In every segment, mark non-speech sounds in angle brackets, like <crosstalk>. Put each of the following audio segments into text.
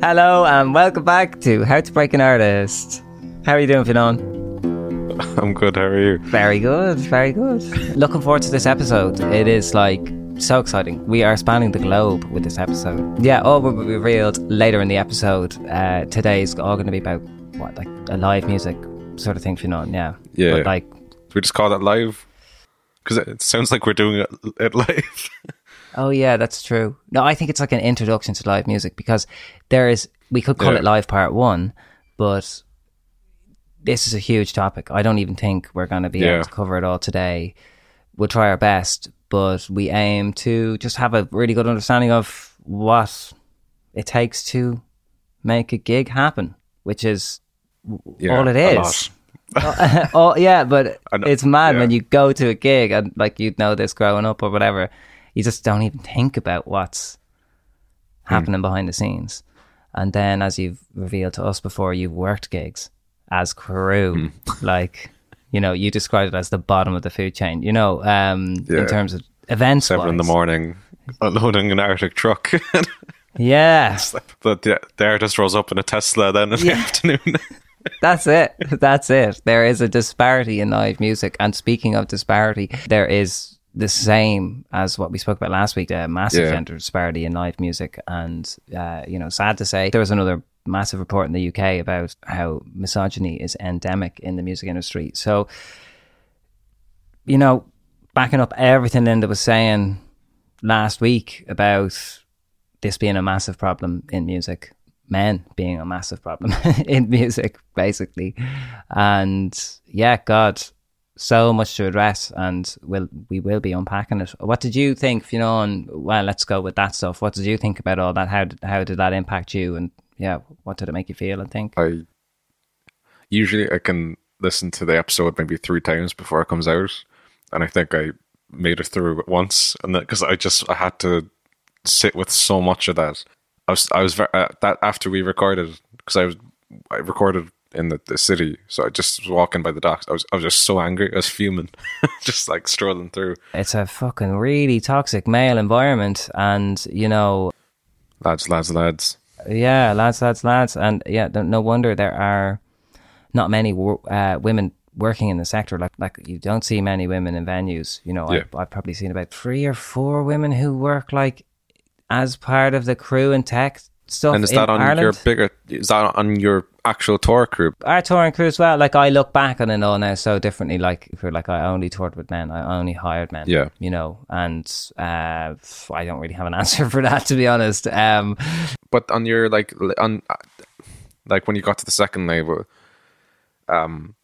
Hello and welcome back to How to Break an Artist. How are you doing, Fionnán? <laughs> I'm good. How are you? Very good, very good. Looking forward to this episode. It is like so exciting. We are spanning the globe with this episode. Yeah, all will be revealed later in the episode. Uh, today is all going to be about what, like a live music sort of thing, Fionnán. Yeah, Yeah. But like, Do we just call that live? Because it sounds like we're doing it, it live. <laughs> oh yeah, that's true. No, I think it's like an introduction to live music because there is. We could call Yeah. it live part one, but this is a huge topic. I don't even think we're going to be Yeah. able to cover it all today. We'll try our best, but we aim to just have a really good understanding of what it takes to make a gig happen, which is Yeah, all it is. oh <laughs> yeah, but <laughs> it's mad yeah. when you go to a gig and like you'd know this growing up or whatever. You just don't even think about what's Hmm. happening behind the scenes. And then, as you've revealed to us before, you've worked gigs as crew. Hmm. <laughs> Like, you know, you described it as the bottom of the food chain. You know, um, Yeah. in terms of events. Seven in the morning, <laughs> unloading an Arctic truck. <laughs> Yeah, but the, the artist rolls up in a Tesla then in the afternoon. That's it. That's it. There is a disparity in live music. And speaking of disparity, there is the same as what we spoke about last week, a massive Yeah. gender disparity in live music. And, uh, you know, sad to say, there was another massive report in the UK about how misogyny is endemic in the music industry. So, you know, backing up everything Linda was saying last week about this being a massive problem in music, men being a massive problem <laughs> in music, basically. And yeah, God, so much to address, and we'll, we will be unpacking it. What did you think, you know? And well, let's go with that stuff. What did you think about all that? How did, how did that impact you? And yeah, what did it make you feel? I think. I usually I can listen to the episode maybe three times before it comes out, and I think I made it through it once, and that because I just I had to sit with so much of that. I was I was ver- uh, that after we recorded because I was I recorded in the, the city, so I just was walking by the docks. I was I was just so angry. I was fuming, <laughs> just like strolling through. It's a fucking really toxic male environment, and you know, Lads, lads, lads. Yeah, lads, lads, lads, and yeah, no wonder there are not many uh, women working in the sector. Like, like you don't see many women in venues. You know, Yeah. I've, I've probably seen about three or four women who work like as part of the crew and tech stuff. And is that on Ireland. your bigger? Is that on your actual tour crew? our touring crew as well? Like I look back on it all now so differently. Like for like I only toured with men, I only hired men. Yeah. you know, and uh, I don't really have an <laughs> answer for that to be honest. Um, but on your like on uh, like when you got to the second label um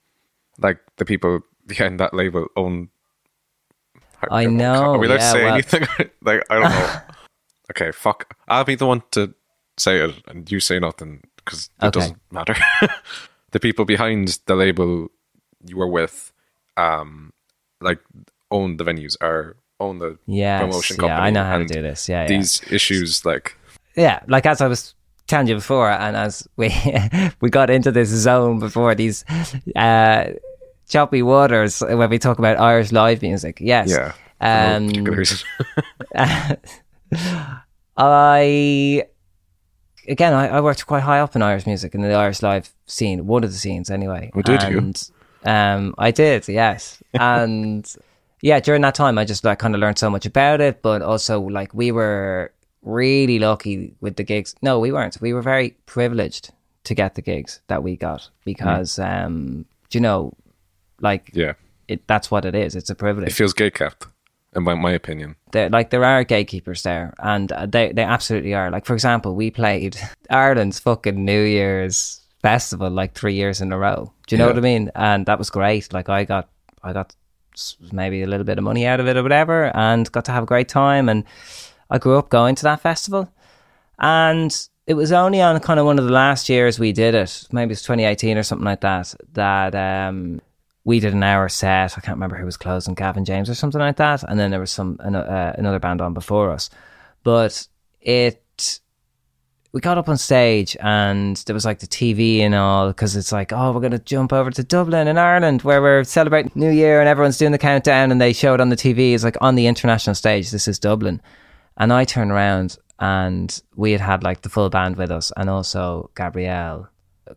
like the people behind that label own I know, are we allowed yeah, to say well- anything <laughs> like i don't know <laughs> okay fuck i'll be the one to say it and you say nothing because it Okay. doesn't matter <laughs> the people behind the label you were with um like own the venues or own the Yes, promotion yeah, company. I know how to do this. Yeah, yeah. these issues like yeah, like as I was telling you before, and as we <laughs> we got into this zone before these uh, choppy waters when we talk about Irish live music. Yes, yeah. no Um. <laughs> I again, I, I worked quite high up in Irish music in the Irish live scene, one of the scenes anyway. Oh, did you? Um, I did, yes, <laughs> and yeah, during that time, I just like kind of learned so much about it, but also like we were really lucky with the gigs. No, we weren't. We were very privileged to get the gigs that we got because, um, do you know, like yeah. it, that's what it is. It's a privilege It feels gay capped, in my, my opinion. there, like there are gatekeepers there, and uh, they they absolutely are. Like for example, we played <laughs> Ireland's fucking New Year's festival like three years in a row. Do you know Yeah. what I mean? And that was great. Like I got I got maybe a little bit of money out of it or whatever, and got to have a great time. And I grew up going to that festival, and it was only on kind of one of the last years we did it. Maybe it's 2018 or something like that. That um, we did an hour set. I can't remember who was closing, Gavin James or something like that. And then there was some an, uh, another band on before us, but it. We got up on stage and there was like the TV and all because it's like, oh, we're going to jump over to Dublin in Ireland where we're celebrating New Year and everyone's doing the countdown and they show it on the TV. It's like on the international stage, this is Dublin. And I turned around and we had had like the full band with us and also Gabrielle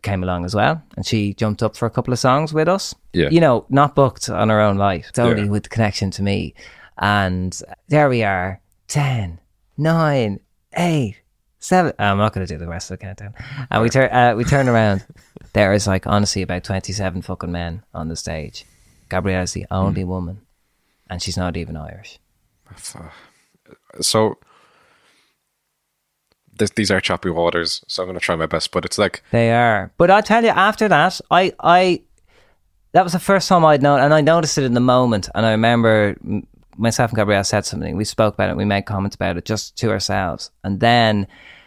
came along as well and she jumped up for a couple of songs with us. Yeah. You know, not booked on her own life. It's only Yeah. with connection to me. And there we are. 10, 9, 8, 7. I'm not going to do the rest of the countdown. And we turn uh, we turn around. <laughs> There is like honestly about 27 fucking men on the stage. Gabrielle is the only woman and she's not even Irish. So this, these are choppy waters, so I'm going to try my best. But it's like, They are. But I'll tell you, after that, I, I, that was the first time I'd known, and I noticed it in the moment. And I remember myself and Gabrielle said something. We spoke about it. We made comments about it just to ourselves. And then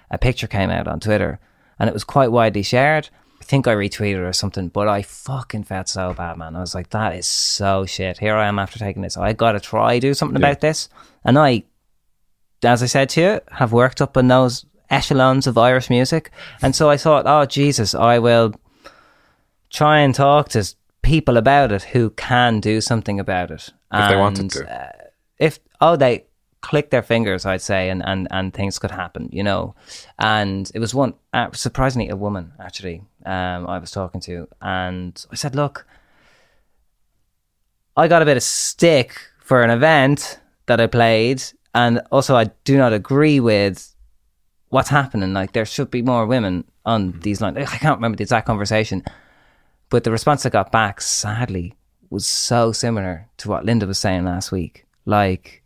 a picture came out on Twitter, and it was quite widely shared. I think I retweeted or something, but I fucking felt so bad, man. I was like, that is so shit. Here I am after taking this. I got to try do something about this. And I as I said to you, have worked up in those echelons of Irish music. And so I thought, oh, Jesus, I will try and talk to people about it who can do something about it. If they wanted to. uh, if, oh, they click their fingers, I'd say, and, and, and things could happen, you know. And it was one, uh, surprisingly, a woman, actually, um, I was talking to. And I said, look, I got a bit of stick for an event that I played, and also I do not agree with what's happening. Like there should be more women on mm-hmm. these lines. I can't remember the exact conversation, but the response I got back, sadly, was so similar to what Linda was saying last week. Like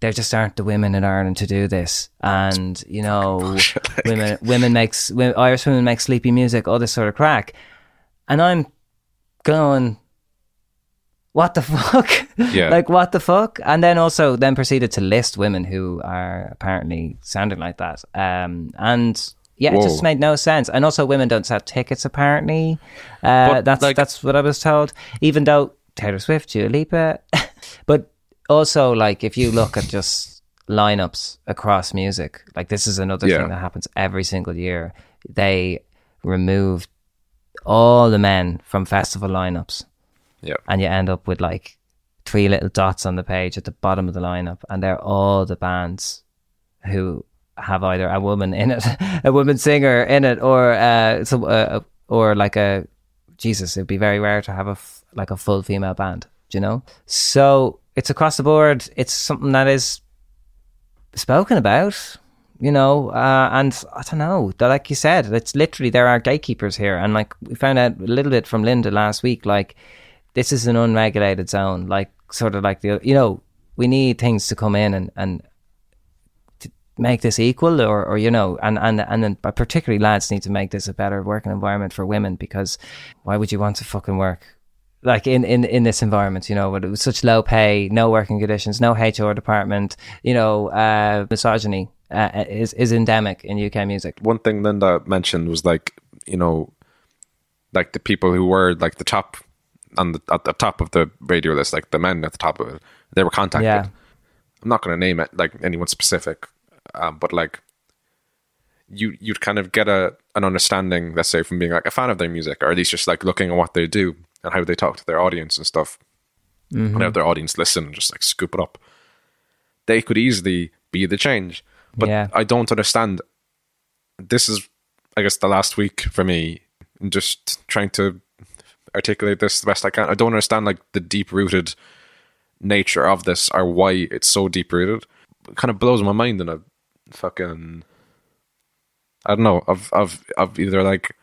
there just aren't the women in Ireland to do this, and you know, <laughs> women women makes women, Irish women make sleepy music, all this sort of crack, and I'm going what the <laughs> fuck? Yeah. like what the fuck? And then also then proceeded to list women who are apparently sounding like that. Um, and yeah, it just made no sense. And also women don't sell tickets apparently. Uh, But, that's like- that's what I was told. Even though Taylor Swift, Dua Lipa, <laughs> but also like if you look at just lineups across music, like this is another Yeah. thing that happens every single year. They remove all the men from festival lineups yeah, and you end up with like three little dots on the page at the bottom of the lineup, and they're all the bands who have either a woman in it, <laughs> a woman singer in it, or uh, some, uh, or like a Jesus. It'd be very rare to have a f- like a full female band, do you know. So it's across the board. It's something that is spoken about. You know, uh, and I don't know. Like you said, it's literally there are gatekeepers here, and like we found out a little bit from Linda last week. Like this is an unregulated zone, like sort of like the you know we need things to come in and and to make this equal, or or you know, and and and then but particularly lads need to make this a better working environment for women because why would you want to fucking work? Like in, in, in this environment, you know, with such low pay, no working conditions, no HR department, you know, uh, misogyny uh, is is endemic in UK music. one thing Linda mentioned was like, you know, like the people who were like the top on the at the top of the radio list, like the men at the top of it, they were contacted. Yeah. I'm not going to name it like anyone specific, um, but like you you'd kind of get a an understanding, let's say, from being like a fan of their music, or at least just like looking at what they do and how they talk to their audience and stuff, and have their audience listen and just like scoop it up. They could easily be the change, but Yeah. I don't understand. This is, I guess, the last week for me, just trying to articulate this the best I can. I don't understand like the deep rooted nature of this or why it's so deep rooted. It kind of blows my mind in a fucking I don't know of of of either like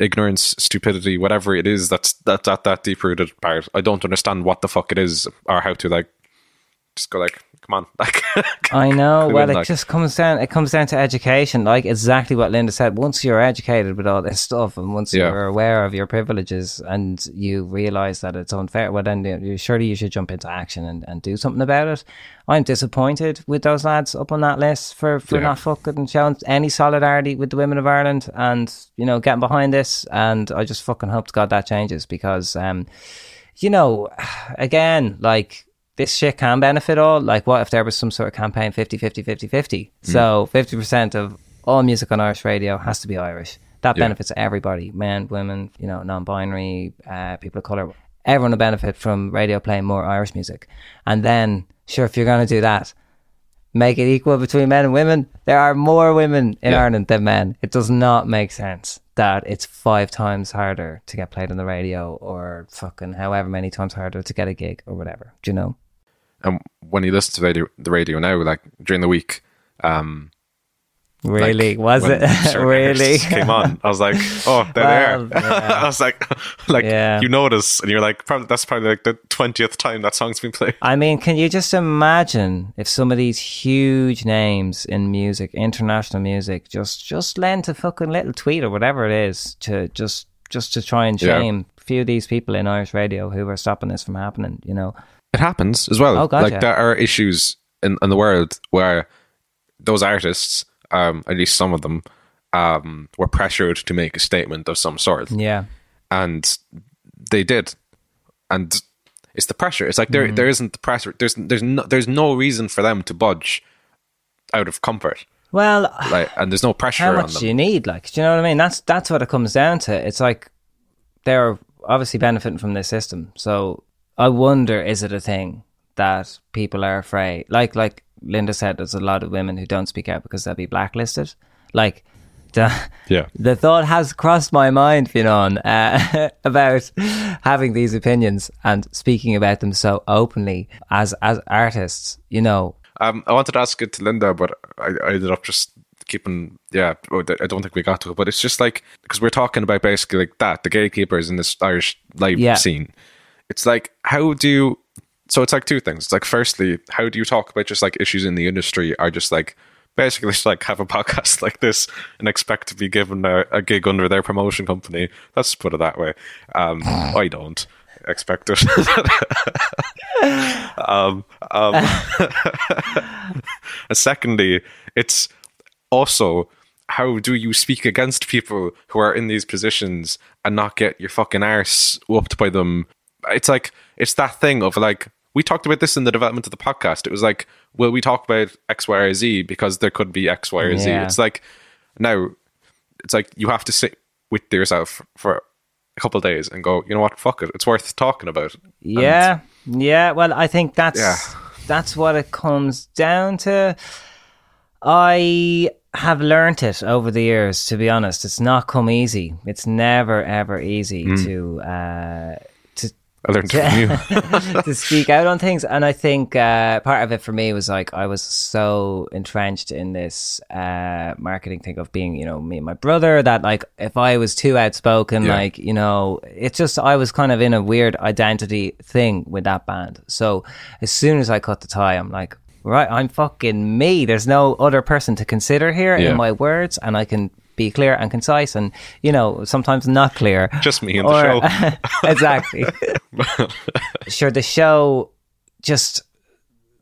ignorance, stupidity, whatever it is that's that's at that deep rooted part. I don't understand what the fuck it is or how to like just go like come on <laughs> like I know. Well, it like- just comes down. It comes down to education, like exactly what Linda said. Once you're educated with all this stuff, and once Yeah. you're aware of your privileges, and you realize that it's unfair, well, then you, surely you should jump into action and, and do something about it. I'm disappointed with those lads up on that list for for Yeah. not fucking showing any solidarity with the women of Ireland, and you know getting behind this. And I just fucking hope to God that changes because, um, you know, <sighs> again, like this shit can benefit all. Like, what if there was some sort of campaign 50 50 50 50? So, 50% of all music on Irish radio has to be Irish. That Yeah. benefits everybody men, women, you know, non binary, uh, people of colour. Everyone will benefit from radio playing more Irish music. And then, sure, if you're going to do that, make it equal between men and women. There are more women in Yeah. Ireland than men. It does not make sense that it's five times harder to get played on the radio or fucking however many times harder to get a gig or whatever. Do you know? And when you listen to radio, the radio now, like during the week, um, like, Really? Was it? really? <laughs> came on. I was like, oh, they're Well, there. yeah. <laughs> I was like, <laughs> like Yeah. you notice, and you're like, probably that's probably like the twentieth time that song's been played. I mean, can you just imagine if some of these huge names in music, international music, just just lend a fucking little tweet or whatever it is to just just to try and Yeah. shame a few of these people in Irish radio who are stopping this from happening, you know? It happens as well. Oh, gotcha. Like there are issues in, in the world where those artists, um, at least some of them, um, were pressured to make a statement of some sort, Yeah. and they did. And it's the pressure. It's like there Mm. there isn't the pressure. There's there's no there's no reason for them to budge out of comfort. Well, Like, and there's no <sighs> pressure how on much them. do you need? Like, do you know what I mean? That's that's what it comes down to. It's like they're obviously benefiting from this system. So I wonder, is it a thing that people are afraid? Like, like Linda said, there's a lot of women who don't speak out because they'll be blacklisted. Like, <laughs> the, Yeah. the thought has crossed my mind, Fionnán, uh, <laughs> about having these opinions and speaking about them so openly as as artists. You know, Um, I wanted to ask it to Linda, but I, I ended up just keeping. Yeah, I don't think we got to it. But it's just like because we're talking about basically like that the gatekeepers in this Irish live Yeah. scene. It's like how do you? So it's like two things. It's like firstly, how do you talk about just like issues in the industry? Are just like basically <laughs> just like have a podcast like this and expect to be given a, a gig under their promotion company. Let's put it that way. Um, <sighs> I don't expect it. <laughs> um, um, <laughs> and secondly, it's also how do you speak against people who are in these positions and not get your fucking arse whooped by them? It's like it's that thing of like we talked about this in the development of the podcast. It was like, will we talk about X, Y, or Z because there could be X, Y, or Z? Yeah. It's like now, it's like you have to sit with yourself for a couple of days and go, you know what, fuck it, it's worth talking about. Yeah, yeah. Well, I think that's Yeah. that's what it comes down to. I have learned it over the years. To be honest, it's not come easy. It's never ever easy Hmm. to uh, to I learned from you. <laughs> to speak out on things. And I think uh, part of it for me was like I was so entrenched in this uh, marketing thing of being, you know, me and my brother that like if I was too outspoken, Yeah. like, you know, it's just I was kind of in a weird identity thing with that band. So as soon as I cut the tie, I'm like, right, I'm fucking me. There's no other person to consider here Yeah. in my words, and I can be clear and concise and you know sometimes not clear Just me in the show. <laughs> exactly <laughs> sure the show just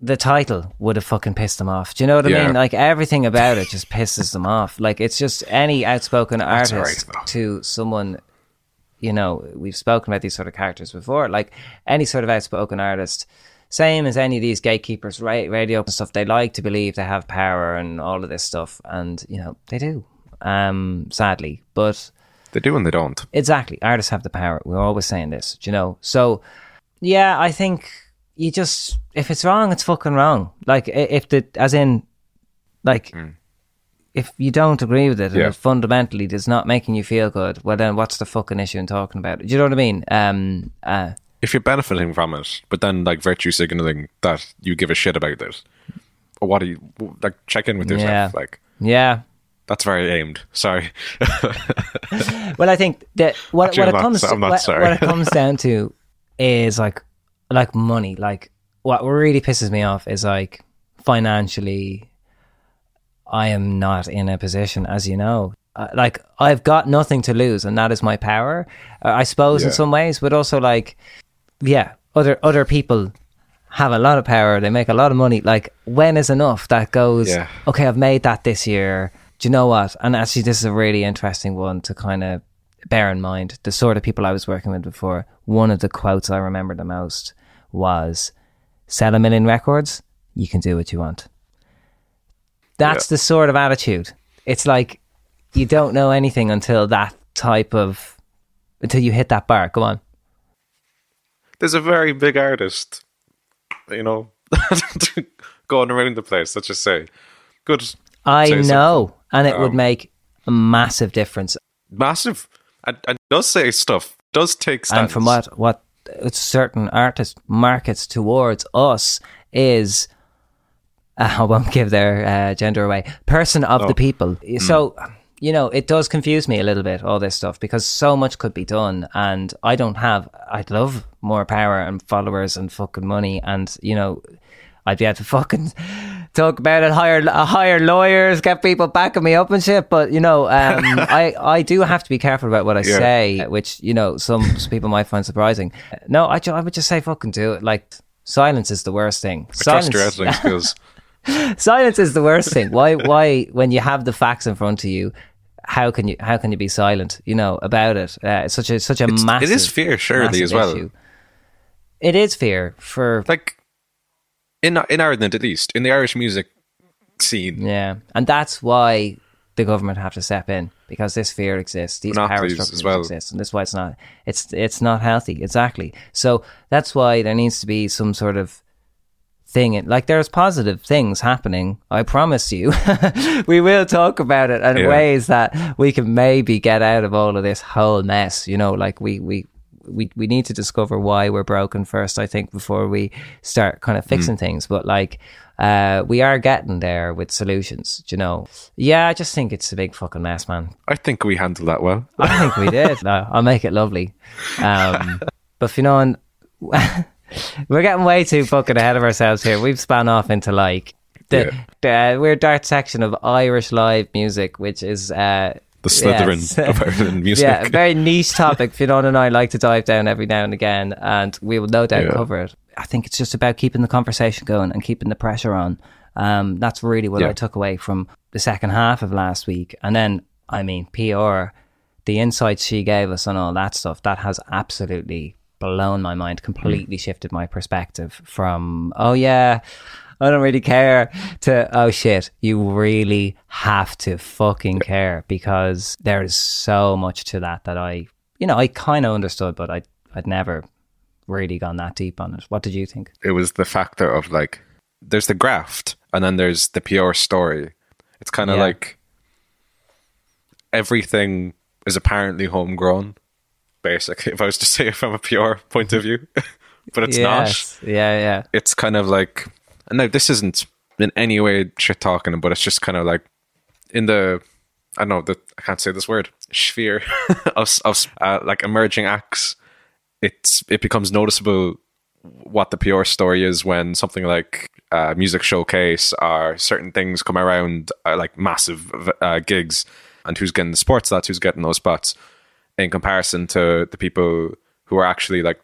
the title would have fucking pissed them off. Do you know what I Yeah. mean? Like everything about it just pisses them off. Like it's just any outspoken artist though. to someone you know, we've spoken about these sort of characters before. Like any sort of outspoken artist, same as any of these gatekeepers, ra- radio and stuff, they like to believe they have power and all of this stuff. And, you know, they do, um, sadly. But They do and they don't. exactly, artists have the power. We're always saying this, you know? So, yeah, I think you just, if it's wrong, it's fucking wrong. Like, if the, as in, like, if you don't agree with it and Yeah. it fundamentally does not making you feel good, well, then what's the fucking issue in talking about it? Do you know what I mean? Um, uh, If you're benefiting from it, but then like virtue signaling that you give a shit about it, or what do you like? Check in with yourself. Yeah. Like yeah. That's very aimed. Sorry. <laughs> Well, I think that what, Actually, what it comes not what, what it comes <laughs> down to is like like money. Like what really pisses me off is like financially, I am not in a position, as you know. Uh, like I've got nothing to lose, and that is my power. Uh, I suppose in some ways, but also like, yeah, other other people have a lot of power. They make a lot of money. Like when is enough? That goes. Yeah. Okay, I've made that this year. Do you know what? And actually, this is a really interesting one to kind of bear in mind. The sort of people I was working with before. One of the quotes I remember the most was, "Sell a million records, you can do what you want." That's the sort of attitude. It's like you don't know anything until that type of until you hit that bar. Go on. There's a very big artist, you know, <laughs> going around the place. Let's just say, good, I Say know, and it would Um, make a massive difference. massive, and, and does say stuff. Does take stands. And from what what certain artist markets towards us is, uh, <laughs> I won't give their uh, gender away. Person of the people. So. You know, it does confuse me a little bit, all this stuff, because so much could be done. And I don't have, I'd love more power and followers and fucking money. And, you know, I'd be able to fucking talk about it, hire uh, hire lawyers, get people backing me up and shit. But you know, um, <laughs> I I do have to be careful about what I Yeah. say, which you know some people might find surprising. No, I I would just say fucking do it. Like silence is the worst thing. I trust your Silence, skills. <laughs> silence is the worst thing. Why why when you have the facts in front of you. How can you how can you be silent? You know about it. Uh, it's such a such a It's- massive. is fear, surely, as well. issue. It is fear for like in in Ireland, at least in the Irish music scene. Yeah, and that's why the government have to step in because this fear exists. These power structures well. exist, and that's why it's not. It's it's not healthy. Exactly. So that's why there needs to be some sort of thing. Like there's positive things happening. I promise you. <laughs> we will talk about it in Yeah. ways that we can maybe get out of all of this whole mess. You know, like we we. We, we need to discover why we're broken first, I think, before we start kind of fixing things. But like, uh, we are getting there with solutions, do you know? Yeah, I just think it's a big fucking mess, man. I think we handled that well. I think we did. <laughs> No, I'll make it lovely. Um, but you know, and <laughs> we're getting way too fucking ahead of ourselves here. We've spun off into like the, the we're dark section of Irish live music, which is uh, The Slytherin yes. of Ireland <laughs> music. Yeah, a very niche topic. Fionn and I like to dive down every now and again, and we will no doubt Yeah. cover it. I think it's just about keeping the conversation going and keeping the pressure on. Um, that's really what Yeah. I took away from the second half of last week. And then, I mean, PR, the insights she gave us on all that stuff, that has absolutely blown my mind, completely shifted my perspective from, oh yeah, I don't really care to, oh shit, you really have to fucking care because there is so much to that that I, you know, I kind of understood, but I, I'd never really gone that deep on it. What did you think? it was the factor of like there's the graft and then there's the pure story. It's kind of Yeah. like everything is apparently homegrown, basically, if I was to <laughs> say it from a pure point of view. <laughs> but it's not. Yeah, yeah. It's kind of like, now this isn't in any way shit talking, but it's just kind of like in the, I don't know, the, I can't say this word, sphere <laughs> of, of uh, like emerging acts. It's it becomes noticeable what the PR story is when something like uh, music showcase or certain things come around, uh, like massive uh, gigs, and who's getting the sports spots, who's getting those spots, in comparison to the people who are actually like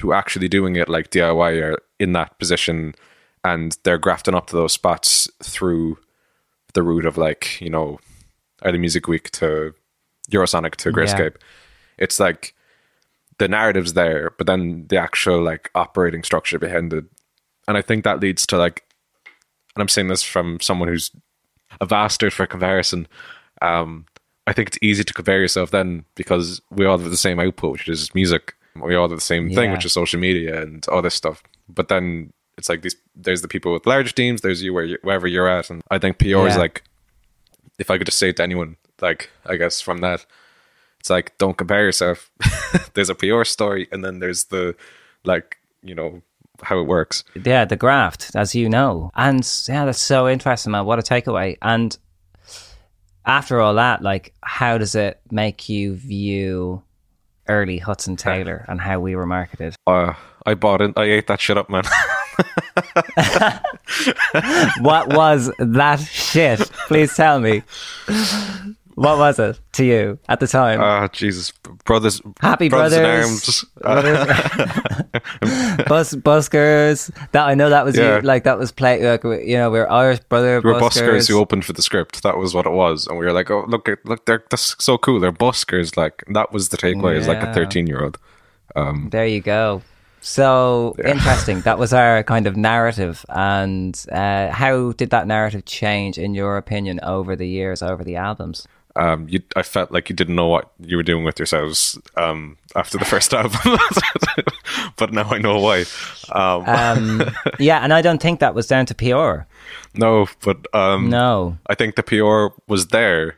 who are actually doing it like DIY are in that position, and they're grafting up to those spots through the route of like you know early music week to Eurosonic to Great Escape. It's like the narrative's there, but then the actual like operating structure behind it, and I think that leads to like, and I'm saying this from someone who's a bastard for comparison. Um, I think it's easy to compare yourself then because we all have the same output, which is music. We all have the same thing, which is social media and all this stuff. But then it's like these. There's the people with large teams. There's you where you, wherever you're at, and I think PR is like, if I could just say it to anyone, like I guess from that, it's like don't compare yourself. <laughs> there's a PR story, and then there's the like you know how it works. yeah, the graft, as you know. And yeah, that's so interesting, man. What a takeaway. And after all that, like, how does it make you view early Hudson Taylor and how we were marketed? Uh, I bought it. I ate that shit up, man. <laughs> what was that shit? Please tell me. What was it to you at the time? Ah, Jesus, brothers, Happy brothers brothers. <laughs> Bus buskers. That I know that was Yeah. you, like that was play. Like you know, we're Irish brother. We were buskers. buskers who opened for the script. That was what it was, and we were like, "Oh, look, look, they're that's so cool. They're buskers." Like that was the takeaway. As like a thirteen-year-old. There you go. So interesting. That was our kind of narrative. And uh, how did that narrative change, in your opinion, over the years, over the albums? Um, you, I felt like you didn't know what you were doing with yourselves um, after the first <laughs> album, <laughs> but now I know why. Um, Um, <laughs> yeah, and I don't think that was down to PR. no, but um, No. I think the PR was there,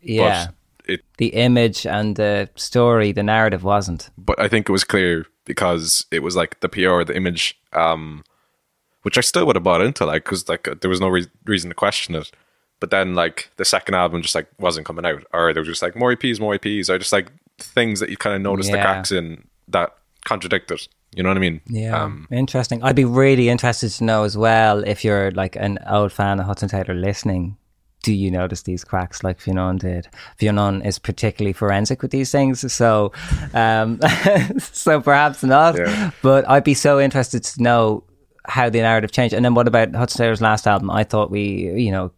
Yeah. but it the image and the story, the narrative wasn't. but I think it was clear because it was like the PR, the image, um, which I still would have bought into, like, because like there was no re- reason to question it. But then, like the second album, just like wasn't coming out, or there was just like more EPs, more EPs, or just like things that you kind of notice the Yeah. cracks in that contradict it. You know what I mean? Yeah. Um, Interesting. I'd be really interested to know as well if you're like an old fan of Hudson Taylor listening. Do you notice these cracks like Fionn did? Fionn is particularly forensic with these things, so um, <laughs> so perhaps not. Yeah. But I'd be so interested to know how the narrative changed. And then what about Hudson Taylor's last album? I thought we, you know,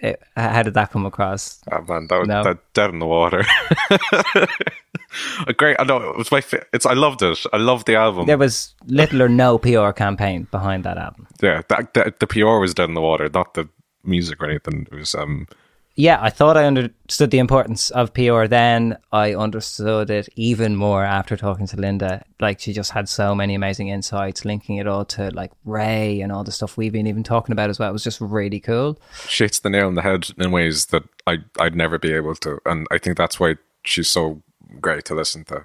it, how did that come across? oh man, that was No. that dead in the water. <laughs> A Great. I know it was my. It's. I loved it. I loved the album. There was little or no PR campaign behind that album. yeah, that, that the PR was dead in the water, not the music or anything. It was um. yeah, I thought I understood the importance of PR then. I understood it even more after talking to Linda. Like she just had so many amazing insights, linking it all to like Ray and all the stuff we've been even talking about as well. It was just really cool. she hits the nail on the head in ways that I I'd never be able to, and I think that's why she's so great to listen to.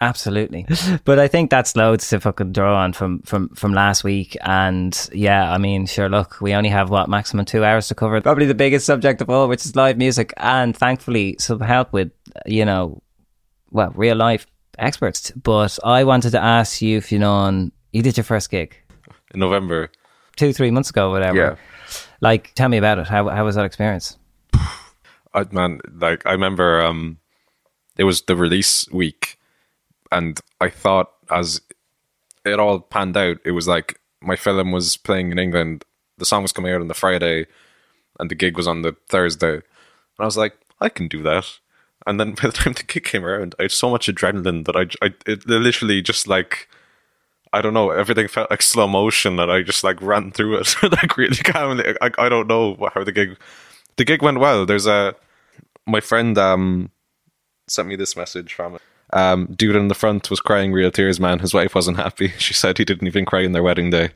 Absolutely. <laughs> But I think that's loads to fucking draw on from, from, from last week. And yeah, I mean, sure, look, we only have what, maximum two hours to cover. Probably the biggest subject of all, which is live music. And thankfully, some help with, you know, well, real life experts. But I wanted to ask you, if you know, you did your first gig In November, two, three months ago, whatever. Yeah. Like, tell me about it. How, how was that experience? <sighs> I man, like I remember, um, it was the release week, and I thought as it all panned out, it was like my film was playing in England. The song was coming out on the Friday, and the gig was on the Thursday. And I was like, I can do that. And then <laughs> by the time the gig came around, I had so much adrenaline that I, I it literally just like, I don't know, everything felt like slow motion, and I just like ran through it <laughs> like really calmly. I, I don't know how the gig, the gig went well. There's a my friend um sent me this message from. Um, dude in the front was crying real tears, man. His wife wasn't happy. <laughs> She said he didn't even cry in their wedding day.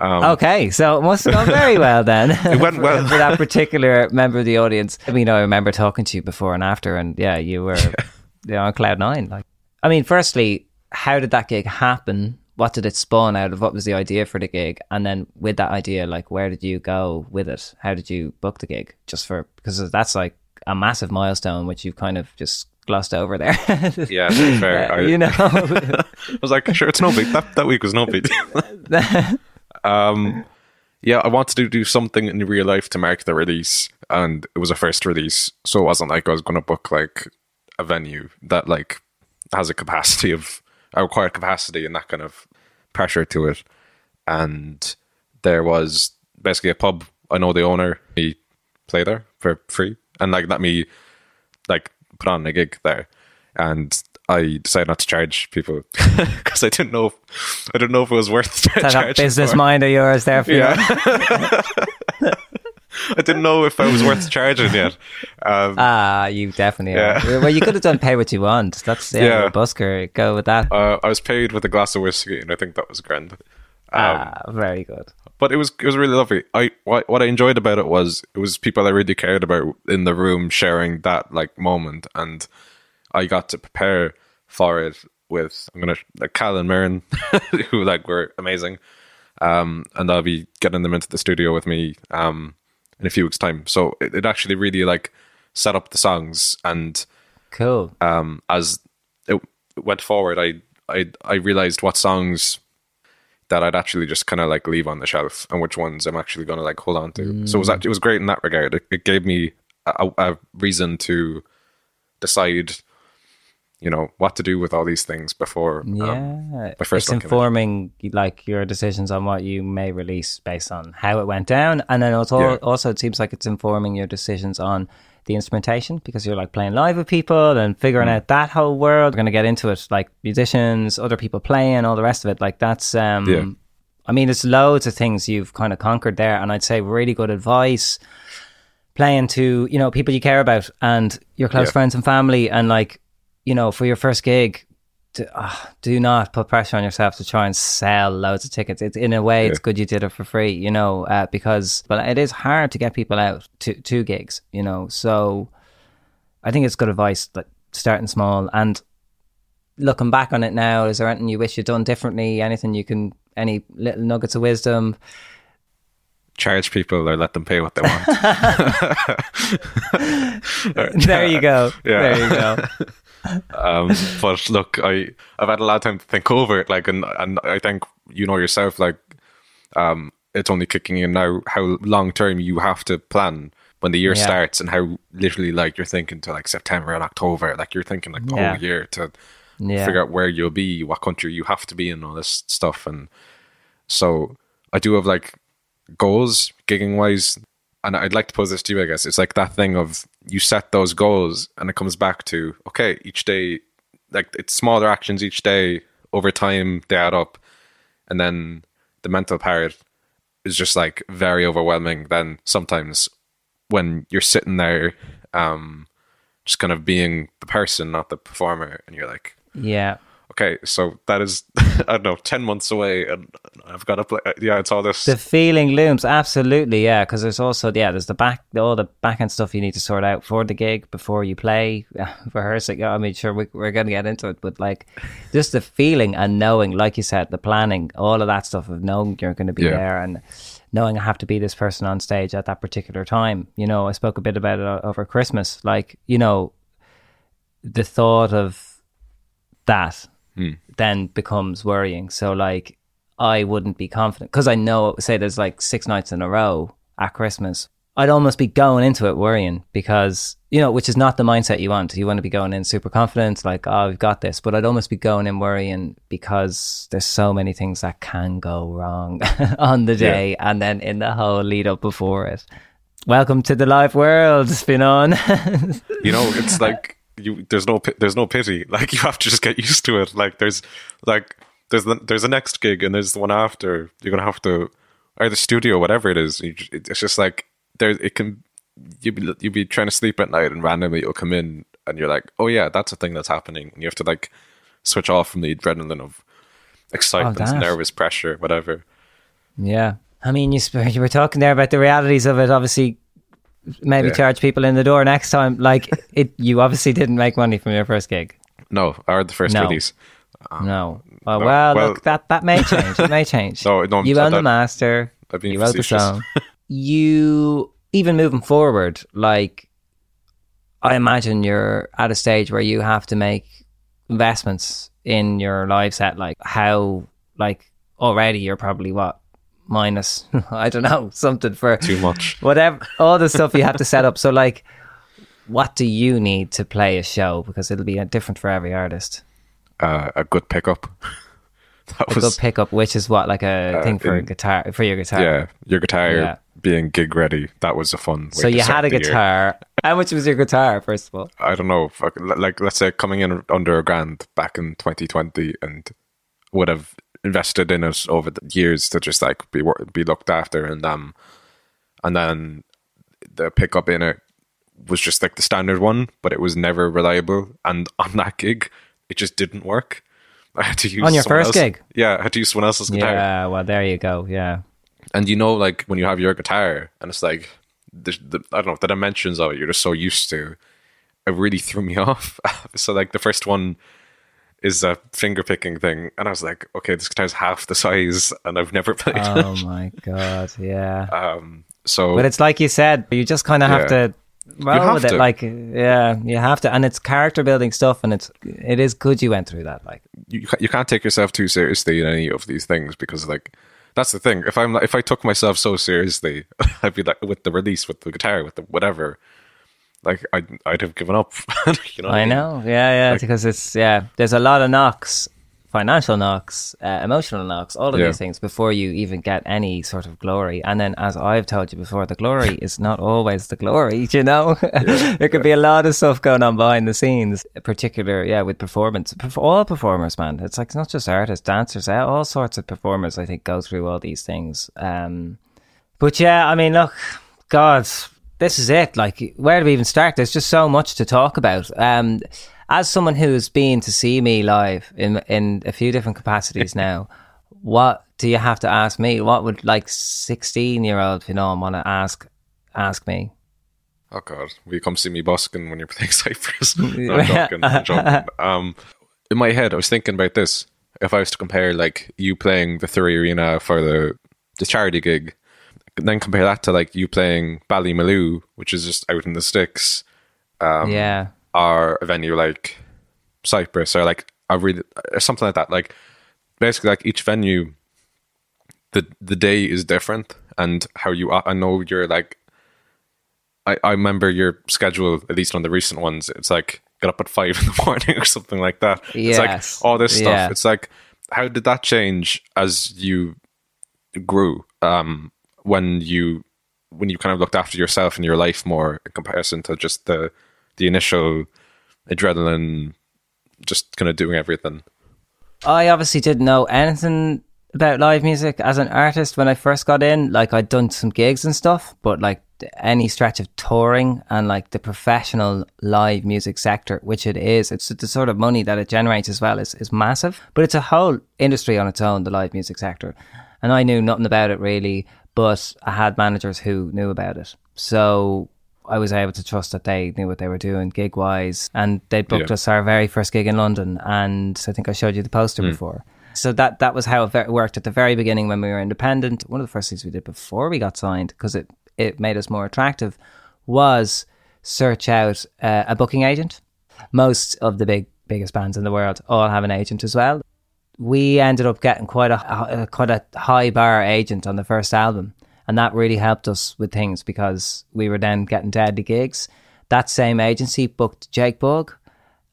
okay, so it must have gone very well then. <laughs> It Um, went <laughs> for, well. for that particular member of the audience. I mean, I remember talking to you before and after, and yeah, you were you know, on cloud nine. Like, I mean, firstly, how did that gig happen? What did it spawn out of? What was the idea for the gig? And then with that idea, like, where did you go with it? How did you book the gig? Just for because that's like a massive milestone, which you've kind of just glossed over there. <laughs> Yeah, to be fair. I, you know. <laughs> I was like, sure, it's no big. That that week was no big. <laughs> um, yeah, I wanted to do something in real life to mark the release, and it was a first release, so it wasn't like I was going to book like a venue that like has a capacity of a required capacity and that kind of pressure to it. And there was basically a pub. I know the owner. He play there for free, and like let me like put on a gig there. And I decided not to charge people <laughs> because I didn't know. If, I didn't know if it was worth <laughs> That charging. business for. mind of yours there for Yeah. you. <laughs> I didn't know if I was worth charging yet. Um, Ah, you definitely Yeah. are. Well, you could have done pay what you want. That's yeah, Yeah. busker. Go with that. uh, I was paid with a glass of whiskey, and I think that was grand. Um, ah, very good. but it was it was really lovely. I what what I enjoyed about it was it was people I really cared about in the room sharing that like moment, and I got to prepare for it with I'm gonna like Cal and Mirren, <laughs> who like were amazing, um, and I'll be getting them into the studio with me um in a few weeks time. So it, it actually really like set up the songs and Cool. um, as it went forward, I I I realized what songs that I'd actually just kind of like leave on the shelf and which ones I'm actually going to like hold on to. So it was actually, it was great in that regard. It, it gave me a, a reason to decide, you know, what to do with all these things before. Um, Yeah, my first it's informing like your decisions on what you may release based on how it went down, and then also Yeah. also it seems like it's informing your decisions on the instrumentation because you're like playing live with people and figuring Mm. out that whole world. We're gonna get into it, like musicians, other people playing, all the rest of it. Like that's um, Yeah. I mean, there's loads of things you've kind of conquered there, and I'd say really good advice. Playing to you know people you care about and your close Yeah. friends and family, and like you know for your first gig, do, ah, do not put pressure on yourself to try and sell loads of tickets. It's in a way, it's good you did it for free, you know, uh, because but it is hard to get people out to to gigs, you know. So I think it's good advice, like starting small and looking back on it now. Is there anything you wish you'd done differently? Anything you can, any little nuggets of wisdom? charge people or let them pay what they want. <laughs> <laughs> there you go. Yeah. There you go. Um, but look, I I've had a lot of time to think over it. Like, and and I think you know yourself, like, um, it's only kicking in now how long term you have to plan when the year Yeah. starts, and how literally like you're thinking to like September and October, like you're thinking like the Yeah. whole year to Yeah. figure out where you'll be, what country you have to be in, all this stuff, and so I do have like goals gigging wise. And I'd like to pose this to you, I guess. It's like that thing of you set those goals and it comes back to, okay, each day, like it's smaller actions each day over time, they add up. And then the mental part is just like very overwhelming. Then sometimes when you're sitting there, um, just kind of being the person, not the performer, and you're like, Yeah. Okay, so that is, <laughs> I don't know, 10 months away and I've got to play. Uh, yeah, it's all this. The feeling looms absolutely, yeah. Because there's also yeah, there's the back, all the back end stuff you need to sort out for the gig before you play, <laughs> rehearsing. I mean, sure, we, we're going to get into it, but like just the feeling and knowing, like you said, the planning, all of that stuff of knowing you're going to be Yeah. there and knowing I have to be this person on stage at that particular time. You know, I spoke a bit about it over Christmas. Like, you know, the thought of that Hmm. then becomes worrying. So like I wouldn't be confident because I know say there's like six nights in a row at Christmas. I'd almost be going into it worrying because you know, which is not the mindset you want. You want to be going in super confident, like, oh, we've got this. But I'd almost be going in worrying because there's so many things that can go wrong <laughs> on the day and then in the whole lead up before it. Welcome to the live world, spin on. <laughs> you know it's like you there's no there's no pity <laughs> like you have to just get used to it like there's like there's the there's the next gig and there's the one after you're gonna have to or the studio whatever it is you, it's just like there it can you be you be trying to sleep at night and randomly you'll come in and you're like oh yeah that's a thing that's happening and you have to like switch off from the adrenaline of excitement oh, that. nervous pressure whatever Yeah. I mean, you, sp- <laughs> you were talking there about the realities of it. Obviously, maybe Yeah. charge people in the door next time. Like, <laughs> it, you obviously didn't make money from your first gig. no or the first No. release um, No. Oh, no. well, Well- look, that, that may change. It may <laughs> change. No, no, you own the master. I've been You wrote the facetious. song. <laughs> you, even moving forward, like, I imagine you're at a stage where you have to make investments in your live set. Like, how, like, already you're probably what? Minus, <laughs> I don't know, something for too much. whatever all the stuff you have to set up. So like what do you need to play a show? Because it'll be uh, different for every artist. Uh, a good pickup. <laughs> That was good pickup which is what like a Uh, thing for in- guitar for your guitar. Yeah, your guitar Yeah. being gig ready. That was a fun. So you had a guitar. How much was your guitar, first of all? I don't know, like let's say coming in under a grand back in 2020 and would have invested in it over the years to just like be be looked after and um and then the pickup in it was just like the standard one, but it was never reliable. And on that gig, it just didn't work. <laughs> I had to use On your first else- gig? Yeah, I had to use someone else's guitar. Yeah, well, there you go. Yeah. And you know, like when you have your guitar, and it's like the, the I don't know the dimensions of it. You're just so used to. It really threw me <laughs> off. so like the first one is a finger picking thing, and I was like, okay, this guitar's half the size, and I've never <laughs> played Oh it. my god, yeah. Um, so But it's like you said, you just kind of have Yeah. to roll have with it. to. Like, yeah, you have to, and it's character building stuff, and it's it is good you went through that. Like, you you can't take yourself too seriously in any of these things because like that's the thing. If I'm if I took myself so seriously, <laughs> I'd be like with the release, with the guitar, with the whatever. Like I'd I'd have given up. <laughs> you know, what I mean? know, yeah, yeah, Like- because it's yeah, there's a lot of knocks, financial knocks, uh, emotional knocks, all of Yeah. these things before you even get any sort of glory. And then, as I've told you before, the glory <laughs> is not always the glory. <laughs> You know, there could be a lot of stuff going on behind the scenes, particular, yeah, with performance. All performers, man. It's like it's not just artists, dancers, uh, all sorts of performers. I think go through all these things. Um, but yeah, I mean, look, God, this is it. Like, where do we even start? There's just so much to talk about. Um, as someone who's been to see me live in in a few different capacities now, <laughs> what do you have to ask me? What would like sixteen year old you know want to ask ask me? Oh god, will you come see me busking when you're playing <laughs> Cypress? no, <laughs> I'm joking. I'm joking. Um, in my head, I was thinking about this. If I was to compare like you playing the Three Arena for the the charity gig, then compare that to like you playing Ballymaloe, which is just out in the sticks, Um, yeah, or a venue like Cypress or like a really or something like that. Like basically, like each venue, the the day is different, and how you. Are I know you're like I, I remember your schedule, at least on the recent ones, it's like get up at five in the <laughs> morning or something like that. It's like all this stuff. Yeah. It's like, how did that change as you grew? Um, when you when you kind of looked after yourself and your life more in comparison to just the the initial adrenaline, just kind of doing everything. I obviously didn't know anything about live music as an artist when I first got in. Like I'd done some gigs and stuff, but like any stretch of touring and like the professional live music sector, which it is, it's the sort of money that it generates as well is, is massive. But it's a whole industry on its own, the live music sector. And I knew nothing about it really, but I had managers who knew about it. So I was able to trust that they knew what they were doing gig wise. And they booked Yeah. us our very first gig in London. And I think I showed you the poster before. So that that was how it worked at the very beginning when we were independent. One of the first things we did before we got signed, because it, it made us more attractive, was search out uh, a booking agent. Most of the big biggest bands in the world all have an agent as well. We ended up getting quite a, a quite a high bar agent on the first album, and that really helped us with things because we were then getting deadly gigs. That same agency booked Jake Bugg,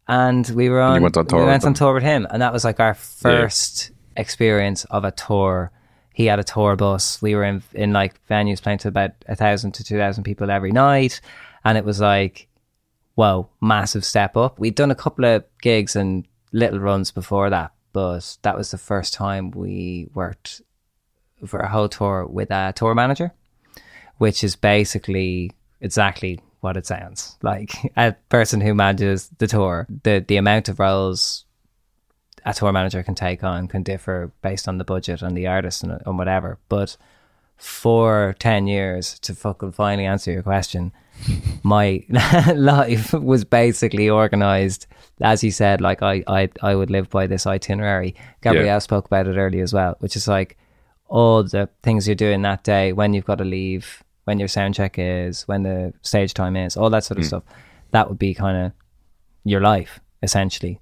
and we were on. went on tour We with went on tour with him, and that was like our first experience of a tour. He had a tour bus. We were in in like venues playing to about a thousand to two thousand people every night, and it was like, whoa, massive step up. We'd done a couple of gigs and little runs before that, but that was the first time we worked for a whole tour with a tour manager, which is basically exactly what it sounds like <laughs> a person who manages the tour. The the amount of roles a tour manager can take on can differ based on the budget and the artist and, and whatever. But for 10 years, to fucking finally answer your question, <laughs> my <laughs> life was basically organized, as you said, like I, I, I would live by this itinerary. Gabrielle Yeah. spoke about it earlier as well, which is like all the things you're doing that day, when you've got to leave, when your sound check is, when the stage time is, all that sort of hmm. stuff. That would be kind of your life, essentially.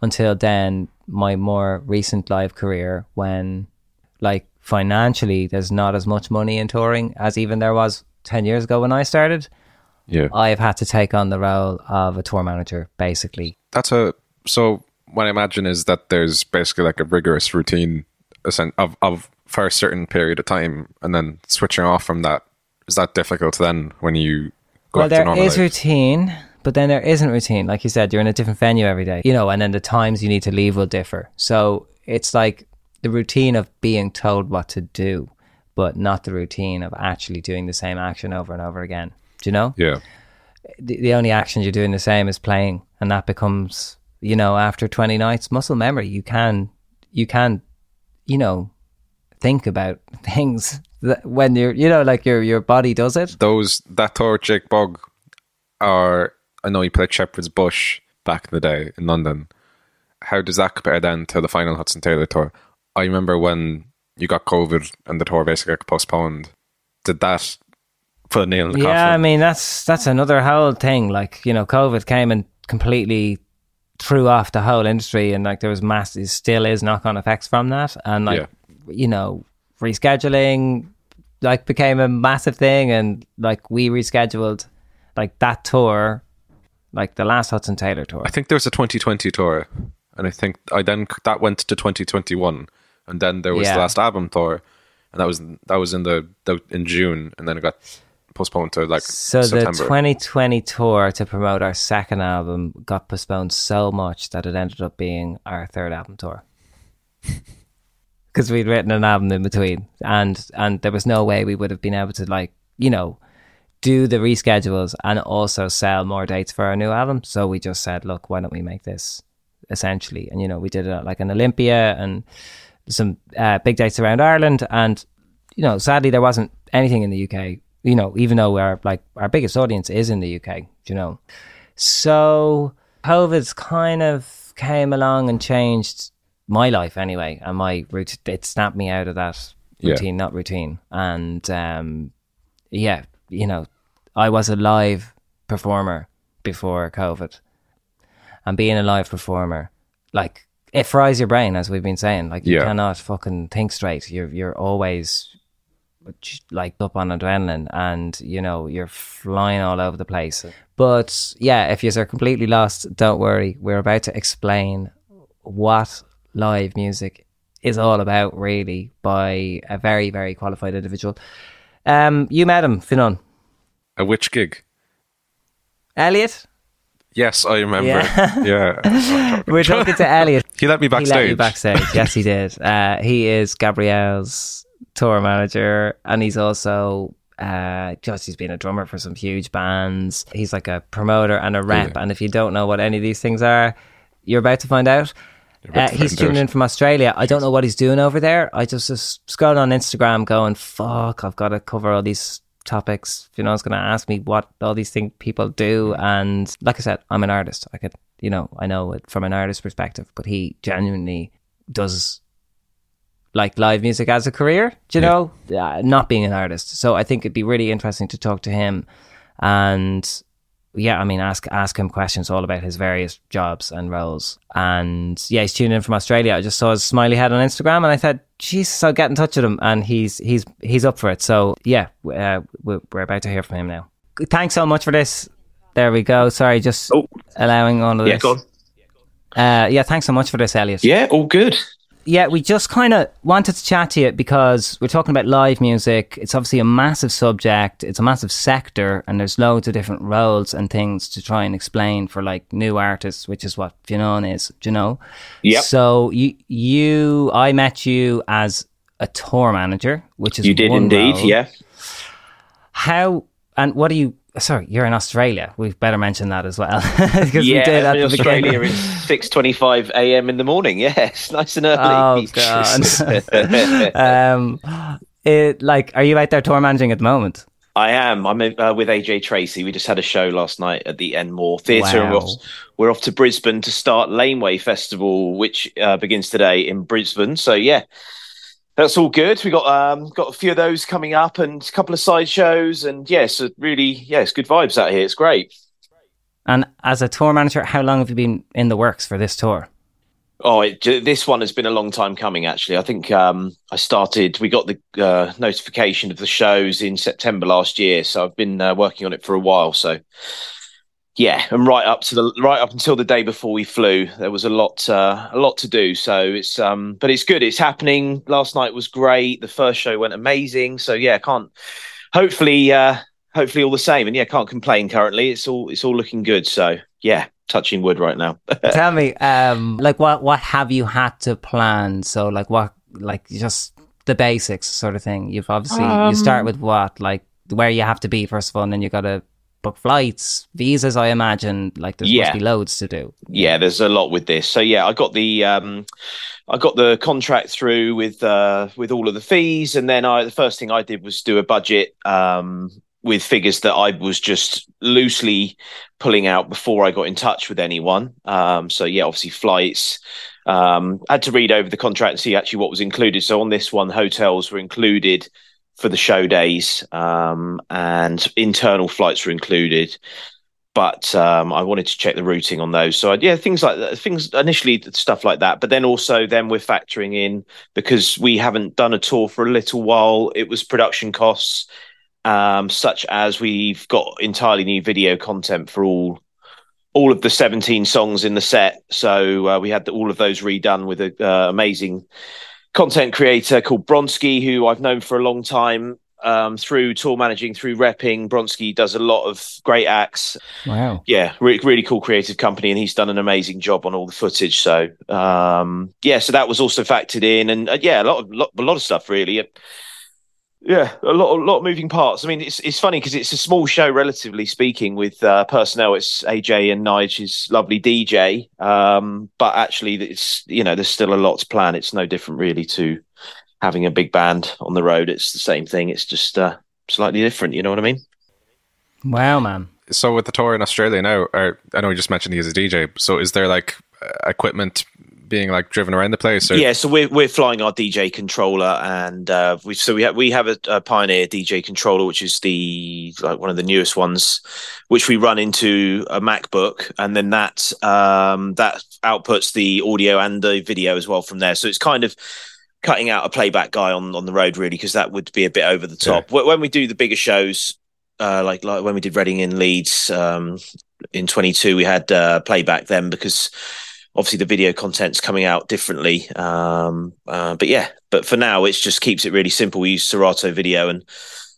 Until then, my more recent live career, when like financially there's not as much money in touring as even there was 10 years ago when I started, Yeah. I've had to take on the role of a tour manager, basically. That's a so what I imagine is that there's basically like a rigorous routine of of for a certain period of time, and then switching off from that is that difficult then when you go well, normal is life. routine, but then there isn't routine. Like you said, you're in a different venue every day, you know, and then the times you need to leave will differ. So it's like the routine of being told what to do, but not the routine of actually doing the same action over and over again. Do you know? Yeah. The, the only action you're doing the same is playing, and that becomes, you know, after 20 nights, muscle memory. You can, you can, you know, think about <laughs> things that when you're, you know, like your your body does it. Those that tour Jake Bugg are I know you played Shepherd's Bush back in the day in London. How does that compare then to the final Hudson Taylor tour? I remember when you got COVID and the tour basically got postponed. Did that put a nail in the Yeah, I mean that's that's another whole thing. Like you know, COVID came and completely threw off the whole industry, and like there was mass, still is knock on effects from that, and like you know, rescheduling like became a massive thing, and like we rescheduled like that tour, like the last Hudson Taylor tour. I think there was a 2020 tour, and I think I then that went to 2021, and then there was Yeah. the last album tour, and that was that was in the, the in June, and then it got postponed to like So September. the 2020 tour to promote our second album got postponed so much that it ended up being our third album tour. <laughs> Because we'd written an album in between, and and there was no way we would have been able to like you know do the reschedules and also sell more dates for our new album. So we just said, look, why don't we make this essentially? And you know, we did it at like an Olympia and some uh, big dates around Ireland, and you know, sadly there wasn't anything in the UK. You know, even though our like our biggest audience is in the UK, you know, so COVID's kind of came along and changed my life anyway, and my route. It snapped me out of that Yeah. routine, not routine, and um, yeah, you know, I was a live performer before COVID, and being a live performer, like it fries your brain, as we've been saying. Like you Yeah. cannot fucking think straight. You're you're always like up on adrenaline, and you know you're flying all over the place. But yeah, if you're completely lost, don't worry. We're about to explain what live music is all about, really, by a very very qualified individual. Um, you met him, Fionnán. a witch gig. Elliott? Yes, I remember. Yeah. Yeah, <laughs> We're talking to <laughs> Elliott. he let me He let backstage. you backstage. Yes, he did. Uh, he is Gabrielle's tour manager, and he's also uh, just he's been a drummer for some huge bands. He's like a promoter and a rep. And if you don't know what any of these things are, you're about to find out. Uh, he's tuning in from Australia. I don't know what he's doing over there. I just just scrolling on Instagram, going, "Fuck, I've got to cover all these topics." You know, it's going to ask me what all these things people do, and like I said, I'm an artist. I could, you know, I know it from an artist perspective, but he genuinely does like live music as a career. Do you know, uh, not being an artist. So I think it'd be really interesting to talk to him, and yeah, I mean, ask ask him questions all about his various jobs and roles. And yeah, he's tuning in from Australia. I just saw his smiley head on Instagram, and I said, "Jesus, I'll get in touch with him." And he's he's he's up for it. So yeah, uh, we're we're about to hear from him now. Thanks so much for this. There we go. Sorry, just Oh. allowing all of Yeah, this. go on. Uh, yeah, thanks so much for this, Elliott. Yeah, all good. Yeah, we just kind of wanted to chat to you because we're talking about live music. It's obviously a massive subject, it's a massive sector, and there's loads of different roles and things to try and explain for like new artists, which is what Fionnán is, you know? Yep. So you, you, I met you as a tour manager, which is You did indeed, role. yeah. How and what do you? Sorry, you're in Australia. We better mention that as well <laughs> because yeah, we did at in the Australia beginning. it's six twenty-five a.m. in the morning. <laughs> Yeah, it's nice and early. Oh god. <laughs> um, it, like, are you out there tour managing at the moment? I am. I'm uh, with AJ Tracy. We just had a show last night at the Enmore Theatre, and we're off, we're off to Brisbane to start Laneway Festival, which uh, begins today in Brisbane. So yeah, that's all good. We got um, got a few of those coming up, and a couple of side shows, and yes, yeah, so really, yeah, good vibes out here. It's great. And as a tour manager, how long have you been in the works for this tour? Oh, it, this one has been a long time coming. Actually, I think um, I started. We got the uh, notification of the shows in September last year, so I've been uh, working on it for a while. So, yeah, and right up to the right up until the day before we flew, there was a lot, uh, a lot to do. So it's, um, but it's good. It's happening. Last night was great. The first show went amazing. So yeah, can't. Hopefully, uh, hopefully all the same. And yeah, can't complain currently. It's all it's all looking good. So yeah, touching wood right now. <laughs> Tell me, um, like what what have you had to plan? So like what like just the basics sort of thing. You've obviously um, you start with what like where you have to be first of all, and then you got to book flights, visas. I imagine like there's yeah. must be loads to do. Yeah, there's a lot with this. So yeah, I got the um, I got the contract through with uh, with all of the fees, and then I the first thing I did was do a budget um, with figures that I was just loosely pulling out before I got in touch with anyone. Um, so yeah, obviously flights. Um, I had to read over the contract and see actually what was included. So on this one, hotels were included for the show days, um, and internal flights were included. But um, I wanted to check the routing on those. So yeah, things like that, things initially stuff like that. But then also then we're factoring in because we haven't done a tour for a little while. It was production costs, um, such as we've got entirely new video content for all all of the 17 songs in the set. So uh, we had the, all of those redone with an uh, amazing content creator called Bronski, who I've known for a long time um, through tour managing, through repping. Bronski does a lot of great acts. Wow. Yeah, re- really cool creative company, and he's done an amazing job on all the footage. So, um, yeah, so that was also factored in, and uh, yeah, a lot of lot, a lot of stuff really. Yeah, a lot, a lot of moving parts. I mean, it's it's funny because it's a small show, relatively speaking, with uh, personnel. It's AJ and Nige's lovely DJ, um, but actually, it's you know, there's still a lot to plan. It's no different really to having a big band on the road. It's the same thing. It's just uh, slightly different. You know what I mean? Wow, man. So with the tour in Australia now, or, I know you just mentioned he is a DJ. So is there like equipment being like driven around the place? Or? Yeah, so we're we're flying our DJ controller, and uh, we so we have we have a, a, Pioneer DJ controller, which is the like one of the newest ones, which we run into a MacBook, and then that um, that outputs the audio and the video as well from there. So it's kind of cutting out a playback guy on on the road really because that would be a bit over the top. Yeah. When we do the bigger shows, uh, like like when we did Reading in Leeds um, in 22, we had uh, playback then because obviously the video content's coming out differently. Um, uh, but yeah, but for now, it just keeps it really simple. We use Serato video, and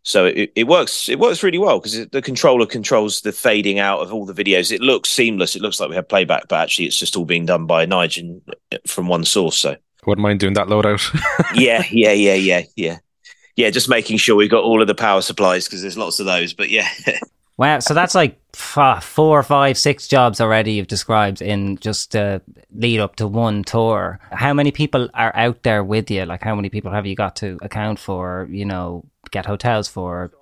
so it, it works. It works really well because the controller controls the fading out of all the videos. It looks seamless. It looks like we have playback, but actually, it's just all being done by Nigel from one source. So wouldn't mind doing that loadout. <laughs> yeah, yeah, yeah, yeah, yeah. Yeah, just making sure we've got all of the power supplies because there's lots of those. But yeah. <laughs> Wow, so that's like four, five, six jobs already you've described in just uh, lead up to one tour. How many people are out there with you? Like, how many people have you got to account for? You know, get hotels for?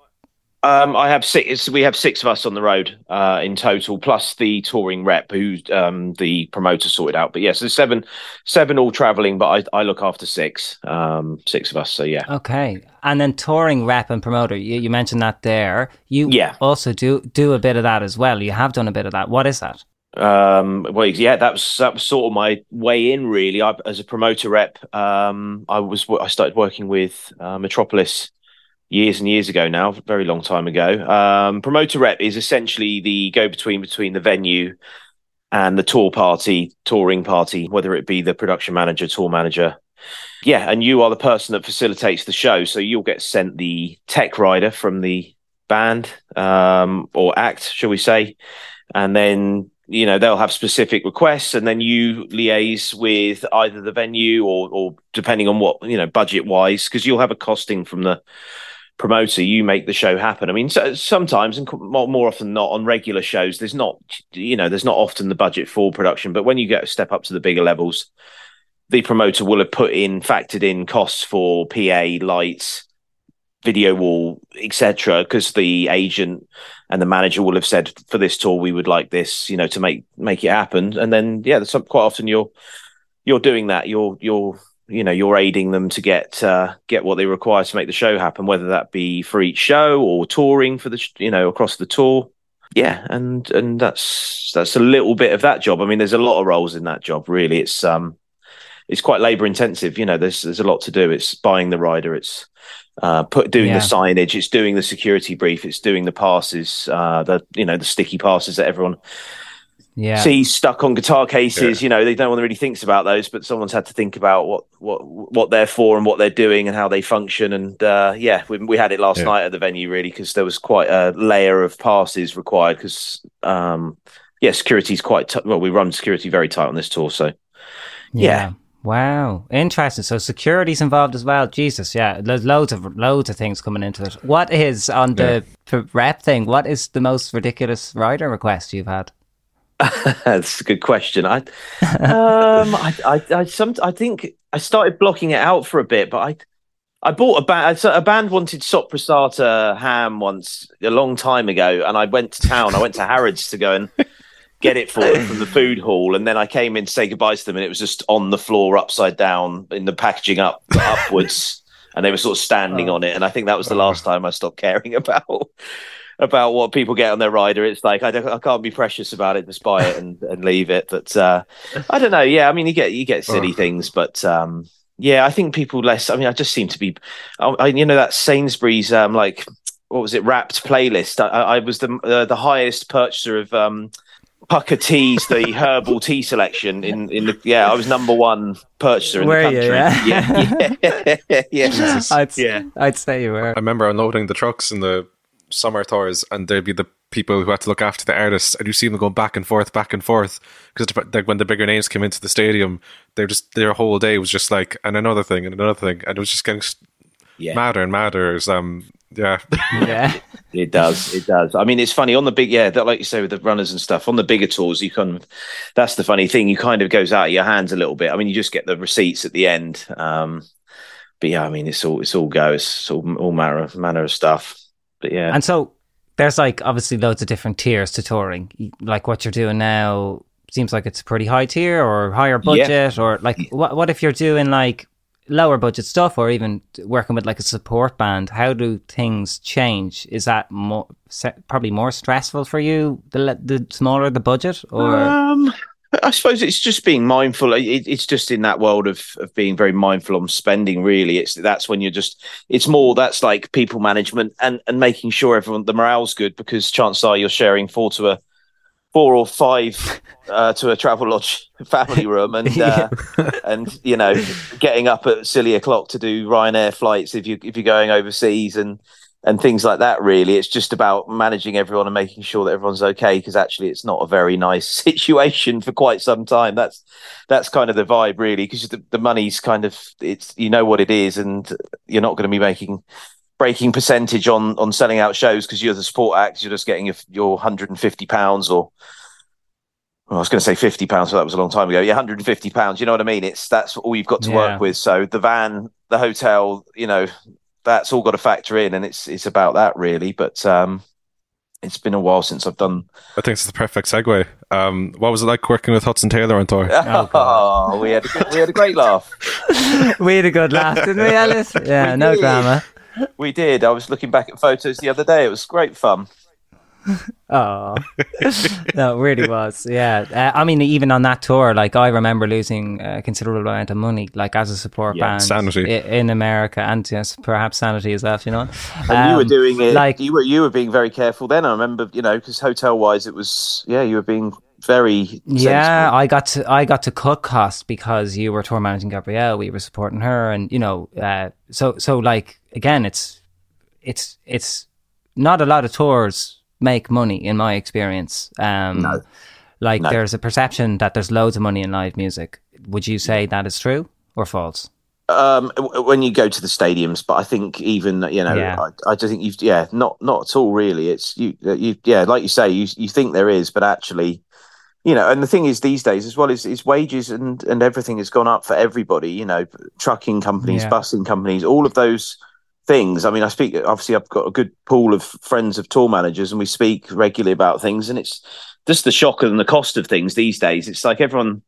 Um, I have six. We have six of us on the road uh, in total, plus the touring rep who um, the promoter sorted out. But yes, yeah, so seven, seven all traveling. But I, I look after six, um, six of us. So yeah. Okay, and then touring rep and promoter. You, you mentioned that there. You yeah. also do do a bit of that as well. You have done a bit of that. What is that? Um, well, yeah, that was that was sort of my way in. Really, I, as a promoter rep, um, I was I started working with uh, Metropolis years and years ago now, very long time ago. Um, promoter rep is essentially the go between between the venue and the tour party, touring party, whether it be the production manager, tour manager. Yeah, and you are the person that facilitates the show. So you'll get sent the tech rider from the band um, or act, shall we say, and then you know they'll have specific requests and then you liaise with either the venue or or depending on what you know budget wise because you'll have a costing from the promoter, you make the show happen. I mean, so, sometimes and more, more often not on regular shows, there's not, you know, there's not often the budget for production. But when you get a step up to the bigger levels, the promoter will have put in, factored in costs for PA, lights, video wall, etc. Because the agent and the manager will have said, for this tour, we would like this, you know, to make make it happen. And then, yeah, some, quite often you're you're doing that. You're you're you know you're aiding them to get uh, get what they require to make the show happen, whether that be for each show or touring for the you know across the tour. Yeah, and and that's that's a little bit of that job. I mean, there's a lot of roles in that job. Really, it's um it's quite labor intensive. You know, there's there's a lot to do. It's buying the rider. It's uh, put doing yeah. the signage. It's doing the security brief. It's doing the passes. Uh, the you know the sticky passes that everyone Yeah. see stuck on guitar cases. You know, they no one really thinks about those, but someone's had to think about what what what they're for and what they're doing and how they function. And uh, yeah, we, we had it last Yeah. night at the venue really because there was quite a layer of passes required because um, yeah, security's quite t- well. We run security very tight on this tour, so yeah. Wow. Interesting. So security's involved as well. Jesus, yeah. There's loads of loads of things coming into it. What is on the p- rep thing? What is the most ridiculous rider request you've had? <laughs> That's a good question. I, um, I, I, I, some, I think I started blocking it out for a bit, but I, I bought a band. A band wanted Soppressata ham once a long time ago, and I went to town. I went to Harrods to go and get it for them from the food hall, and then I came in to say goodbye to them, and it was just on the floor, upside down, in the packaging up upwards, and they were sort of standing on it. And I think that was the last time I stopped caring <laughs> about about what people get on their rider. It's like I don't, I can't be precious about it, just buy it and, and leave it. But uh, I don't know. Yeah, I mean, you get you get silly things, but um, yeah, I think people less. I mean, I just seem to be, I, I- you know, that Sainsbury's um, like what was it, Wrapped playlist. I, I was the uh, the highest purchaser of um, Pukka teas, the <laughs> herbal tea selection in in the yeah. I was number one purchaser in Were the you, country. yeah? yeah, yeah, <laughs> yeah. <laughs> I'd, Yeah. I'd say you were. I remember unloading the trucks in the summer tours, and there'd be the people who had to look after the artists, and you see them going back and forth, back and forth, because like when the bigger names came into the stadium, they're just their whole day was just like and another thing and another thing, and it was just getting Yeah. madder and madder. As, um, yeah, Yeah. <laughs> It does. It does. I mean, it's funny on the big, yeah, that like you say with the runners and stuff on the bigger tours. You can. that's the funny thing. You kind of goes out of your hands a little bit. I mean, you just get the receipts at the end. Um, but yeah, I mean, it's all it's all goes, it's all all manner manner of stuff. But yeah, And so there's like obviously loads of different tiers to touring. Like what you're doing now seems like it's a pretty high tier or higher budget or like what what if you're doing like lower budget stuff or even working with like a support band? How do things change? Is that more probably more stressful for you the the smaller the budget or? Um, I suppose it's just being mindful. It, it's just in that world of of being very mindful on spending. Really, it's that's when you're just. It's more that's like people management and and making sure everyone the morale's good because chances are you're sharing four to a four or five uh, to a travel lodge <laughs> family <laughs> room and uh, and you know getting up at silly o'clock to do Ryanair flights if you if you're going overseas and and things like that really it's just about managing everyone and making sure that everyone's okay because actually it's not a very nice <laughs> situation for quite some time that's that's kind of the vibe really because the, the money's kind of it's you know what it is and you're not going to be making breaking percentage on on selling out shows because you're the support act you're just getting your, your 150 pounds or well, I was going to say fifty pounds, so that was a long time ago. Yeah, hundred and fifty pounds. You know what I mean? It's that's all you've got to Yeah. work with. So the van, the hotel, you know, that's all got to factor in, and it's it's about that really. But um, it's been a while since I've done. I think it's the perfect segue. Um, what was it like working with Hudson Taylor on tour? <laughs> Oh, we had a good, we had a great laugh. <laughs> we had a good laugh didn't we Alice <laughs> yeah We no did. drama We did. I was looking back at photos the other day. It was great fun. Oh, no, it really was. Yeah, uh, I mean, even on that tour, like I remember losing a considerable amount of money, like as a support Yeah, band Sanity. i- in America, and yes, perhaps sanity as well. You know, And you were Um, doing it. like you were you were being very careful. Then I remember, you know, because hotel wise, it was yeah, you were being very Yeah, sensible. I got to I got to cut costs because you were tour managing Gabrielle. We were supporting her, and you know, uh, so so like again, it's it's it's not a lot of tours make money in my experience. Um, No. Like No. there's a perception that there's loads of money in live music. Would you say that is true or false? um when you go to the stadiums but i think even you know Yeah. I, I just think you've yeah not not at all really it's you you yeah like you say you you think there is but actually you know and the thing is these days as well is, is wages and and everything has gone up for everybody you know trucking companies Yeah. busing companies all of those things. I mean i speak obviously i've got a good pool of friends of tour managers and we speak regularly about things and it's just the shock and the cost of things these days. It's like everyone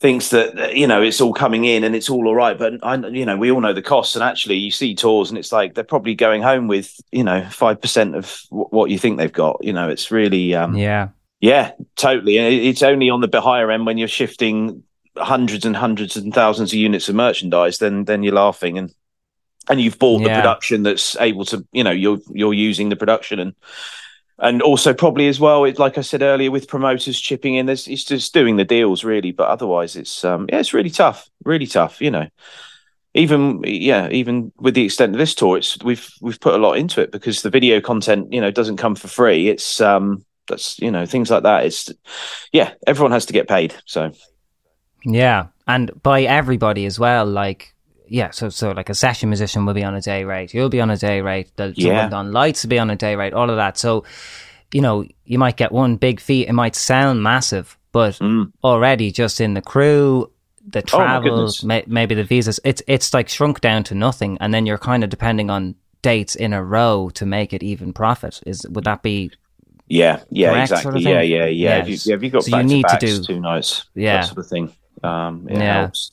thinks that you know it's all coming in and it's all all right but i you know we all know the costs and actually you see tours and it's like they're probably going home with you know 5% of w- what you think they've got you know it's really um Yeah, yeah totally and it's only on the higher end when you're shifting hundreds and hundreds and thousands of units of merchandise then then you're laughing and and you've bought the production that's able to you know you're you're using the production and and also probably as well, it, like I said earlier, with promoters chipping in, there's it's just doing the deals really. But otherwise, it's um, yeah, it's really tough, really tough. You know, even yeah, even with the extent of this tour, it's we've we've put a lot into it because the video content, you know, doesn't come for free. It's um, that's you know things like that. It's yeah, everyone has to get paid. So yeah, and by everybody as well. Like yeah, so so like a session musician will be on a day rate. You'll be on a day rate. The Yeah. on lights will be on a day rate. All of that. So you know you might get one big fee. It might sound massive, but already just in the crew. The Oh, travel, goodness. may, maybe the visas, it's it's like shrunk down to nothing, and then you're kind of depending on dates in a row to make it even profit. Is would that be yeah, yeah, Correct exactly. sort of yeah, thing? yeah, yeah. Have you, have you got So you need to to do- two nights? Yeah. that sort of thing. Um, it Yeah. helps.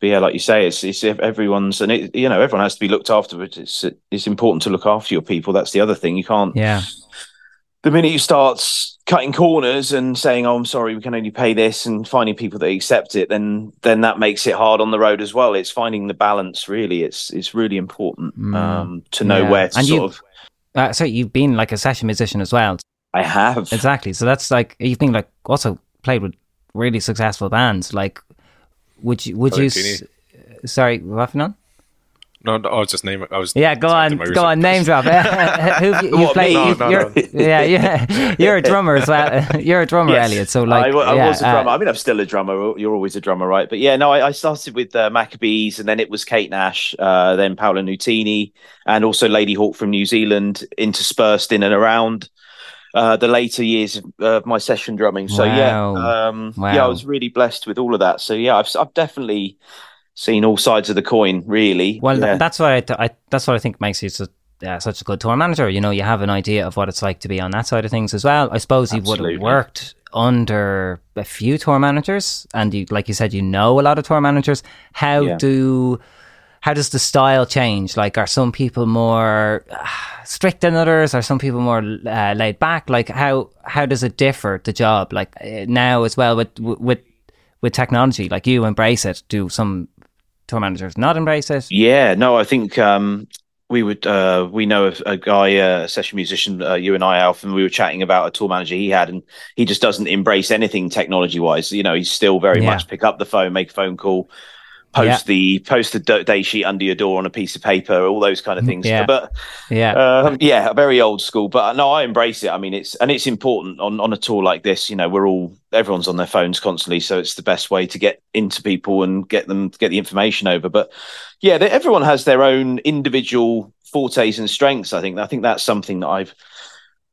But yeah, like you say, it's it's everyone's and it you know everyone has to be looked after. But it's it's important to look after your people. That's the other thing. You can't yeah the minute you start cutting corners and saying, "Oh, I'm sorry, we can only pay this," and finding people that accept it, then then that makes it hard on the road as well. It's finding the balance. Really, it's it's really important um, to know Mm. Yeah. where to And sort you- of. Uh, so you've been like a session musician as well. I have Exactly. So that's like you've been like also played with really successful bands. Like, would you would you? S- sorry, laughing on? No, no, I was just naming. I was Yeah, go on, did my go on, research. name drop. <laughs> Who you, you what, play? No, you, no, you're, no. Yeah, yeah, <laughs> you're a drummer as well. <laughs> You're a drummer, Yes. Elliott. So like, I, I yeah, was a uh, drummer. I mean, I'm still a drummer. You're always a drummer, right? But yeah, no, I, I started with uh, Maccabees, and then it was Kate Nash, uh, then Paolo Nutini, and also Ladyhawke from New Zealand, interspersed in and around uh, the later years of uh, my session drumming. So yeah, um, Wow. yeah, I was really blessed with all of that. So yeah, I've, I've definitely seen all sides of the coin. Really, Well, yeah. th- that's what I, th- I that's what I think makes you so, uh, such a good tour manager. You know, you have an idea of what it's like to be on that side of things as well. I suppose you would have worked under a few tour managers, and you, like you said, you know a lot of tour managers. How Yeah. do how does the style change? Like, are some people more uh, strict than others? Are some people more uh, laid back? Like, how how does it differ the job? Like uh, now as well with with with technology, like you embrace it. Do some tour managers not embrace it? Yeah, no, I think um, we would. Uh, we know of a guy, uh, a session musician, uh, you and I, Alf, and we were chatting about a tour manager he had, and he just doesn't embrace anything technology wise. You know, he's still very Yeah. much pick up the phone, make a phone call, post Yeah. the post the day sheet under your door on a piece of paper, all those kind of things. Yeah. But Yeah. um, yeah, very old school, but no, I embrace it. I mean, it's and it's important on on a tour like this. You know, we're all everyone's on their phones constantly, so it's the best way to get into people and get them get the information over. But yeah, everyone has their own individual fortes and strengths. I think I think that's something that I've.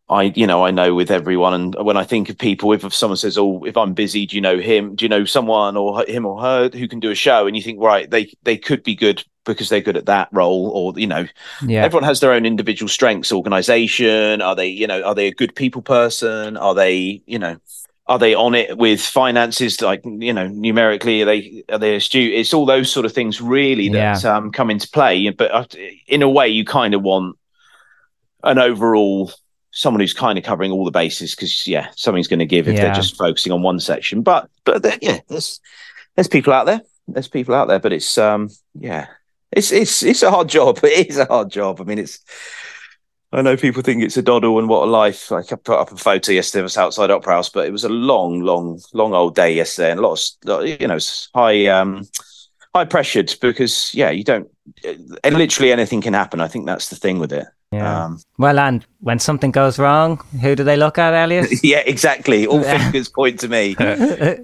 I, you know, I know with everyone, and when I think of people, if, if someone says, "Oh, if I'm busy, do you know him? Do you know someone or him or her who can do a show?" and you think, right, they they could be good because they're good at that role, or you know, Yeah. everyone has their own individual strengths organization are they you know are they a good people person are they you know are they on it with finances like you know numerically are they are they astute it's all those sort of things really that um, come into play but uh, in a way you kind of want an overall someone who's kind of covering all the bases because yeah something's going to give if Yeah. they're just focusing on one section but but yeah there's there's people out there there's people out there but it's um yeah it's it's it's a hard <laughs> job it is a hard job i mean it's I know people think it's a doddle and what a life. Like I put up a photo yesterday of us outside Opera House, but it was a long, long, long old day yesterday, and a lot of you know high, um, high pressured because yeah, you don't. And literally anything can happen. I think that's the thing with it. Yeah. Um, well, and when something goes wrong, who do they look at, Elliott? <laughs> yeah, exactly. All <laughs> fingers point to me. <laughs>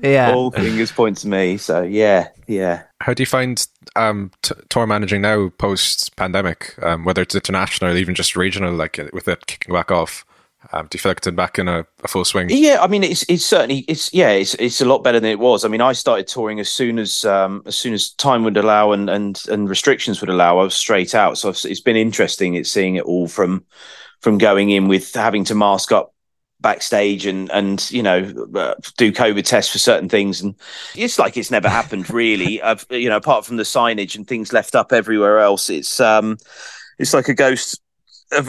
yeah. All fingers point to me. So yeah, yeah. How do you find um, t- tour managing now post pandemic, um, whether it's international or even just regional, like with it kicking back off? Um, do you feel like it's back in a, a full swing? Yeah, I mean, it's it's certainly it's yeah, it's it's a lot better than it was. I mean, I started touring as soon as um, as soon as time would allow and and and restrictions would allow. I was straight out, so it's, it's been interesting. It's seeing it all from from going in with having to mask up backstage and and you know uh, do COVID tests for certain things, and it's like it's never happened really. <laughs> I've, you know, apart from the signage and things left up everywhere else, it's um, it's like a ghost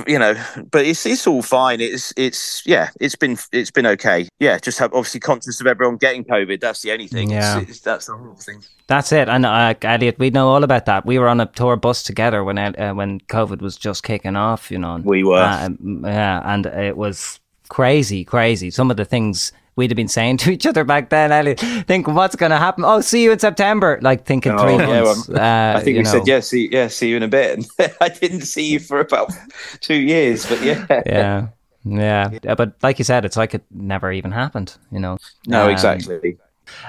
you know but it's it's all fine it's it's yeah it's been it's been okay yeah just have obviously conscious of everyone getting covid that's the only thing Yeah. it's, it's, that's the whole thing That's it. And uh, Elliott, we know all about that. We were on a tour bus together when uh, when COVID was just kicking off, you know. We were. Uh, yeah, and it was crazy, crazy. Some of the things we'd have been saying to each other back then, Elliott, thinking what's going to happen. Oh, see you in September. Like thinking Oh, three yeah, months. well, uh, I think we said know. yeah, see, yeah, see you in a bit. And <laughs> I didn't see you for about two years, but yeah, yeah. Yeah. Yeah, But like you said, it's like it never even happened, you know? no, Um, exactly.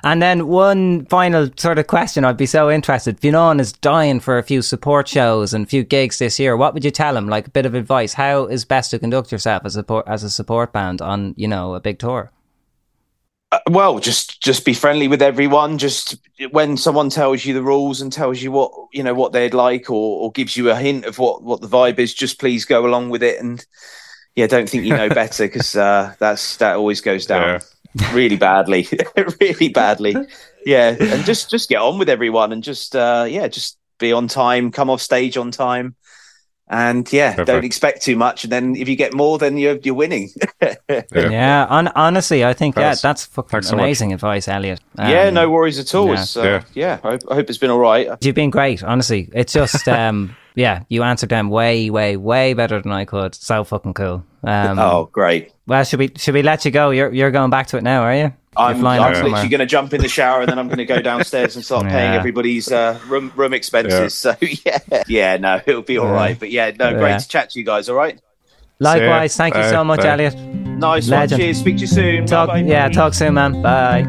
And then one final sort of question I'd be so interested. Fionnán is dying for a few support shows and a few gigs this year. What would you tell him? Like a bit of advice. How is best to conduct yourself as a support, as a support band on, you know, a big tour? Uh, well, just just be friendly with everyone. Just when someone tells you the rules and tells you what you know what they'd like, or, or gives you a hint of what what the vibe is, just please go along with it. And yeah, don't think you know <laughs> better because uh, that's that always goes down really badly, <laughs> really badly. Yeah, and just just get on with everyone and just uh, yeah, just be on time, come off stage on time. And yeah, don't expect too much. And then if you get more, then you're you're winning. <laughs> Yeah, on, honestly, I think yeah, that's fucking Thanks so much. amazing advice, Elliott. Um, yeah, no worries at all. yeah. It's, uh, Yeah. yeah, I, hope, I hope it's been all right. You've been great, honestly. It's just, <laughs> um, yeah, you answered them way, way, way better than I could. So fucking cool. Um, oh, great. well, should we should we let you go? You're you're going back to it now, are you? I'm, I'm off somewhere. literally going to jump in the shower and then I'm going to go downstairs and start <laughs> paying everybody's uh, room room expenses. So <laughs> yeah, yeah, no, it'll be all Yeah. right. But yeah, no, great to chat to you guys. All right, Likewise, thank you so much, Bye. Elliott. nice Legend. one. Cheers. Speak to you soon. Talk, Bye-bye. yeah, talk soon, man. Bye.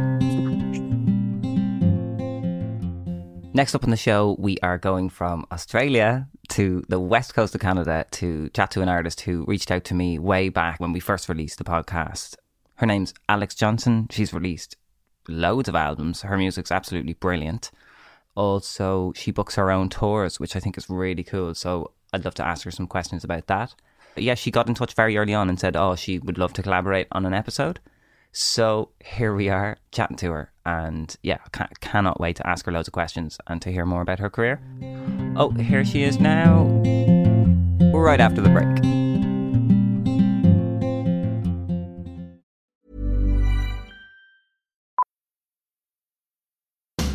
Next up on the show, we are going from Australia to the west coast of Canada to chat to an artist who reached out to me way back when we first released the podcast. Her name's Alexz Johnson. She's released loads of albums. Her music's absolutely brilliant. Also, she books her own tours, which I think is really cool. So I'd love to ask her some questions about that. But yeah, she got in touch very early on and said, oh, she would love to collaborate on an episode. So here we are chatting to her, and yeah, ca- cannot wait to ask her loads of questions and to hear more about her career. Oh, here she is now, right after the break.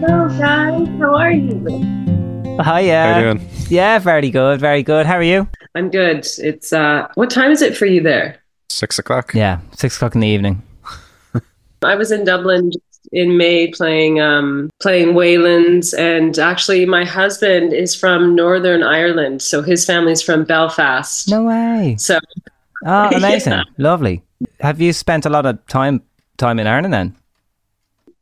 Hello, guys. How are you? Hi, How yeah, you doing? yeah, very good, very good. How are you? I'm good. It's uh, what time is it for you there? Six o'clock. Yeah, six o'clock in the evening. <laughs> I was in Dublin just in May playing um playing Whelan's, and actually my husband is from Northern Ireland, so his family's from Belfast. No way. So <laughs> Oh, amazing, Yeah. lovely. Have you spent a lot of time time in Ireland then?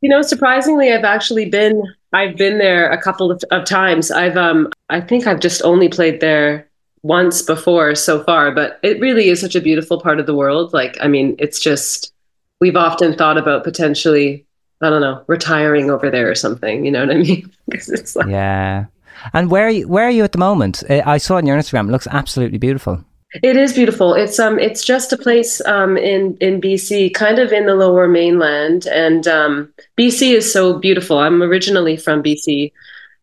You know, surprisingly, I've actually been I've been there a couple of, of times. I've um I think I've just only played there once before so far, but it really is such a beautiful part of the world. Like, I mean, it's just we've often thought about potentially, I don't know, retiring over there or something. You know what I mean? <laughs> like, Yeah. And where are you, where are you at the moment? Uh, I saw on your Instagram. It looks absolutely beautiful. It is beautiful. It's um it's just a place um in in BC, kind of in the lower mainland and um BC is so beautiful. I'm originally from BC.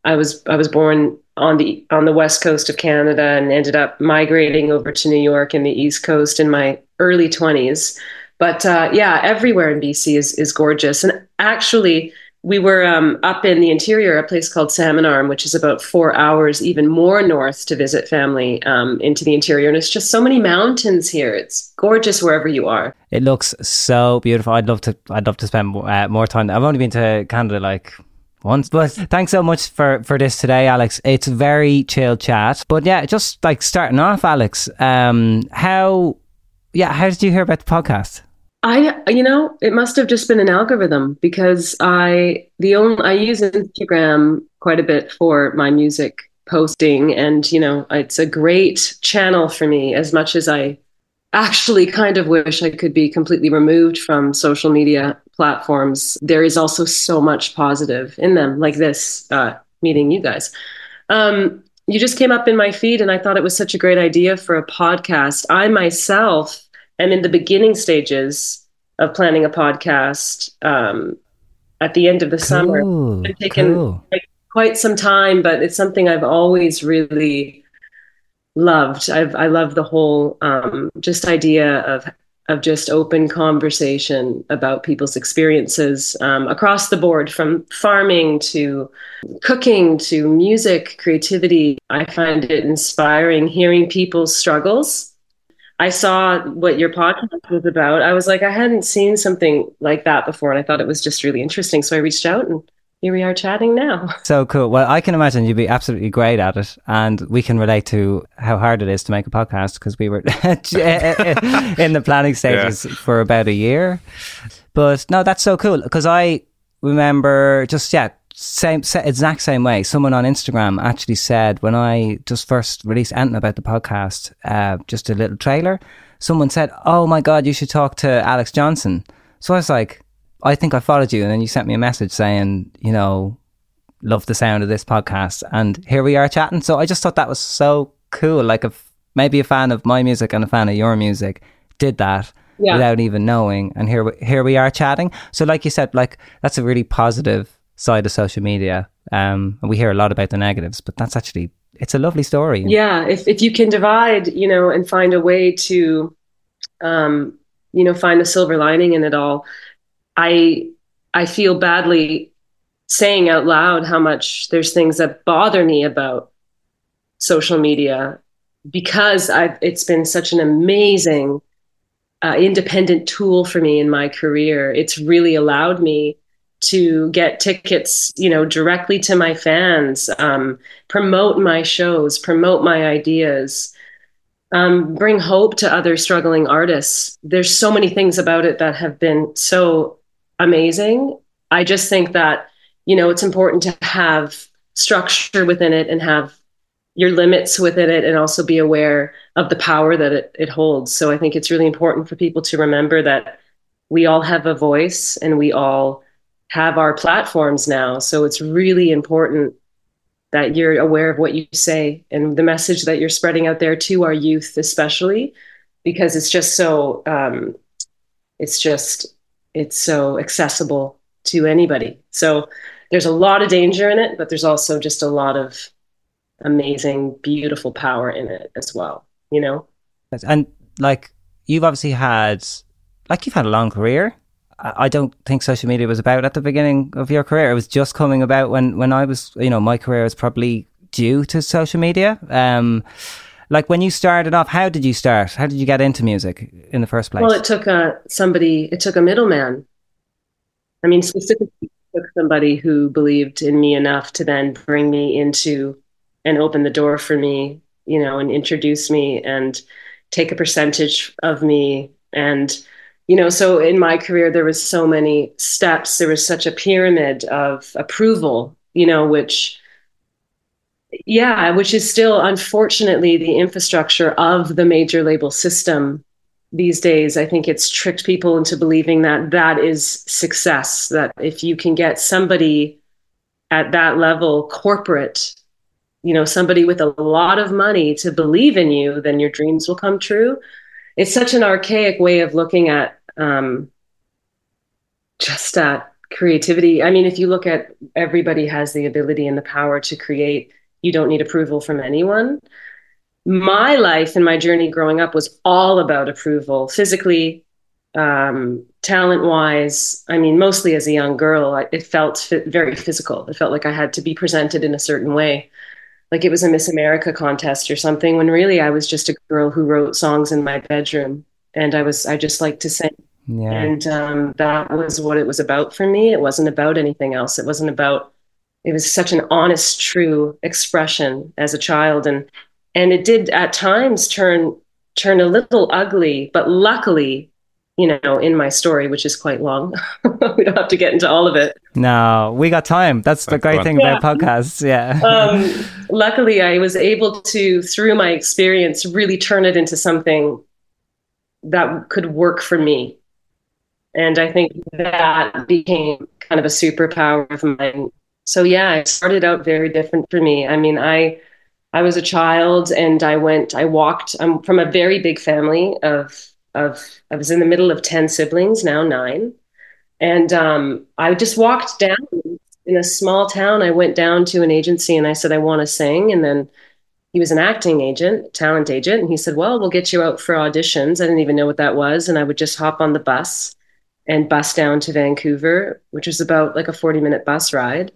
I was I was born on the on the west coast of Canada and ended up migrating over to New York in the east coast in my early 20s. But uh, yeah, everywhere in BC is is gorgeous. And actually, we were um, up in the interior, a place called Salmon Arm, which is about four hours even more north to visit family um, into the interior. And it's just so many mountains here. It's gorgeous wherever you are. It looks so beautiful. I'd love to. I'd love to spend uh, more time. I've only been to Canada like once. But <laughs> thanks so much for, for this today, Alexz. It's very chill chat. But yeah, just like starting off, Alexz, um, how, yeah, how did you hear about the podcast? I, you know, it must have just been an algorithm because I, the only, I use Instagram quite a bit for my music posting and, you know, it's a great channel for me as much as I actually kind of wish I could be completely removed from social media platforms. There is also so much positive in them, like this uh, meeting you guys. Um, you just came up in my feed, and I thought it was such a great idea for a podcast. I myself am in the beginning stages of planning a podcast um, at the end of the cool, summer. It's taken cool. quite some time, but it's something I've always really loved. I've I love the whole um, just idea of of just open conversation about people's experiences um, across the board, from farming to cooking to music, creativity. I find it inspiring hearing people's struggles. I saw what your podcast was about. I was like, I hadn't seen something like that before, and I thought it was just really interesting. So I reached out and here we are chatting now. <laughs> So cool. Well, I can imagine you'd be absolutely great at it. And we can relate to how hard it is to make a podcast because we were <laughs> in the planning <laughs> stages yeah. for about a year. But no, that's so cool because I remember just, yeah, same, exact same way. Someone on Instagram actually said when I just first released anything about the podcast, uh, just a little trailer, someone said, Oh my God, you should talk to Alexz Johnson. So I was like, I think I followed you, and then you sent me a message saying, you know, love the sound of this podcast, and here we are chatting. So I just thought that was so cool. Like, if maybe a fan of my music and a fan of your music did that yeah. without even knowing, and here here we are chatting. So, like you said, like that's a really positive side of social media. Um, we hear a lot about the negatives, but that's actually it's a lovely story. Yeah, if if you can divide, you know, and find a way to, um, you know, find the silver lining in it all I I feel badly saying out loud how much there's things that bother me about social media because I've, it's been such an amazing uh, independent tool for me in my career. It's really allowed me to get tickets, you know, directly to my fans, um, promote my shows, promote my ideas, um, bring hope to other struggling artists. There's so many things about it that have been so amazing. I just think that, you know, it's important to have structure within it and have your limits within it and also be aware of the power that it, it holds. So I think it's really important for people to remember that we all have a voice and we all have our platforms now. So it's really important that you're aware of what you say and the message that you're spreading out there to our youth, especially because it's just so, um, it's just it's so accessible to anybody. So there's a lot of danger in it, but there's also just a lot of amazing, beautiful power in it as well, you know? And like you've obviously had, like you've had a long career. I don't think social media was about at the beginning of your career. It was just coming about when, when I was, you know, my career was probably due to social media. Um, like when you started off, how did you start? How did you get into music in the first place? Well, it took a somebody. It took a middleman. I mean, specifically, it took somebody who believed in me enough to then bring me into and open the door for me, you know, and introduce me and take a percentage of me and you know so in my career there was so many steps there was such a pyramid of approval you know which yeah, which is still unfortunately the infrastructure of the major label system these days. I think it's tricked people into believing that that is success, that if you can get somebody at that level, corporate, you know, somebody with a lot of money to believe in you, then your dreams will come true. It's such an archaic way of looking at um, just that creativity. I mean, if you look at everybody has the ability and the power to create you don't need approval from anyone. My life and my journey growing up was all about approval, physically, um, talent wise. I mean, mostly as a young girl, it felt very physical. It felt like I had to be presented in a certain way, like it was a Miss America contest or something, when really I was just a girl who wrote songs in my bedroom. And I was, I just like to sing. Yeah. And um, that was what it was about for me. It wasn't about anything else. It wasn't about it was such an honest, true expression as a child, and and it did at times turn turn a little ugly, but luckily, you know, in my story, which is quite long, <laughs> we don't have to get into all of it. No, we got time. That's the great thing Yeah. about podcasts. Yeah. um, luckily, I was able to, through my experience, really turn it into something that could work for me. And I think that became kind of a superpower of mine. So yeah, it started out very different for me. I mean, I I was a child and I went, I walked. I'm from a very big family of of I was in the middle of ten siblings, now nine, and um, I just walked down in a small town. I went down to an agency and I said I want to sing, and then he was an acting agent, talent agent, and he said, "Well, we'll get you out for auditions." I didn't even know what that was, and I would just hop on the bus and bus down to Vancouver, which was about like a 40 minute bus ride.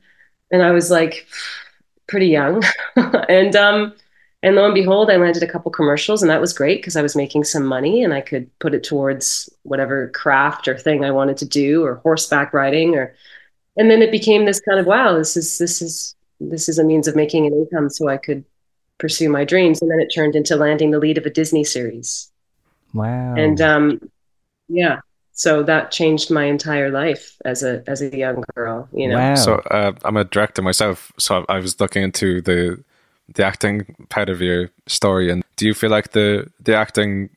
And I was like pretty young. <laughs> and um and lo and behold, I landed a couple commercials and that was great because I was making some money and I could put it towards whatever craft or thing I wanted to do or horseback riding or and then it became this kind of wow, this is this is this is a means of making an income so I could pursue my dreams. And then it turned into landing the lead of a Disney series. Wow. And um yeah. So that changed my entire life as a as a young girl, you know. Wow. So uh, I'm a director myself, so I was looking into the the acting part of your story. And do you feel like the the acting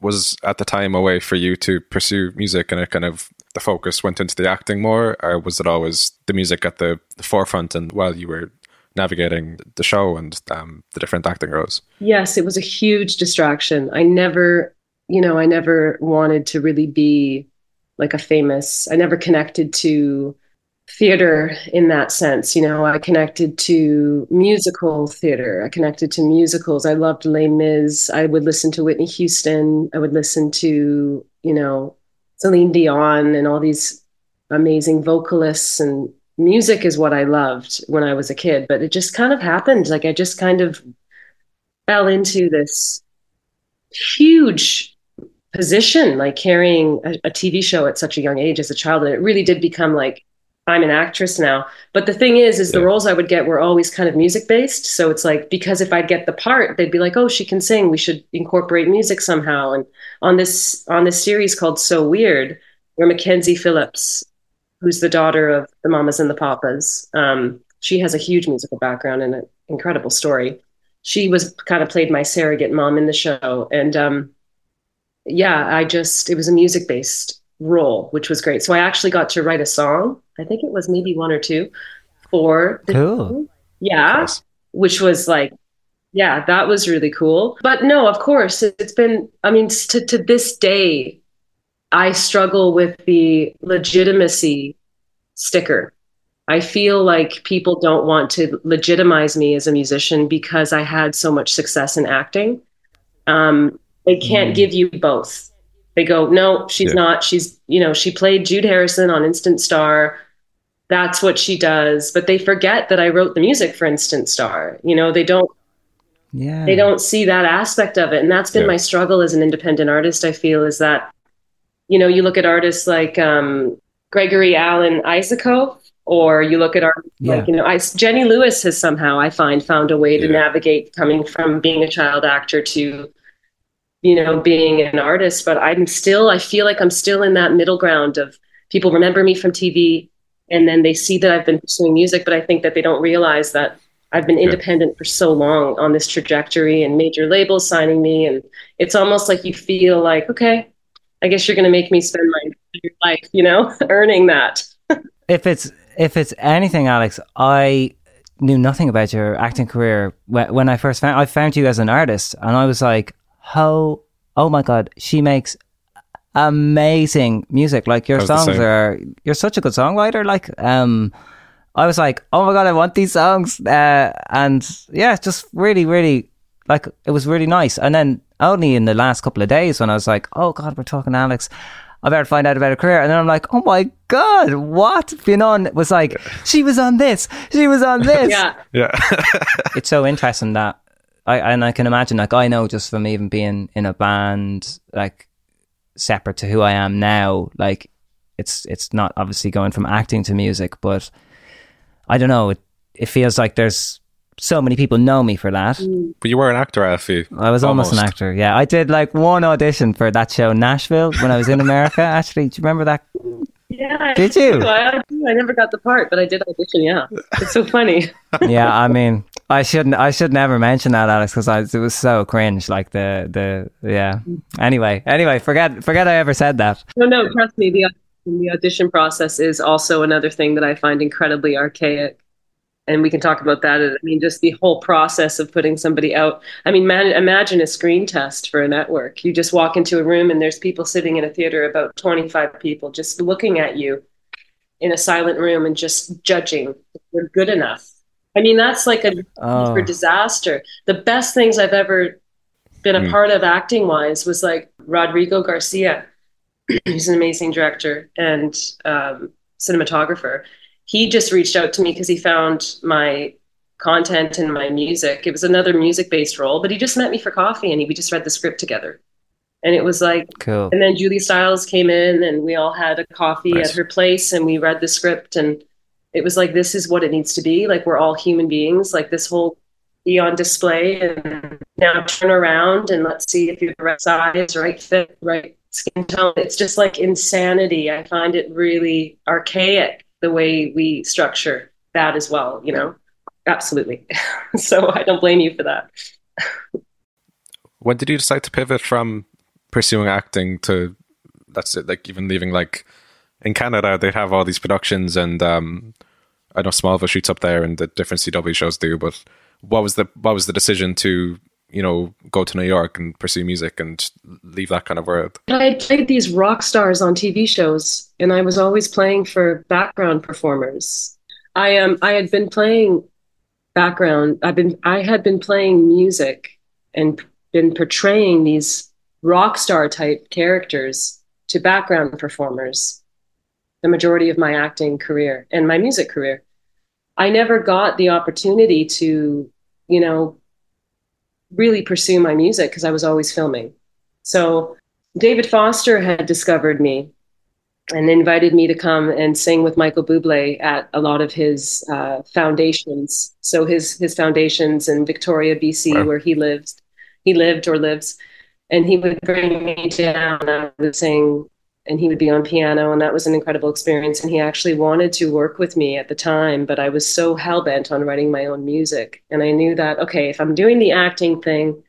was at the time a way for you to pursue music, and it kind of the focus went into the acting more, or was it always the music at the, the forefront? And while you were navigating the show and um, the different acting roles, Yes, it was a huge distraction. I never, you know, I never wanted to really be like a famous. I never connected to theater in that sense. You know, I connected to musical theater. I connected to musicals. I loved Les Mis. I would listen to Whitney Houston. I would listen to, you know, Celine Dion and all these amazing vocalists and music is what I loved when I was a kid, but it just kind of happened. Like I just kind of fell into this huge position, like carrying a, a TV show at such a young age as a child. And it really did become like, I'm an actress now. But the thing is, is the roles I would get were always kind of music based. So it's like, because if I'd get the part, they'd be like, oh, she can sing. We should incorporate music somehow. And on this, on this series called So Weird, where Mackenzie Phillips, who's the daughter of the Mamas and the Papas, um, she has a huge musical background and an incredible story. She was kind of played my surrogate mom in the show. And um, yeah, I just, it was a music based role, which was great. So I actually got to write a song. I think it was maybe one or two for the Cool. yeah, which was like, yeah, that was really cool. But no, of course, it's been, I mean, to, to this day, I struggle with the legitimacy sticker. I feel like people don't want to legitimize me as a musician because I had so much success in acting. Um, they can't give you both. They go, no, she's Yeah. not. She's, you know, she played Jude Harrison on Instant Star. That's what she does. But they forget that I wrote the music for Instant Star. You know, they don't Yeah. they don't see that aspect of it and that's been Yeah. my struggle as an independent artist i feel is that you know you look at artists like um, Gregory Alan Isakov or you look at artists Yeah. like you know I, jenny lewis has somehow i find found a way to Yeah. navigate coming from being a child actor to you know being an artist but i'm still i feel like i'm still in that middle ground of people remember me from tv and then they see that i've been pursuing music but i think that they don't realize that I've been independent for so long on this trajectory and major labels signing me. And it's almost like you feel like, okay, I guess you're going to make me spend my entire life, you know, <laughs> earning that. if it's if it's anything, Alex, I knew nothing about your acting career when, when I first found I found you as an artist, and I was like, "How? Oh my god, she makes amazing music! Like your I was the songs are. You're such a good songwriter. Like, um, I was like, oh my god, I want these songs, uh, and yeah, it's just really, really like it was really nice. And then only in the last couple of days when I was like, oh god, we're talking to Alex. I better find out about her career. And then I'm like, oh my God, what? Fionnán was like, she was on this, she was on <laughs> this. Yeah. yeah, <laughs> It's so interesting that I, and I can imagine, like, I know just from even being in a band, like, separate to who I am now, like, it's, it's not obviously going from acting to music, but I don't know. It, it feels like there's so many people know me for that. Mm. But you were an actor, Alfie. I was almost, an actor. Yeah, I did like one audition for that show Nashville when I was in America. <laughs> Actually, do you remember that? Yeah. Did you? I, I never got the part, but I did audition. Yeah, it's so funny. <laughs> yeah, I mean, I shouldn't. I should never mention that, Alex, because it was so cringe. Like the the yeah. Anyway, anyway, forget forget I ever said that. No, no, trust me. The the audition process is also another thing that I find incredibly archaic. And we can talk about that. I mean, just the whole process of putting somebody out. I mean, man, imagine a screen test for a network. You just walk into a room and there's people sitting in a theater, about 25 people, just looking at you in a silent room and just judging if you're good enough. I mean, that's like a Oh. for disaster. The best things I've ever been a Mm. part of acting wise was like Rodrigo Garcia. <clears throat> He's an amazing director and um, cinematographer. He just reached out to me because he found my content and my music. It was another music based role, but he just met me for coffee and he, we just read the script together. And it was like, Cool. and then Julia Stiles came in and we all had a coffee Nice. at her place and we read the script and it was like this is what it needs to be. Like we're all human beings. Like this whole be on display and now turn around and let's see if you're the right size, right fit, right skin tone. It's just like insanity. I find it really archaic the way we structure that as well, you know? Absolutely. <laughs> so I don't blame you for that. When did you decide to pivot from pursuing acting to that's it, like even leaving like in Canada they'd have all these productions and um I know Smallville shoots up there and the different CW shows do, but what was the what was the decision to, you know, go to New York and pursue music and leave that kind of world? I had played these rock stars on TV shows, and I was always playing for background performers. I um I had been playing background. I've been I had been playing music and been portraying these rock star type characters to background performers the majority of my acting career and my music career. I never got the opportunity to, you know, really pursue my music because I was always filming. So David Foster had discovered me and invited me to come and sing with Michael Bublé at a lot of his uh, foundations. So his his foundations in Victoria, BC, Wow. where he lives, he lived or lives, and he would bring me down. And I would sing, and he would be on piano, and that was an incredible experience. And he actually wanted to work with me at the time, but I was so hell bent on writing my own music, and I knew that okay, if I'm doing the acting thing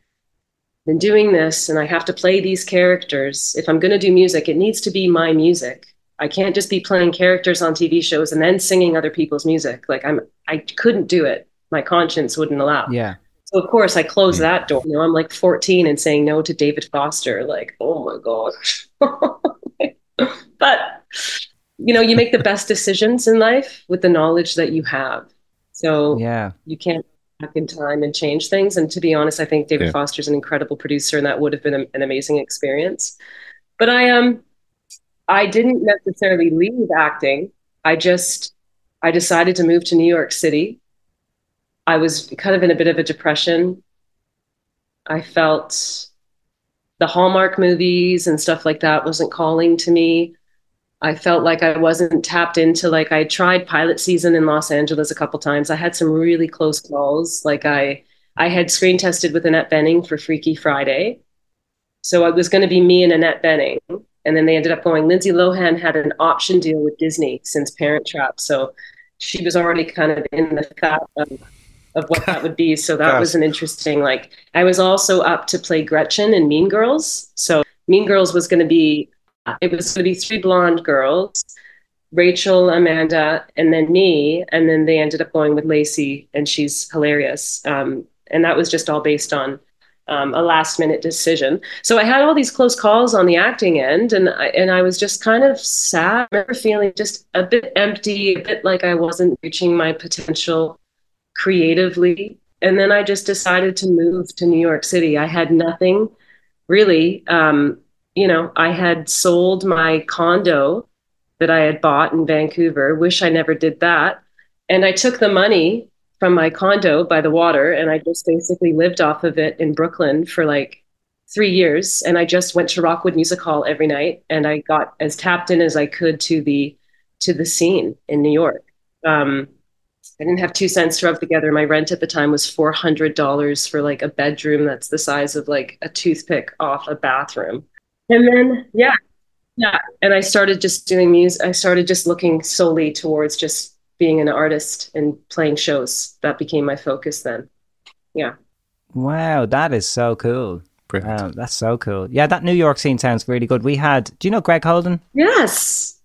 been doing this and I have to play these characters. If I'm going to do music, it needs to be my music. I can't just be playing characters on TV shows and then singing other people's music. Like I'm I couldn't do it. My conscience wouldn't allow. Yeah. So of course I closed that door. You know, I'm like 14 and saying no to David Foster. Like, oh my gosh. <laughs> but you know, you make the best decisions in life with the knowledge that you have. So Yeah. you can't back in time and change things. And to be honest, I think David Yeah. Foster's an incredible producer, and that would have been a- an amazing experience. But I um, I didn't necessarily leave acting. I just I decided to move to New York City. I was kind of in a bit of a depression. I felt the Hallmark movies and stuff like that wasn't calling to me. I felt like I wasn't tapped into like I tried pilot season in Los Angeles a couple times. I had some really close calls. Like I I had screen tested with Annette Bening for Freaky Friday. So it was going to be me and Annette Bening. And then they ended up going, Lindsay Lohan had an option deal with Disney since Parent Trap. So she was already kind of in the fat of, of what that would be. So that Gosh. was an interesting, like, I was also up to play Gretchen in Mean Girls. So Mean Girls was going to be, it was going to be three blonde girls, Rachel, Amanda, and then me. And then they ended up going with Lacey, and she's hilarious. Um, and that was just all based on um, a last minute decision. So I had all these close calls on the acting end, and I, and I was just kind of sad. I remember feeling just a bit empty, a bit like I wasn't reaching my potential creatively. And then I just decided to move to New York City. I had nothing really. Um, you know, I had sold my condo that I had bought in Vancouver. Wish I never did that. And I took the money from my condo by the water and I just basically lived off of it in Brooklyn for like three years. And I just went to Rockwood Music Hall every night and I got as tapped in as I could to the to the scene in New York. Um, I didn't have two cents to rub together. My rent at the time was four hundred dollars for like a bedroom that's the size of like a toothpick off a bathroom. And then yeah, yeah. And I started just doing music. I started just looking solely towards just being an artist and playing shows. That became my focus then. Yeah. Wow, that is so cool. Brilliant. Wow, that's so cool. Yeah, that New York scene sounds really good. We had, do you know Greg Holden? Yes.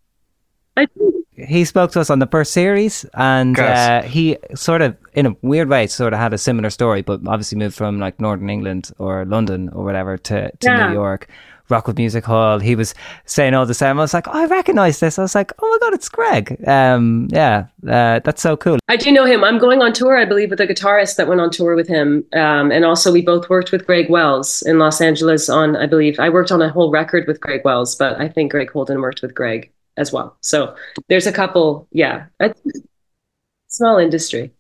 I do. He spoke to us on the first series, and uh, he sort of, in a weird way, sort of had a similar story, but obviously moved from like Northern England or London or whatever to, to Yeah. New York. Rockwood Music Hall. He was saying all the same. I was like, oh, I recognize this. I was like, oh my god, it's Greg. Um, yeah, uh, that's so cool. I do know him. I'm going on tour, I believe, with a guitarist that went on tour with him. Um, and also, we both worked with Greg Wells in Los Angeles on, I believe, I worked on a whole record with Greg Wells, but I think Greg Holden worked with Greg as well. So there's a couple, yeah. A small industry.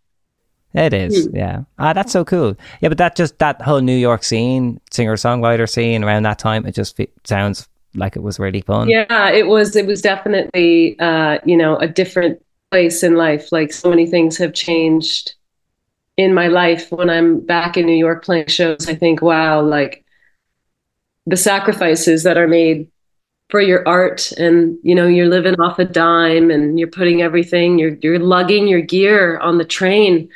It is, Hmm. yeah. Ah, that's so cool. Yeah, but that just that whole New York scene, singer songwriter scene around that time, it just fe- sounds like it was really fun. Yeah, it was. It was definitely, uh, you know, a different place in life. Like so many things have changed in my life. When I'm back in New York playing shows, I think, wow, like the sacrifices that are made for your art, and you know, you're living off a dime, and you're putting everything, you're you're lugging your gear on the train.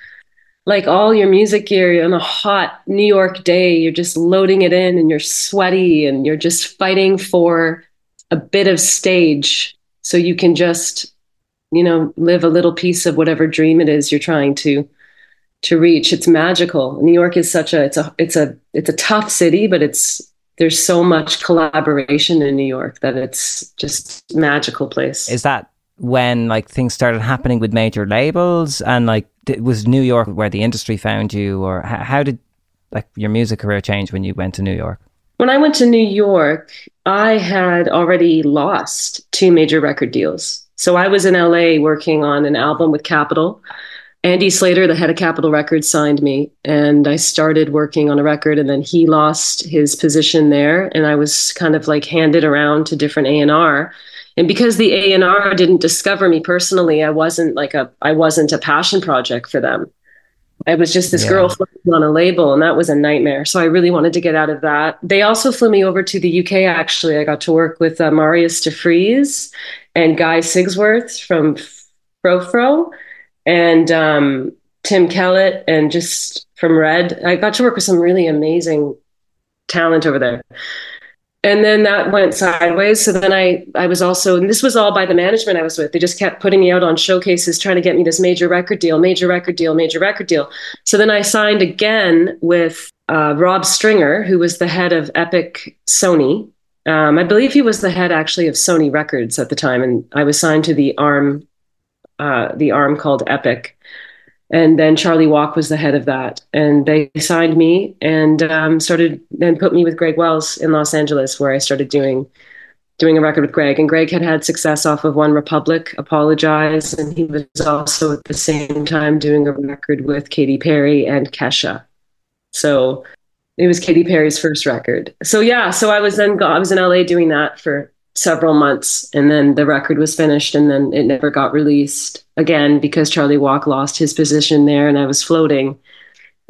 Like all your music gear on a hot New York day, you're just loading it in and you're sweaty and you're just fighting for a bit of stage so you can just you know live a little piece of whatever dream it is you're trying to to reach it's magical new york is such a it's a it's a it's a tough city but it's there's so much collaboration in new york that it's just magical place Is that when like things started happening with major labels and like was New York where the industry found you, or how did like your music career change when you went to New York? when i went to new york i had already lost two major record deals so i was in la working on an album with capitol Andy Slater, the head of Capitol Records, signed me, and I started working on a record. And then he lost his position there, and I was kind of like handed around to different A and R. And because the A and R didn't discover me personally, I wasn't like a I wasn't a passion project for them. I was just this Yeah. girl on a label, and that was a nightmare. So I really wanted to get out of that. They also flew me over to the UK. Actually, I got to work with uh, Marius de Vries and Guy Sigsworth from Frou Frou and um, Tim Kellett, and just from Red. I got to work with some really amazing talent over there. And then that went sideways. So then I, I was also, and this was all by the management I was with. They just kept putting me out on showcases, trying to get me this major record deal, major record deal, major record deal. So then I signed again with uh, Rob Stringer, who was the head of Epic Sony. Um, I believe he was the head actually of Sony Records at the time, and I was signed to the arm, uh, the arm called Epic. And then Charlie Walk was the head of that, and they signed me and um, started then put me with Greg Wells in Los Angeles, where I started doing doing a record with Greg. And Greg had had success off of OneRepublic, Apologize, and he was also at the same time doing a record with Katy Perry and Kesha. So it was Katy Perry's first record. So yeah, so I was then I was in LA doing that for several months, and then the record was finished, and then it never got released again because Charlie Walk lost his position there, and I was floating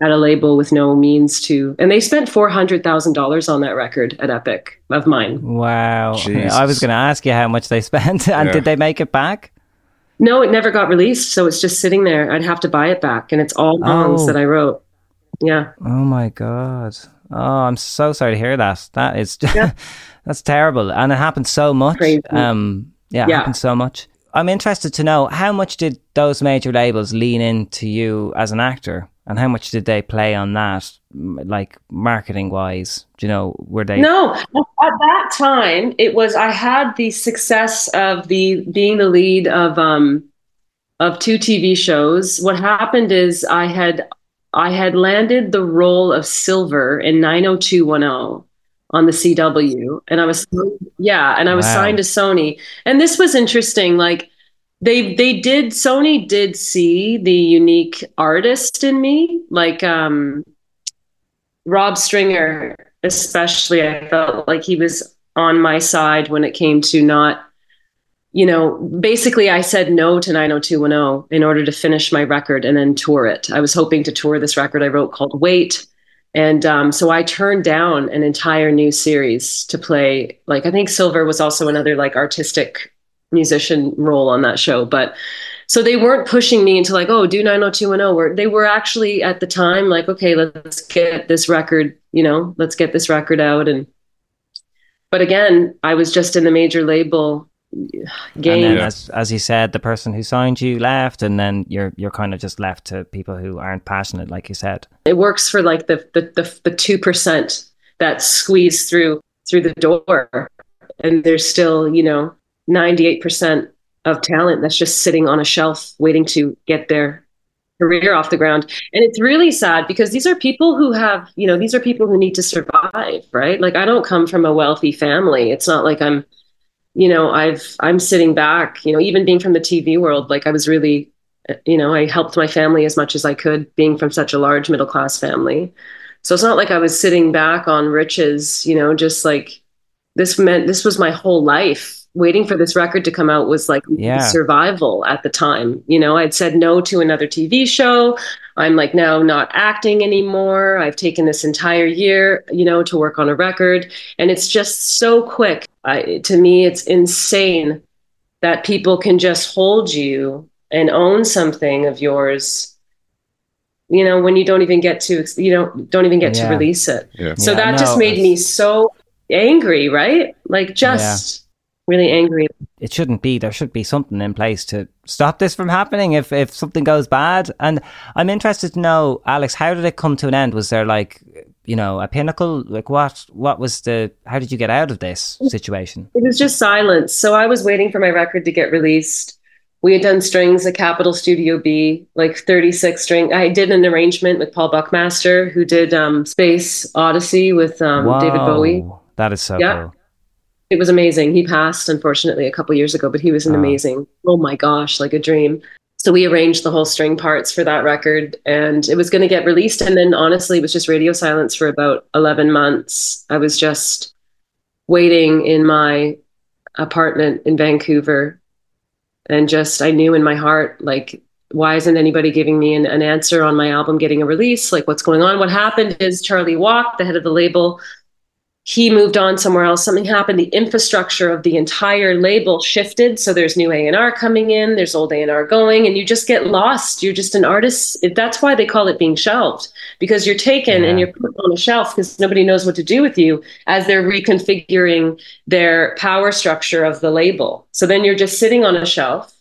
at a label with no means to, and they spent four hundred thousand dollars on that record at Epic of mine. Wow, Jesus. I was going to ask you how much they spent, <laughs> and Yeah. did they make it back? No, it never got released, so it's just sitting there. I'd have to buy it back, and it's all songs Oh. that I wrote. Yeah. Oh my god! Oh, I'm so sorry to hear that. That is Yeah. <laughs> that's terrible, and it happened so much. Um, yeah, it Yeah. happens so much. I'm interested to know how much did those major labels lean into you as an actor, and how much did they play on that, like marketing wise? Do you know were they? No, at that time it was I had the success of the being the lead of um of two TV shows. What happened is I had I had landed the role of Silver in 90210 on the CW and I was yeah, and I was Wow. signed to Sony. And this was interesting like they they did Sony did see the unique artist in me like um Rob Stringer, especially, I felt like he was on my side when it came to not, you know, basically I said no to 90210 in order to finish my record and then tour it. I was hoping to tour this record I wrote called Wait. And um, so I turned down an entire new series to play. Like, I think Silver was also another like artistic musician role on that show. But so they weren't pushing me into like, oh, do 90210. Where they were actually at the time like, okay, let's get this record, you know, let's get this record out. And, but again, I was just in the major label game. And then, as as you said, the person who signed you left, and then you're you're kind of just left to people who aren't passionate, like you said. It works for like the the the two percent that squeeze through through the door, and there's still you know ninety eight percent of talent that's just sitting on a shelf waiting to get their career off the ground and it's really sad because these are people who have you know these are people who need to survive right like i don't come from a wealthy family it's not like i'm you know, I've I'm sitting back, you know, even being from the TV world, like I was really, uh, you know, I helped my family as much as I could, being from such a large middle class family. So it's not like I was sitting back on riches, you know, just like this meant this was my whole life. Waiting for this record to come out was like yeah. survival at the time. You know, I'd said no to another TV show. I'm like now not acting anymore. I've taken this entire year, you know, to work on a record. And it's just so quick. I, to me, it's insane that people can just hold you and own something of yours you know when you don't even get to you don't don't even get yeah. to release it yeah. so yeah, that no, just made me so angry right like just really angry. It shouldn't be. There should be something in place to stop this from happening if if something goes bad. And i'm interested to know alex how did it come to an end? Was there like you know a pinnacle? Like what what was the how did you get out of this situation? It was just silence. So i was waiting for my record to get released. We had done strings at capitol studio b like 36 string. I did an arrangement with paul buckmaster who did um, space odyssey with um, david bowie. That is so Yeah. cool it was amazing. He passed, unfortunately, a couple years ago, but he was an Oh. amazing. Oh my gosh, like a dream. So we arranged the whole string parts for that record, and it was going to get released. And then, honestly, it was just radio silence for about eleven months. I was just waiting in my apartment in Vancouver, and just I knew in my heart, like, why isn't anybody giving me an, an answer on my album getting a release? Like, what's going on? What happened is Charlie Walk, the head of the label, he moved on somewhere else something happened the infrastructure of the entire label shifted. So there's new a&r coming in there's old a&r going and you just get lost. You're just an artist. That's why they call it being shelved because you're taken and you're put on a shelf because nobody knows what to do with you as they're reconfiguring their power structure of the label. So then you're just sitting on a shelf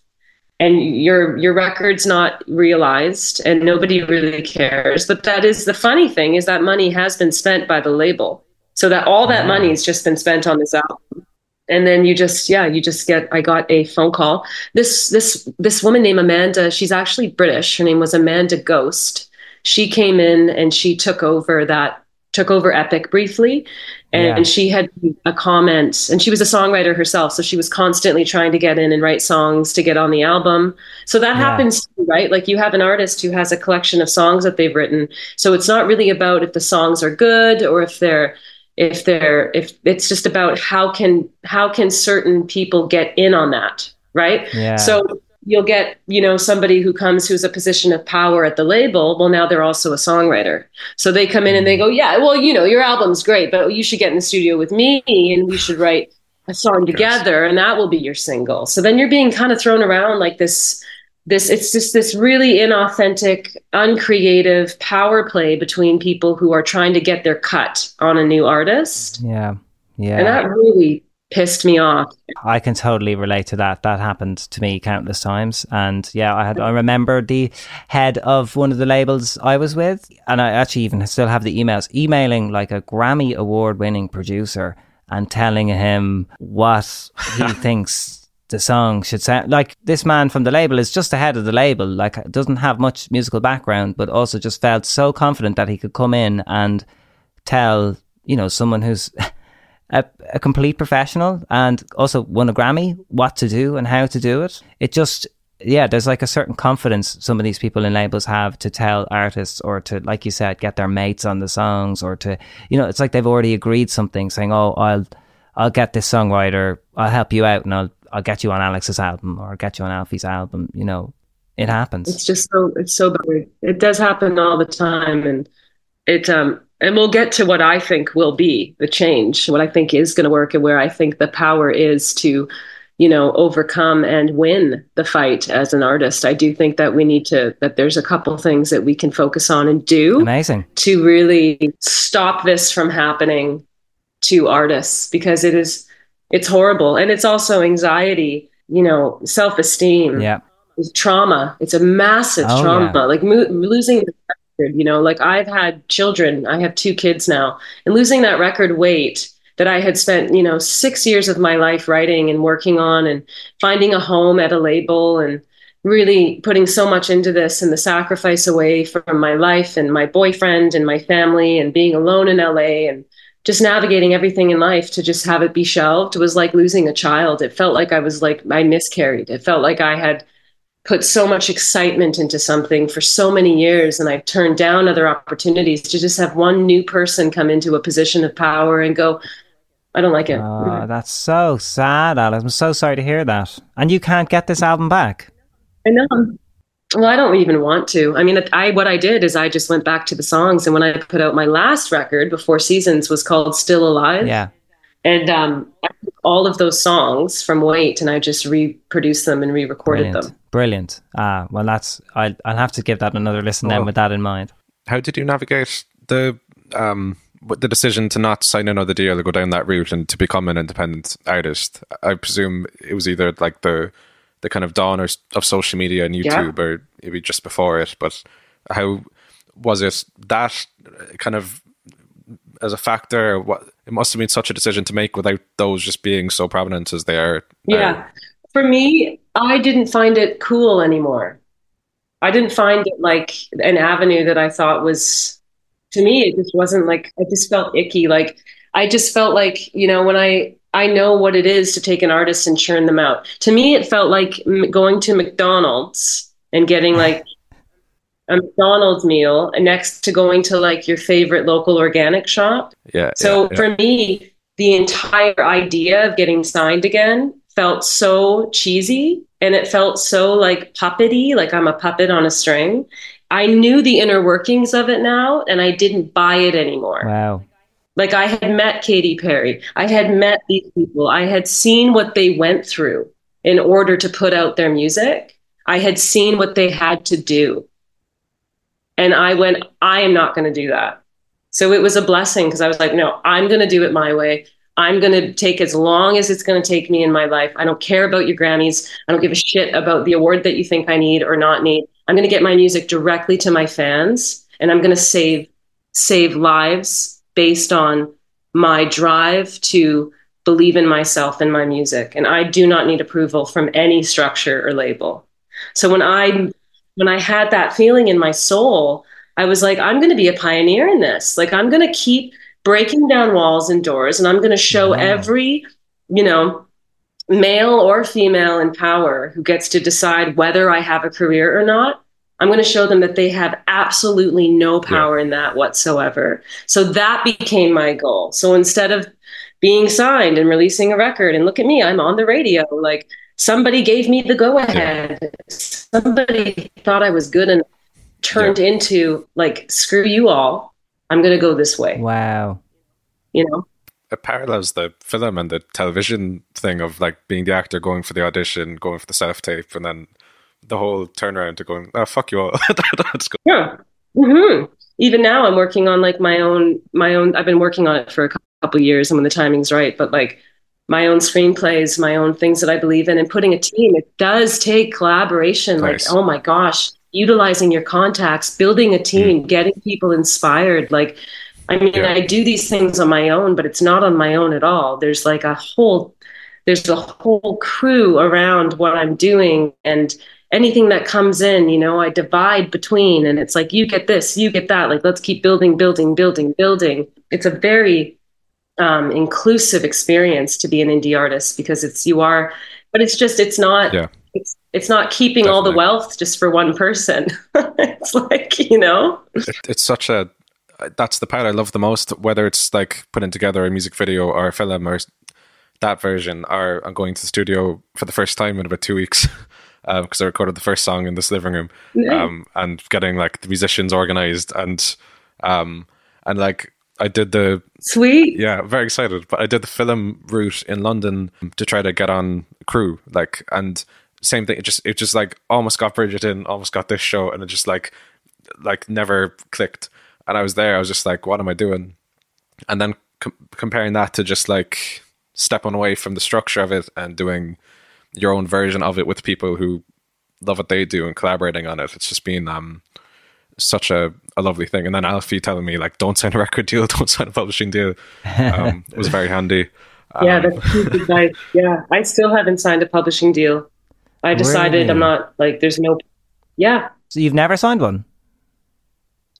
and your your record's not realized and nobody really cares. But that is the funny thing is that money has been spent by the label so that all that money has just been spent on this album. And then you just yeah you just get i got a phone call. This this this woman named amanda she's actually british. Her name was amanda ghost. She came in and she took over that took over epic briefly. And Yeah. she had a comment and she was a songwriter herself so she was constantly trying to get in and write songs to get on the album. So that Yeah. happens too, right? Like you have an artist who has a collection of songs that they've written. So it's not really about if the songs are good or if they're if they're if it's just about how can how can certain people get in on that right? Yeah. so you'll get you know somebody who comes who's a position of power at the label well now they're also a songwriter. So they come in and they mm-hmm. go yeah well you know your album's great but you should get in the studio with me and we should write a song together and that will be your single. So then you're being kind of thrown around like this this it's just this really inauthentic uncreative power play between people who are trying to get their cut on a new artist. Yeah. Yeah. And that really pissed me off. I can totally relate to that. That happened to me countless times. And yeah, I had I remember the head of one of the labels I was with, and I actually even still have the emails, emailing like a Grammy award winning producer and telling him what he <laughs> thinks the song should sound like this man from the label is just the head of the label like doesn't have much musical background but also just felt so confident that he could come in and tell you know someone who's <laughs> a, a complete professional and also won a Grammy what to do and how to do it. It just yeah, there's like a certain confidence some of these people in labels have to tell artists or to, like you said, get their mates on the songs or to, you know, it's like they've already agreed something saying, oh, I'll, I'll get this songwriter, I'll help you out and I'll, I'll get you on Alex's album or I'll get you on Alfie's album. You know, it happens. It's just so it's so weird. It does happen all the time, and it um and we'll get to what I think will be the change, what I think is going to work, and where I think the power is to, you know, overcome and win the fight as an artist. I do think that we need to that there's a couple things that we can focus on and do Amazing. to really stop this from happening to artists because it is it's horrible and it's also anxiety, you know, self-esteem Yeah. is trauma. It's a massive Oh, trauma. yeah. Like mo- losing the record, you know, like I've had children. I have two kids now, and losing that record weight that I had spent, you know, six years of my life writing and working on, and finding a home at a label, and really putting so much into this, and the sacrifice away from my life and my boyfriend and my family, and being alone in LA, and just navigating everything in life to just have it be shelved was like losing a child. It felt like I was like I miscarried. It felt like I had put so much excitement into something for so many years and I've turned down other opportunities to just have one new person come into a position of power and go, I don't like it. Oh, that's so sad, Alex. I'm so sorry to hear that. And you can't get this album back. I know. Well, I don't even want to. I mean, I what I did is I just went back to the songs, and when I put out my last record before Seasons was called Still Alive, Yeah. and um, I took all of those songs from Wait, and I just reproduced them and re-recorded Brilliant. them. Brilliant. Ah, well, that's I'll I'll have to give that another listen then Oh. with that in mind. How did you navigate the um with the decision to not sign another deal or go down that route and to become an independent artist? I presume it was either like the the kind of dawn or, of social media and YouTube, or maybe just before it. But how was it that kind of as a factor? What it must have been such a decision to make without those just being so prominent as they are. Yeah. For me, I didn't find it cool anymore. I didn't find it like an avenue that I thought was, to me, it just wasn't like, I just felt icky. Like, I just felt like, you know, when I, I know what it is to take an artist and churn them out. To me, it felt like m- going to McDonald's and getting like <laughs> a McDonald's meal next to going to like your favorite local organic shop. Yeah. So yeah, yeah. for me, the entire idea of getting signed again felt so cheesy and it felt so like puppety, like I'm a puppet on a string. I knew the inner workings of it now and I didn't buy it anymore. Wow. Like I had met Katy Perry. I had met these people. I had seen what they went through in order to put out their music. I had seen what they had to do. And I went, I am not going to do that. So it was a blessing because I was like, no, I'm going to do it my way. I'm going to take as long as it's going to take me in my life. I don't care about your Grammys. I don't give a shit about the award that you think I need or not need. I'm going to get my music directly to my fans and I'm going to save save lives based on my drive to believe in myself and my music and I do not need approval from any structure or label. So when I when I had that feeling in my soul, I was like I'm going to be a pioneer in this. Like I'm going to keep breaking down walls and doors and I'm going to show Wow. every, you know, male or female in power who gets to decide whether I have a career or not. I'm going to show them that they have absolutely no power in that whatsoever. So that became my goal. So instead of being signed and releasing a record, and look at me, I'm on the radio, like somebody gave me the go ahead. Somebody thought I was good and turned into like, screw you all. I'm going to go this way, Wow. you know? it parallels the film and the television thing of like being the actor going for the audition, going for the self tape, and then the whole turnaround to going, oh, fuck you all. <laughs> Let's go. Yeah. hmm Even now, I'm working on like my own, my own. I've been working on it for a cou- couple years, and when the timing's right, but like my own screenplays, my own things that I believe in, and putting a team. It does take collaboration. Nice. Like, oh my gosh, utilizing your contacts, building a team, getting people inspired. Like, I mean, Yeah. I do these things on my own, but it's not on my own at all. There's like a whole, there's a whole crew around what I'm doing, and anything that comes in, you know, I divide between, and it's like you get this, you get that. Like, let's keep building, building, building, building. It's a very um, inclusive experience to be an indie artist because it's you are, but it's just it's not. Yeah. It's, it's not keeping all the wealth just for one person. <laughs> it's like, you know, It, it's such a, that's the part I love the most, whether it's like putting together a music video or a film or that version, or I'm going to the studio for the first time in about two weeks <laughs> because I recorded the first song in this living room, um, and getting like the musicians organized and um, and like I did the Sweet. yeah, very excited. But I did the film route in London to try to get on crew, like, and same thing. It just, it just like almost got Bridget in, almost got this show, and it just like, like never clicked. And I was there. I was just like, what am I doing? And then com- comparing that to just like stepping away from the structure of it and doing your own version of it with people who love what they do and collaborating on it. It's just been um such a, a lovely thing. And then Alfie telling me like, don't sign a record deal, <laughs> don't sign a publishing deal, um, <laughs> was very handy. Yeah, Um, that's good advice. Yeah, I still haven't signed a publishing deal. I decided I'm not like. There's no. Yeah, So you've never signed one?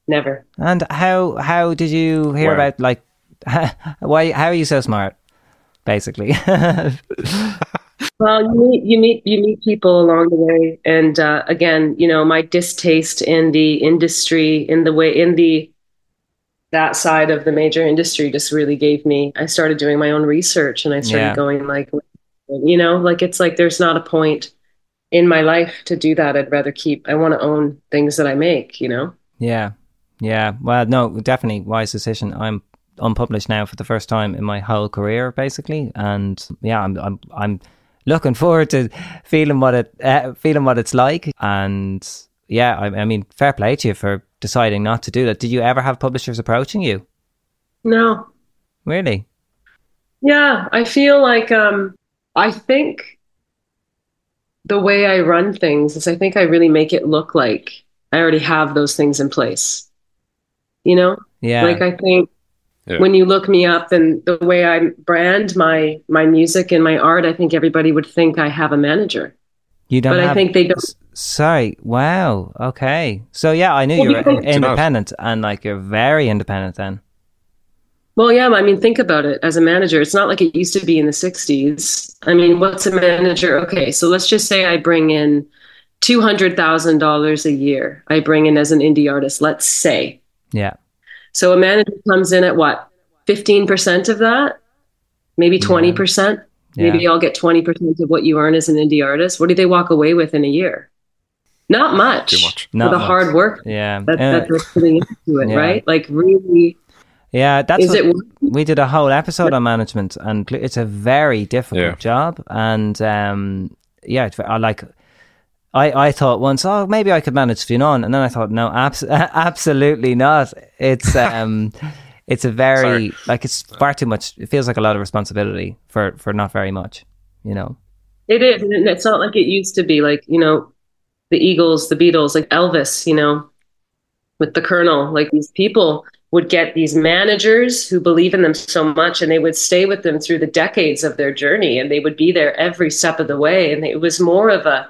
never. And how how did you hear Wow. about like <laughs> why how are you so smart? Basically. Well, you meet you meet you meet people along the way, and uh, again, you know, my distaste in the industry, in the way, in the that side of the major industry, just really gave me. I started doing my own research, and I started Yeah. going like, you know, like it's like there's not a point in my life to do that. I'd rather keep. I want to own things that I make. You know. yeah. Yeah. Well, no, definitely wise decision. I'm unpublished now for the first time in my whole career basically and yeah, I'm I'm I'm looking forward to feeling what it uh, feeling what it's like and yeah, I, I mean fair play to you for deciding not to do that. Did you ever have publishers approaching you? No, Really? Yeah, I feel like um I think the way I run things is I think I really make it look like I already have those things in place. You know? Yeah. Like I think Yeah. when you look me up and the way I brand my my music and my art, I think everybody would think I have a manager. you don't but I think they don't S- Sorry. Wow. Okay. So yeah, I knew Well, you were independent and like you're very independent then. Well, yeah, I mean, think about it as a manager. It's not like it used to be in the 60s. I mean, what's a manager? Okay, so let's just say I bring in $200,000 a year. I bring in as an indie artist, let's say. Yeah. So a manager comes in at what? 15% of that? Maybe 20%? Maybe Yeah. I'll get 20% of what you earn as an indie artist. What do they walk away with in a year? Not much. Too much. Not for the much. hard work Yeah. that, Uh, that they're putting into it, Yeah. right? Like, really, yeah, that's what, we did a whole episode on management and it's a very difficult Yeah. job and um yeah, it's I like I, I thought once, oh, maybe I could manage Fionnán, and then I thought, no, abs- <laughs> absolutely not. It's <laughs> um, it's a very like it's far too much. It feels like a lot of responsibility for for not very much, you know. It is, and it's not like it used to be. Like you know, the Eagles, the Beatles, like Elvis. You know, with the Colonel, like these people would get these managers who believe in them so much, and they would stay with them through the decades of their journey, and they would be there every step of the way. And it was more of a.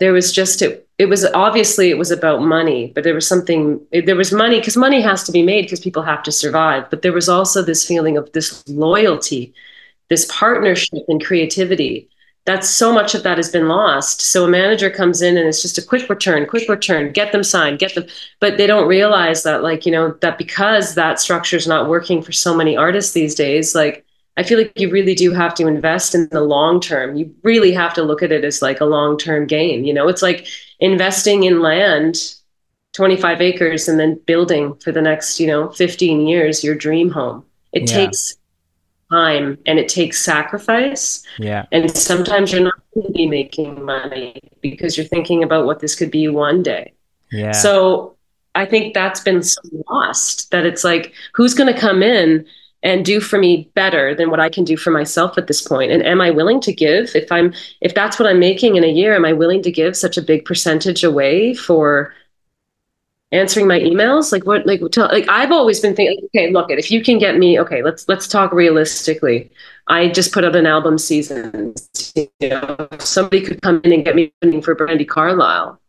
There was just it. It was obviously it was about money, but there was something. There was money because money has to be made because people have to survive. But there was also this feeling of this loyalty this partnership and creativity that's so much of that has been lost so a manager comes in and it's just a quick return quick return get them signed get them but they don't realize that like you know that because that structure is not working for so many artists these days like i feel like you really do have to invest in the long term. You really have to look at it as like a long term game you know? It's like investing in land 25 acres and then building for the next you know 15 years your dream home. It Yeah. takes time and it takes sacrifice. Yeah, and sometimes you're not going to be making money because you're thinking about what this could be one day. Yeah, so i think that's been so lost that it's like who's going to come in and do for me better than what i can do for myself at this point? And am i willing to give? If i'm if that's what i'm making in a year am i willing to give such a big percentage away for answering my emails? Like what like tell, like i've always been thinking okay look at if you can get me okay let's let's talk realistically. I just put out an album season. You know somebody could come in and get me for Brandi Carlile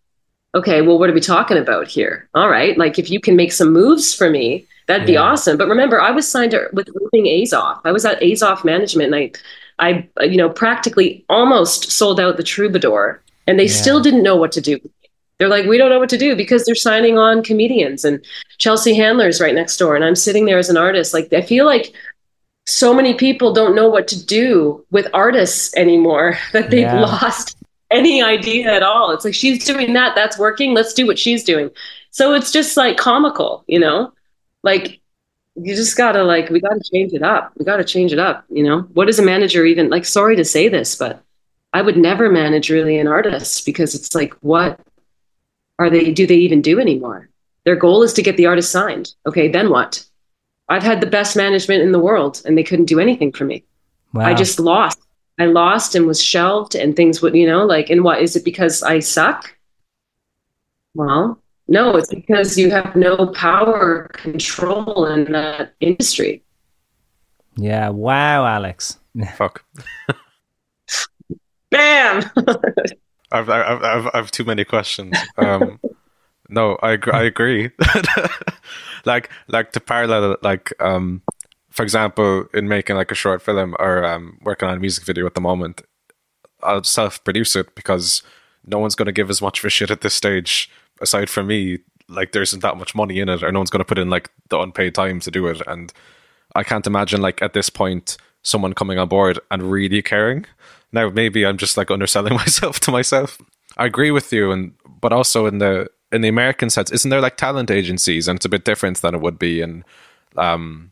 okay well what are we talking about here all right like if you can make some moves for me that'd be awesome but remember i was signed to, with Irving Azoff i was at azoff management and i i you know practically almost sold out the troubadour and they Yeah. still didn't know what to do they're like, we don't know what to do because they're signing on comedians and Chelsea Handler's right next door. And I'm sitting there as an artist. Like, I feel like so many people don't know what to do with artists anymore <laughs> that they've Yeah. lost any idea at all. It's like she's doing that, that's working, let's do what she's doing. So it's just like comical, you know? Like you just gotta like we gotta change it up. We gotta change it up, you know? What is a manager even like sorry to say this, but I would never manage really an artist because it's like what are they do they even do anymore? Their goal is to get the artist signed. Okay, then what? I've had the best management in the world and they couldn't do anything for me. Wow. I just lost. I lost and was shelved and things would, you know, like, and what is it because I suck? Well, no, it's because you have no power control in that industry. yeah. Wow, Alexz. Fuck. <laughs> Bam! <laughs> I've, I've, I've, I've too many questions. Um, no, I agree. I agree. <laughs> like, like to parallel, like, um, for example, in making like a short film or um, working on a music video at the moment, I'll self-produce it because no one's going to give as much of a shit at this stage. Aside from me, like there isn't that much money in it, or no one's going to put in like the unpaid time to do it. And I can't imagine like at this point someone coming on board and really caring. Now maybe I'm just like underselling <laughs> myself to myself. I agree with you, and but also in the in the American sense, isn't there like talent agencies, and it's a bit different than it would be in um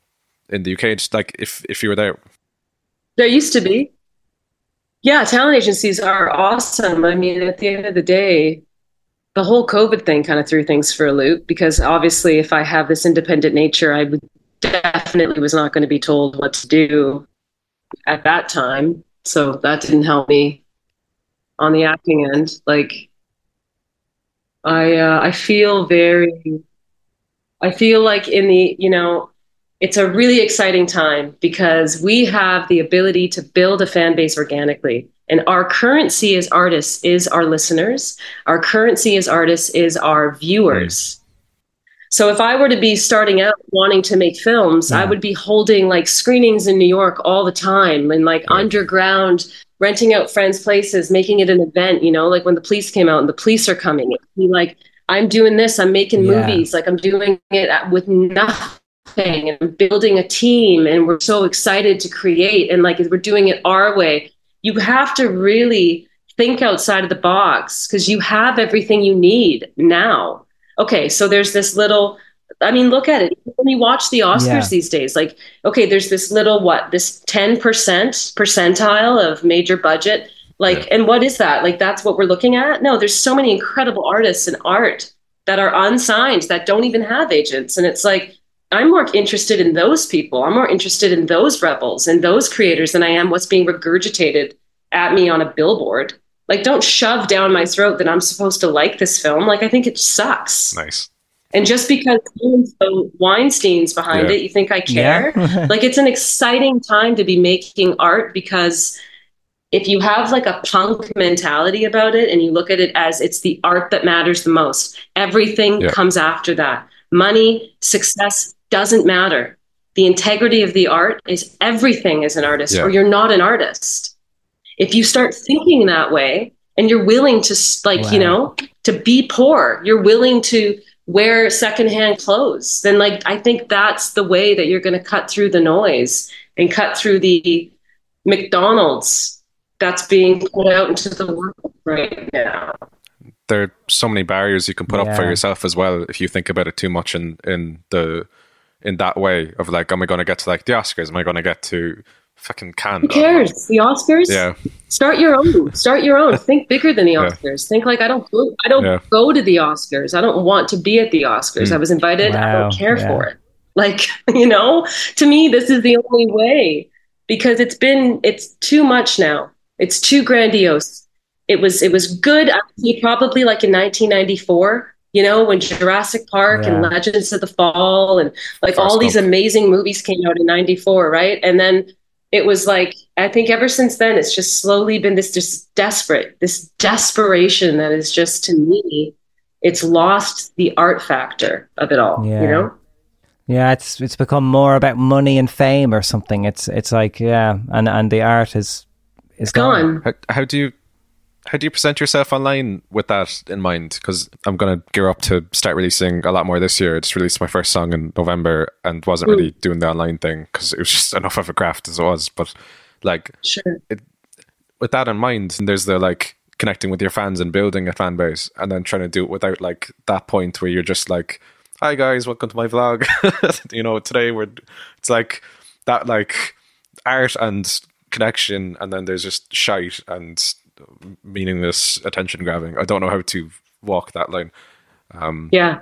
in the UK. Just like if if you were there, There used to be. Yeah, talent agencies are awesome. I mean, at the end of the day, the whole COVID thing kind of threw things for a loop because obviously, if I have this independent nature, I would definitely was not going to be told what to do at that time. So that didn't help me on the acting end. Like, I uh, I feel very, I feel like in the you know it's a really exciting time because we have the ability to build a fan base organically. And our currency as artists is our listeners. Our currency as artists is our viewers. So if I were to be starting out wanting to make films, I would be holding like screenings in New York all the time and like underground, renting out friends' places, making it an event, you know, like when the police came out and the police are coming. Be like, I'm doing this, I'm making Yeah. movies, like I'm doing it with nothing and I'm building a team and we're so excited to create and like we're doing it our way. You have to really think outside of the box because you have everything you need now. Okay, so there's this little I mean, look at it. When you watch the Oscars Yeah. these days, like, okay, there's this little what, this 10% percentile of major budget. Like, Yeah. and what is that? Like, that's what we're looking at? No, there's so many incredible artists and art that are unsigned that don't even have agents. And it's like, I'm more interested in those people. I'm more interested in those rebels and those creators than I am what's being regurgitated at me on a billboard. Like, don't shove down my throat that I'm supposed to like this film. Like, I think it sucks. nice. And just because so Weinstein's behind Yeah. it, you think I care? Yeah. <laughs> like it's an exciting time to be making art because if you have like a punk mentality about it and you look at it as it's the art that matters the most, everything Yeah. comes after that. Money, success doesn't matter. The integrity of the art is everything as an artist, Yeah. or you're not an artist. If you start thinking that way and you're willing to, s- like, you know, to be poor, you're willing to wear secondhand clothes, then, like, I think that's the way that you're going to cut through the noise and cut through the McDonald's that's being put out into the world right now. there are so many barriers you can put up for yourself as well if you think about it too much in in the in that way of like am I going to get to like the Oscars am I going to get to fucking Cannes Who cares? The Oscars? yeah Start your own. Start your own. Think bigger than the Yeah. Oscars. Think like I don't go I don't Yeah. go to the Oscars. I don't want to be at the Oscars. Mm. I was invited. I don't care Yeah. for it. Like, <laughs> you know, to me this is the only way because it's been it's too much now. It's too grandiose. It was it was good actually probably like in 1994, you know, when Jurassic Park and Legends of the Fall and like all Forrest these amazing movies came out in 94, right? And then it was like I think ever since then it's just slowly been this just desperate, this desperation that is just to me, it's lost the art factor of it all. Yeah. You know? Yeah, it's it's become more about money and fame or something. It's it's like yeah, and and the art is is It's gone. how, how do you how do you present yourself online with that in mind? Because I'm going to gear up to start releasing a lot more this year. I just released my first song in November and wasn't really mm. doing the online thing because it was just <laughs> enough of a craft as it was. But like, sure. It, with that in mind, there's the like connecting with your fans and building a fan base, and then trying to do it without like that point where you're just like, "Hi guys, welcome to my vlog." <laughs> you know, today we're it's like that like art and connection, and then there's just shite and meaningless attention grabbing. I don't know how to walk that line. Um, yeah,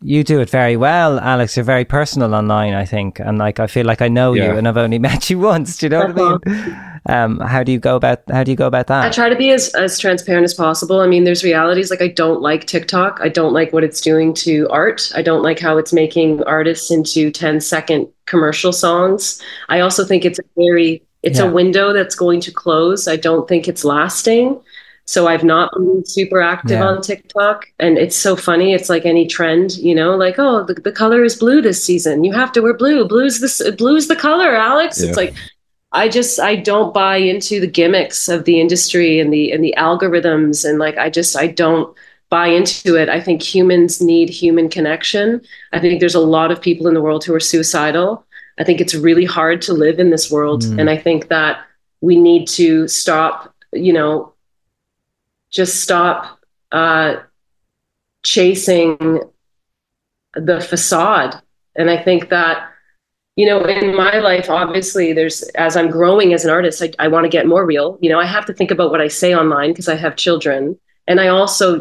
you do it very well, Alexz. You're very personal online, I think, and like I feel like I know yeah. you, and I've only <laughs> met you once. Do you know what I mean? Um, how do you go about how do you go about that? I try to be as as transparent as possible. I mean, there's realities like I don't like TikTok. I don't like what it's doing to art. I don't like how it's making artists into 10 second commercial songs. I also think it's a very it's yeah. a window that's going to close. I don't think it's lasting. So I've not been super active yeah. on TikTok. And it's so funny. It's like any trend, you know, like, oh, the, the color is blue this season. You have to wear blue. Blue's this blue's the color, Alexz. Yeah. It's like I just I don't buy into the gimmicks of the industry and the and the algorithms and like I just I don't buy into it. I think humans need human connection. I think there's a lot of people in the world who are suicidal. I think it's really hard to live in this world mm. and I think that we need to stop, you know, just stop uh, chasing the facade. And I think that, you know, in my life, obviously, there's as I'm growing as an artist, I, I want to get more real. You know, I have to think about what I say online because I have children. And I also,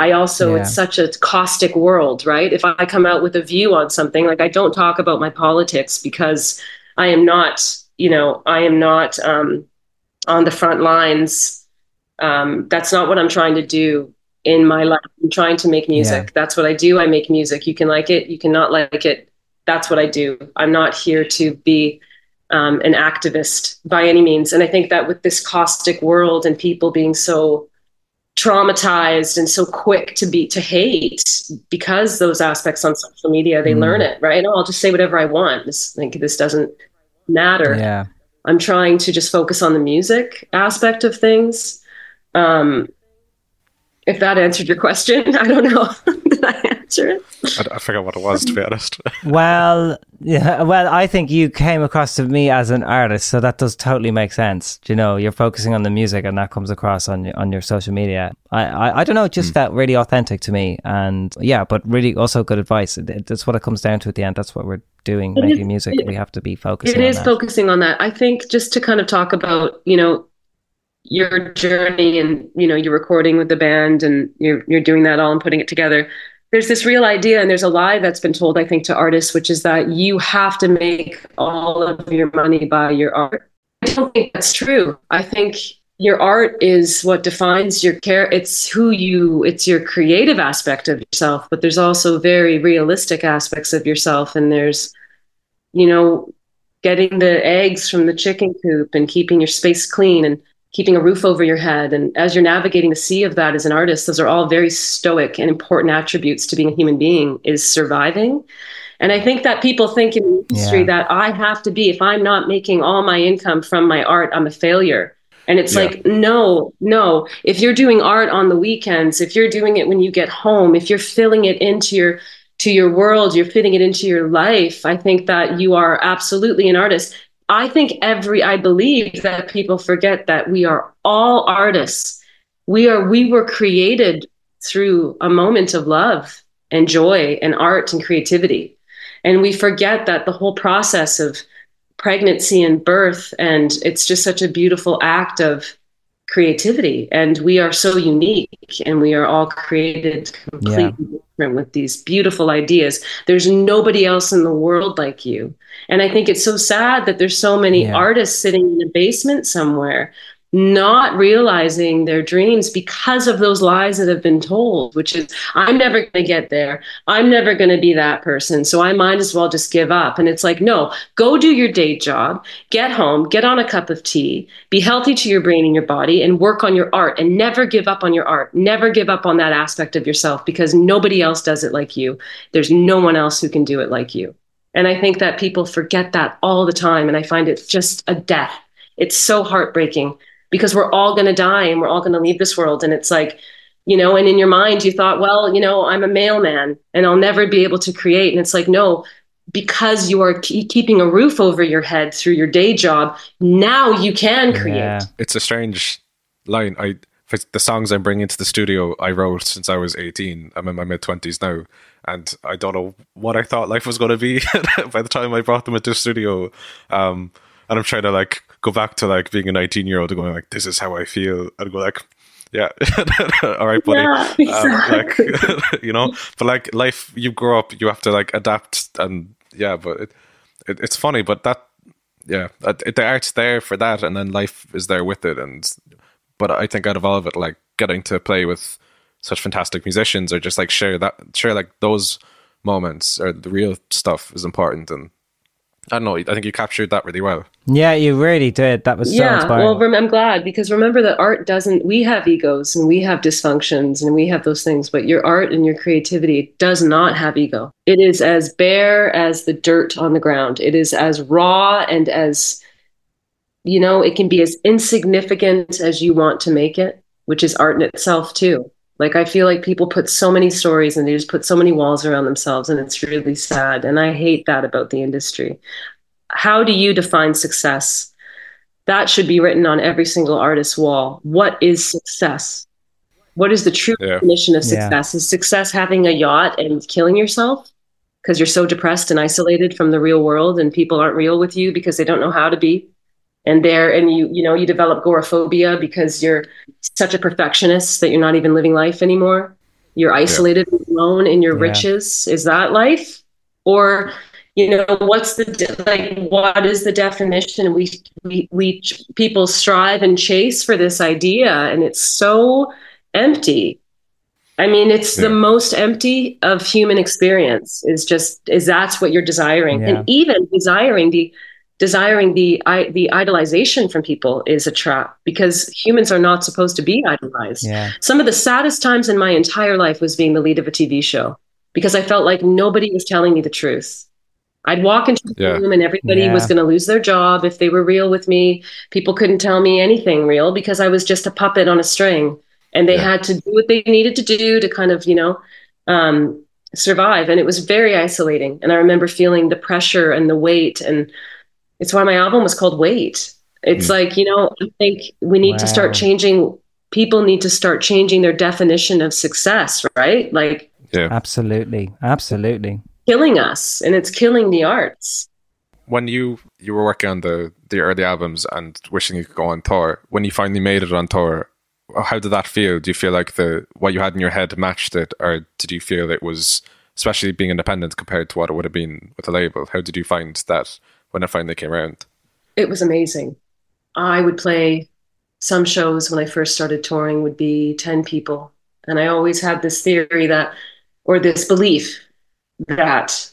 I also, yeah. it's such a caustic world, right? If I come out with a view on something, like I don't talk about my politics because I am not, you know, I am not um, on the front lines um, that's not what I'm trying to do in my life. I'm trying to make music. Yeah. That's what I do. I make music. You can like it, you cannot like it. That's what I do. I'm not here to be um, an activist by any means. And I think that with this caustic world and people being so traumatized and so quick to be to hate because those aspects on social media they mm. learn it right? Oh, i'll just say whatever i want. This like this doesn't matter. Yeah. I'm trying to just focus on the music aspect of things. Um, if that answered your question, <laughs> I don't know. <laughs> Did I answer it? I, I forgot what it was, to be honest. <laughs> well, yeah, well, I think you came across to me as an artist, so that does totally make sense. You know, you're focusing on the music, and that comes across on your, on your social media. I, I, I don't know, it just mm. felt really authentic to me, and yeah, but really also good advice. That's what it comes down to at the end. That's what we're doing, it making is, music. It, we have to be focusing. It is that. focusing on that. I think just to kind of talk about, you know, your journey and you know you're recording with the band and you're you're doing that all and putting it together there's this real idea and there's a lie that's been told i think to artists which is that you have to make all of your money by your art. I don't think that's true. I think your art is what defines your care. It's who you it's your creative aspect of yourself but there's also very realistic aspects of yourself and there's you know getting the eggs from the chicken coop and keeping your space clean and keeping a roof over your head. And as you're navigating the sea of that as an artist, those are all very stoic and important attributes to being a human being is surviving. And I think that people think in the industry yeah. that I have to be, if I'm not making all my income from my art, I'm a failure. And it's yeah. like, no, no. If you're doing art on the weekends, if you're doing it when you get home, if you're filling it into your to your world, you're fitting it into your life, I think that you are absolutely an artist. I think every I believe that people forget that we are all artists. We are we were created through a moment of love and joy and art and creativity. And we forget that the whole process of pregnancy and birth and it's just such a beautiful act of creativity and we are so unique and we are all created completely yeah. different with these beautiful ideas there's nobody else in the world like you and i think it's so sad that there's so many yeah. artists sitting in a basement somewhere not realizing their dreams because of those lies that have been told, which is, I'm never going to get there. I'm never going to be that person. So I might as well just give up. And it's like, no, go do your day job, get home, get on a cup of tea, be healthy to your brain and your body, and work on your art and never give up on your art. Never give up on that aspect of yourself because nobody else does it like you. There's no one else who can do it like you. And I think that people forget that all the time. And I find it just a death. It's so heartbreaking because we're all going to die and we're all going to leave this world. And it's like, you know, and in your mind, you thought, well, you know, I'm a mailman and I'll never be able to create. And it's like, no, because you are keeping a roof over your head through your day job, now you can create. Yeah. It's a strange line. I the songs I'm bringing to the studio, I wrote since I was 18. I'm in my mid 20s now, and I don't know what I thought life was going to be <laughs> by the time I brought them into the studio. Um, and I'm trying to like go back to like being a 19 year old and going like, this is how I feel, and go like, yeah, <laughs> all right, buddy. Yeah, exactly. um, like, <laughs> you know, but like life, you grow up, you have to like adapt, and yeah, but it, it it's funny, but that yeah, the art's there for that, and then life is there with it, and but I think out of all of it, like getting to play with such fantastic musicians or just like share that share like those moments or the real stuff is important and I don't know. I think you captured that really well. Yeah, you really did. That was yeah. well, I'm glad because remember that art doesn't. We have egos and we have dysfunctions and we have those things, but your art and your creativity does not have ego. It is as bare as the dirt on the ground. It is as raw and as you know, it can be as insignificant as you want to make it, which is art in itself too. Like I feel like people put so many stories and they just put so many walls around themselves and it's really sad. And I hate that about the industry. How do you define success? That should be written on every single artist's wall. What is success? What is the true yeah. definition of success? Yeah. Is success having a yacht and killing yourself because you're so depressed and isolated from the real world and people aren't real with you because they don't know how to be? And there and you you know you develop agoraphobia because you're such a perfectionist that you're not even living life anymore. You're isolated yeah. alone in your yeah. riches. Is that life? Or you know what's the de- like what is the definition? We we we people strive and chase for this idea and it's so empty. I mean it's yeah. the most empty of human experience is just is that's what you're desiring. And even desiring the desiring the I, the idolization from people is a trap because humans are not supposed to be idolized. Yeah. Some of the saddest times in my entire life was being the lead of a TV show because I felt like nobody was telling me the truth. I'd walk into the yeah. room and everybody yeah. was going to lose their job if they were real with me. People couldn't tell me anything real because I was just a puppet on a string and they yeah. had to do what they needed to do to kind of, you know, um, survive. And it was very isolating. And I remember feeling the pressure and the weight and it's why my album was called Wait. It's mm. like, you know, I think we need wow. to start changing people need to start changing their definition of success, right? Like Yeah. Absolutely. Absolutely. Killing us and it's killing the arts. When you you were working on the the early albums and wishing you could go on tour, when you finally made it on tour, how did that feel? Do you feel like the what you had in your head matched it, or did you feel it was, especially being independent compared to what it would have been with a label? How did you find that when I finally came around? It was amazing. I would play some shows when I first started touring would be 10 people. And I always had this theory that, or this belief that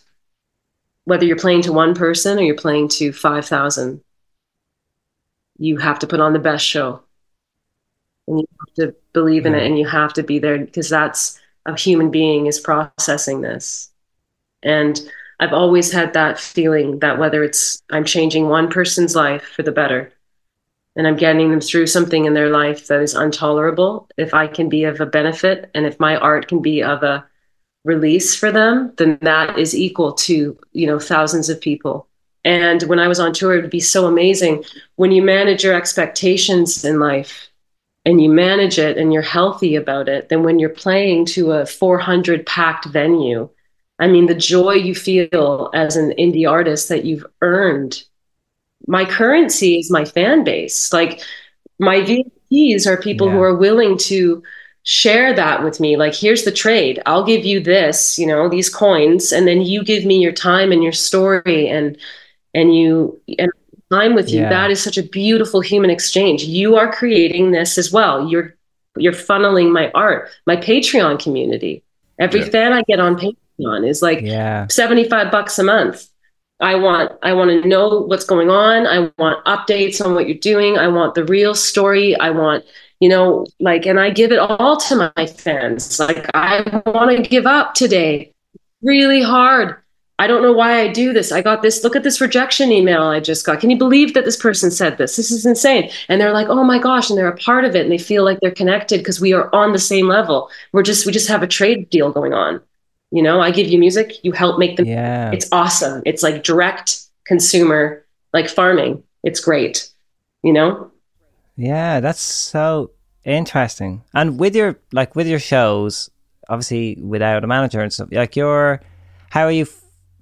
whether you're playing to one person or you're playing to 5,000, you have to put on the best show. And you have to believe in it and you have to be there because that's a human being is processing this. And I've always had that feeling that whether it's I'm changing one person's life for the better and I'm getting them through something in their life that is intolerable, if I can be of a benefit and if my art can be of a release for them, then that is equal to, you know, thousands of people. And when I was on tour, it would be so amazing when you manage your expectations in life and you manage it and you're healthy about it, then when you're playing to a 400 packed venue, I mean, the joy you feel as an indie artist that you've earned. My currency is my fan base. Like my VIPs are people yeah. who are willing to share that with me. Like, here's the trade. I'll give you this, you know, these coins, and then you give me your time and your story and and you and time with you. Yeah. That is such a beautiful human exchange. You are creating this as well. You're you're funneling my art, my Patreon community. Every yeah. fan I get on Patreon on is like yeah. 75 bucks a month. I want I want to know what's going on. I want updates on what you're doing. I want the real story. I want, you know, like and I give it all to my fans. Like I want to give up today. Really hard I don't know why I do this. I got this. Look at this rejection email I just got. Can you believe that this person said this? This is insane. And they're like, oh my gosh, and they're a part of it, and they feel like they're connected because we are on the same level. We're just we just have a trade deal going on. You know, I give you music, you help make them. Yeah. It's awesome. It's like direct consumer, like farming. It's great. You know. Yeah, that's so interesting. And with your like with your shows, obviously without a manager and stuff, like you're, how are you?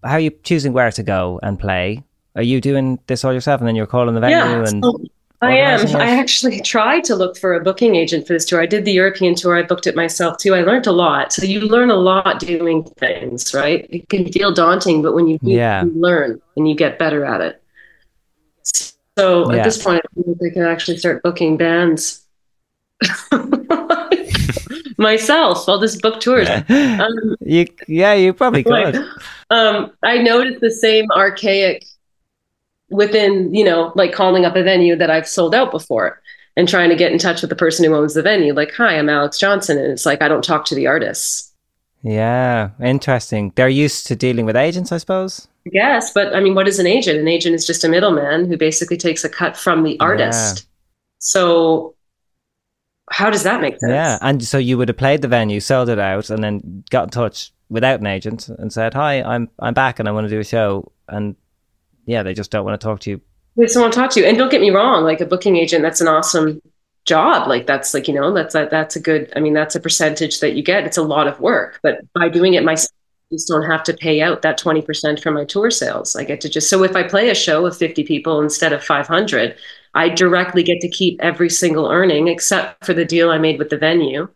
How are you choosing where to go and play? Are you doing this all yourself, and then you're calling the venue Yeah, and? so I am. I actually <laughs> tried to look for a booking agent for this tour. I did the European tour. I booked it myself too. I learned a lot. So you learn a lot doing things, right? It can feel daunting, but when you Yeah. you learn and you get better at it. So Yeah. at this point, I think I can actually start booking bands <laughs> myself. I'll just book tours. <laughs> Um, you, yeah, you probably like, could. um, I noticed the same archaic within, you know, like calling up a venue that I've sold out before and trying to get in touch with the person who owns the venue. Like, hi, I'm Alexz Johnson. And it's like, I don't talk to the artists. Yeah, interesting. They're used to dealing with agents, I suppose. Yes, but I mean, what is an agent? An agent is just a middleman who basically takes a cut from the artist. So, how does that make sense? Yeah, and so you would have played the venue, sold it out, and then got in touch without an agent and said, "Hi, I'm I'm back, and I want to do a show." And yeah, they just don't want to talk to you. They just don't want to talk to you. And don't get me wrong, like a booking agent, that's an awesome job. Like that's like, you know, that's that that's a good I mean, that's a percentage that you get. It's a lot of work. But by doing it myself, I just don't have to pay out that 20% from my tour sales. I get to just so if I play a show of 50 people instead of 500, I directly get to keep every single earning except for the deal I made with the venue.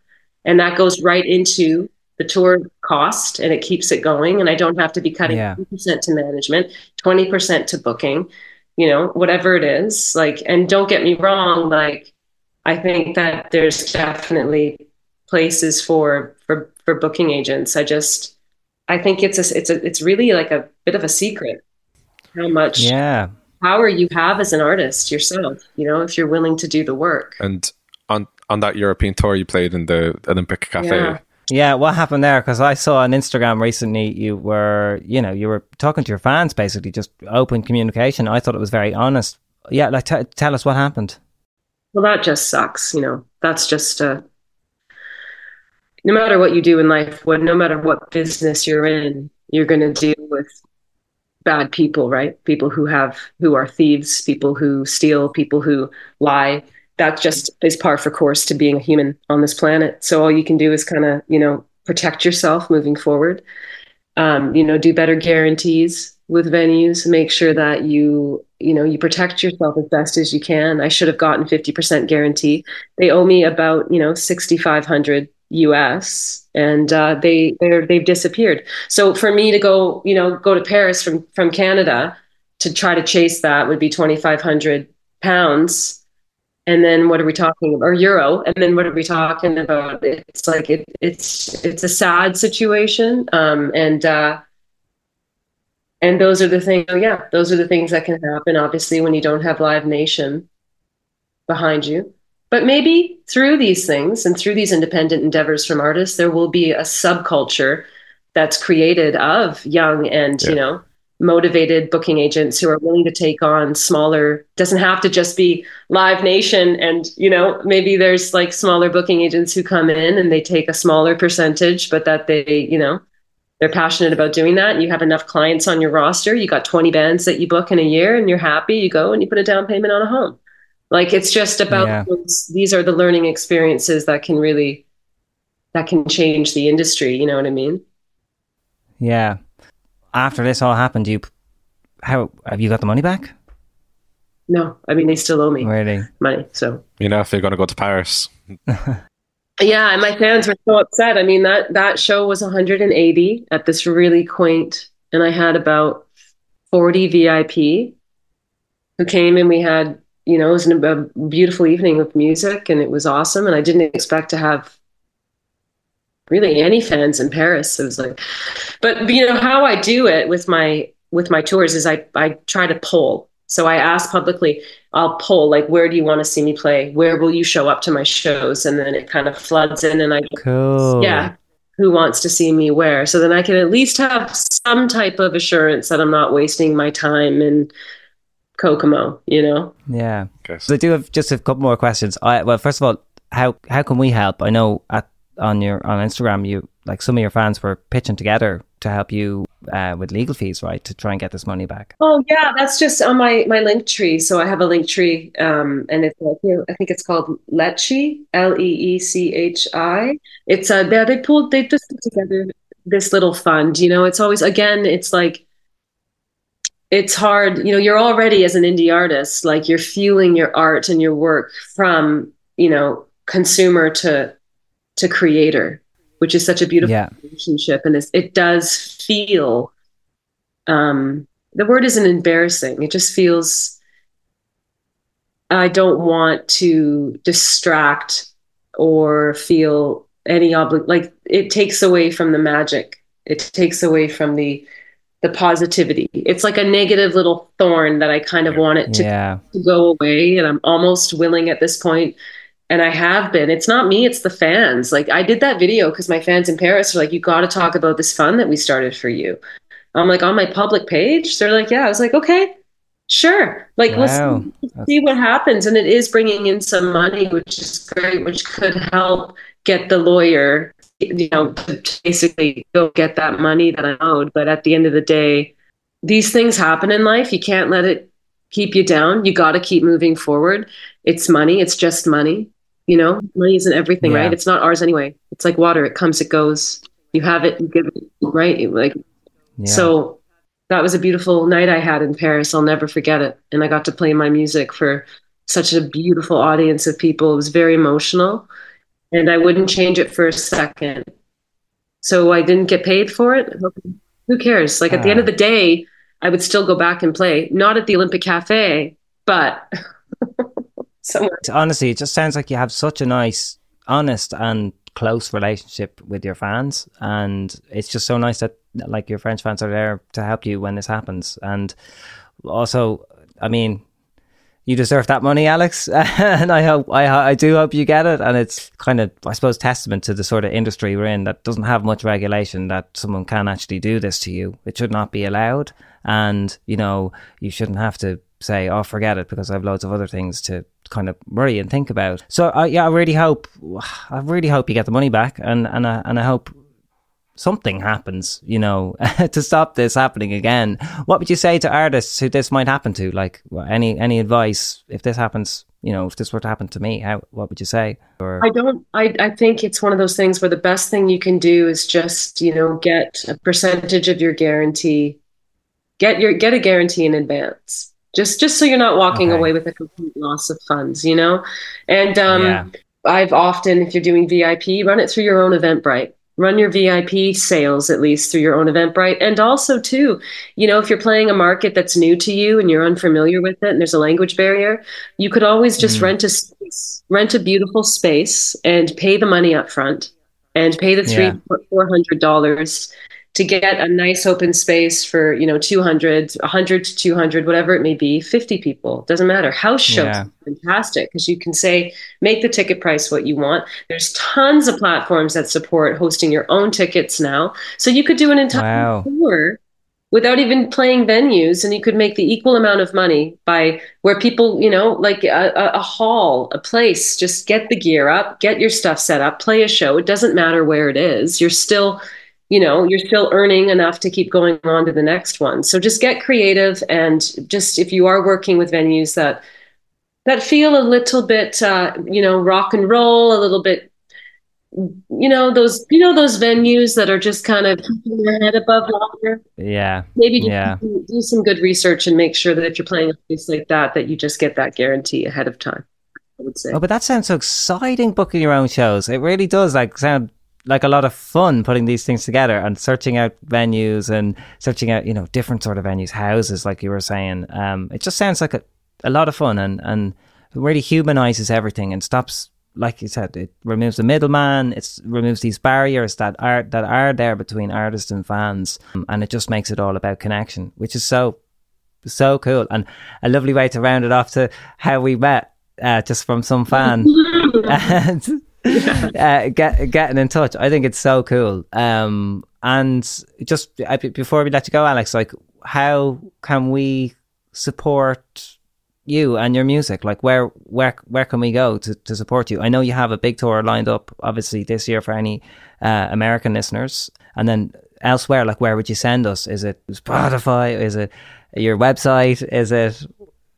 And that goes right into the tour cost and it keeps it going. And I don't have to be cutting Yeah. 10% to management, 20% to booking, you know, whatever it is. Like, and don't get me wrong, like, I think that there's definitely places for for for booking agents. I just I think it's a it's a it's really like a bit of a secret how much Yeah, power you have as an artist yourself, you know, if you're willing to do the work. And on on that European tour, you played in the Olympic Cafe. Yeah. Yeah. What happened there? Because I saw on Instagram recently you were, you know, you were talking to your fans, basically just open communication. I thought it was very honest. Yeah, like t- tell us what happened. Well, that just sucks, you know. That's just uh no matter what you do in life, what no matter what business you're in, you're going to deal with bad people, right? People who have who are thieves, people who steal, people who lie. That just is par for course to being a human on this planet. So all you can do is kind of, you know, protect yourself moving forward. Um, you know, do better guarantees with venues. Make sure that you, you know, you protect yourself as best as you can. I should have gotten 50% guarantee. They owe me about, you know, 6,500 US and uh, they they're, they've disappeared. So for me to go, you know, go to Paris from from Canada to try to chase that would be 2,500 pounds. And then what are we talking about? Or euro? And then what are we talking about? It's like it, it's it's a sad situation. Um, and uh, and those are the things. oh, Yeah, those are the things that can happen. Obviously, when you don't have Live Nation behind you. But maybe through these things and through these independent endeavors from artists, there will be a subculture that's created of young and, you know, motivated booking agents who are willing to take on smaller doesn't have to just be live nation and you know maybe there's like smaller booking agents who come in and they take a smaller percentage but that they you know they're passionate about doing that. And you have enough clients on your roster. You got 20 bands that you book in a year and you're happy. You go and you put a down payment on a home. Like it's just about Yeah. those, these are the learning experiences that can really that can change the industry you know what i mean? Yeah. After this all happened, you how have you got the money back? no i mean they still owe me Really? money so You know, if you're going to go to Paris, <laughs> yeah and my fans were so upset i mean that that show was 180 at this really quaint and i had about 40 vip who came and we had you know it was an, a beautiful evening of music and it was awesome and i didn't expect to have really any fans in paris it was like but you know how i do it with my with my tours is i i try to poll so i ask publicly i'll poll like where do you want to see me play where will you show up to my shows and then it kind of floods in and i Cool. yeah who wants to see me where. So then I can at least have some type of assurance that I'm not wasting my time in Kokomo, you know? Yeah. Okay. So I do have just a couple more questions. I, well, first of all, how how can we help? I know at on your on Instagram, you like some of your fans were pitching together to help you uh, with legal fees, right, to try and get this money back. Oh yeah, that's just on my my link tree. So I have a link tree, um, and it's like I think it's called Lechi, L E E C H I. It's uh, they they pulled they just put together this little fund. You know, it's always again, it's like it's hard. You know, you're already as an indie artist, like you're fueling your art and your work from you know consumer to to creator, which is such a beautiful Yeah. relationship, and it does feel. Um, the word isn't embarrassing. It just feels. I don't want to distract or feel any obli like it takes away from the magic. It takes away from the the positivity. It's like a negative little thorn that I kind of want it to Yeah. to go away and i'm almost willing at this point and i have been it's not me it's the fans like i did that video because my fans in paris are like you got to talk about this fund that we started for you i'm like on my public page they're like yeah i was like okay sure like Wow. let's see what happens and it is bringing in some money which is great which could help get the lawyer you know to basically go get that money that i owed but at the end of the day these things happen in life you can't let it keep you down. You got to keep moving forward. It's money. It's just money. You know, money isn't everything, Yeah. right? It's not ours anyway. It's like water. It comes, it goes. You have it, you give it, right? Like Yeah. so. That was a beautiful night I had in Paris. I'll never forget it. And I got to play my music for such a beautiful audience of people. It was very emotional, and I wouldn't change it for a second. So I didn't get paid for it. Who cares? Like at the end of the ah. day, I would still go back and play, not at the Olympic Cafe, but <laughs> somewhere. honestly, it just sounds like you have such a nice, honest, and close relationship with your fans, and it's just so nice that like your French fans are there to help you when this happens, and also, I mean. You deserve that money, Alexz, <laughs> and I hope I I do hope you get it. And it's kind of, I suppose, testament to the sort of industry we're in that doesn't have much regulation that someone can actually do this to you. It should not be allowed, and you know you shouldn't have to say, "Oh, forget it," because I have loads of other things to kind of worry and think about. So, uh, yeah, I really hope, <sighs> I really hope you get the money back, and and I, and I hope something happens, you know, <laughs> to stop this happening again. What would you say to artists who this might happen to? Like, any any advice if this happens? You know, if this were to happen to me, how what would you say? Or I don't. I I think it's one of those things where the best thing you can do is just you know get a percentage of your guarantee, get your get a guarantee in advance. Just just so you're not walking Okay. away with a complete loss of funds, you know. And um, Yeah. I've often, if you're doing VIP, run it through your own Eventbrite. Run your VIP sales at least through your own Eventbrite. And also, too, you know, if you're playing a market that's new to you and you're unfamiliar with it and there's a language barrier, you could always just rent a space, rent a beautiful space and pay the money up front and pay the three, Yeah. four hundred dollars to get a nice open space for, you know, 200, 100 to 200, whatever it may be, 50 people, doesn't matter. House shows Yeah. are fantastic because you can say, make the ticket price what you want. There's tons of platforms that support hosting your own tickets now. So you could do an entire Wow. tour without even playing venues and you could make the equal amount of money by where people you know like a, a, a hall a place just get the gear up get your stuff set up play a show it doesn't matter where it is you're still you know you're still earning enough to keep going on to the next one so just get creative and just if you are working with venues that that feel a little bit uh, you know rock and roll a little bit you know those you know those venues that are just kind of keeping their head above water yeah, maybe just yeah. do, do some good research and make sure that if you're playing a place like that that you just get that guarantee ahead of time i would say Oh, but that sounds so exciting booking your own shows. It really does like sound like a lot of fun putting these things together and searching out venues and searching out, you know, different sort of venues, houses, like you were saying. Um, it just sounds like a, a lot of fun and, and really humanizes everything and stops, like you said, it removes the middleman. It removes these barriers that are, that are there between artists and fans. Um, and it just makes it all about connection, which is so so cool and a lovely way to round it off to how we met uh, just from some fan and <laughs> <laughs> <laughs> uh, get, getting in touch. I think it's so cool. Um, and just before we let you go, Alexz, like, how can we support you and your music? Like, where where where can we go to, to support you? I know you have a big tour lined up, obviously this year for any uh, American listeners, and then elsewhere. Like, where would you send us? Is it Spotify? Is it your website? Is it?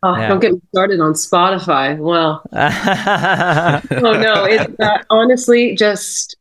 Oh, Yeah. Don't get me started on Spotify. Well, <laughs> oh no, it's uh, honestly just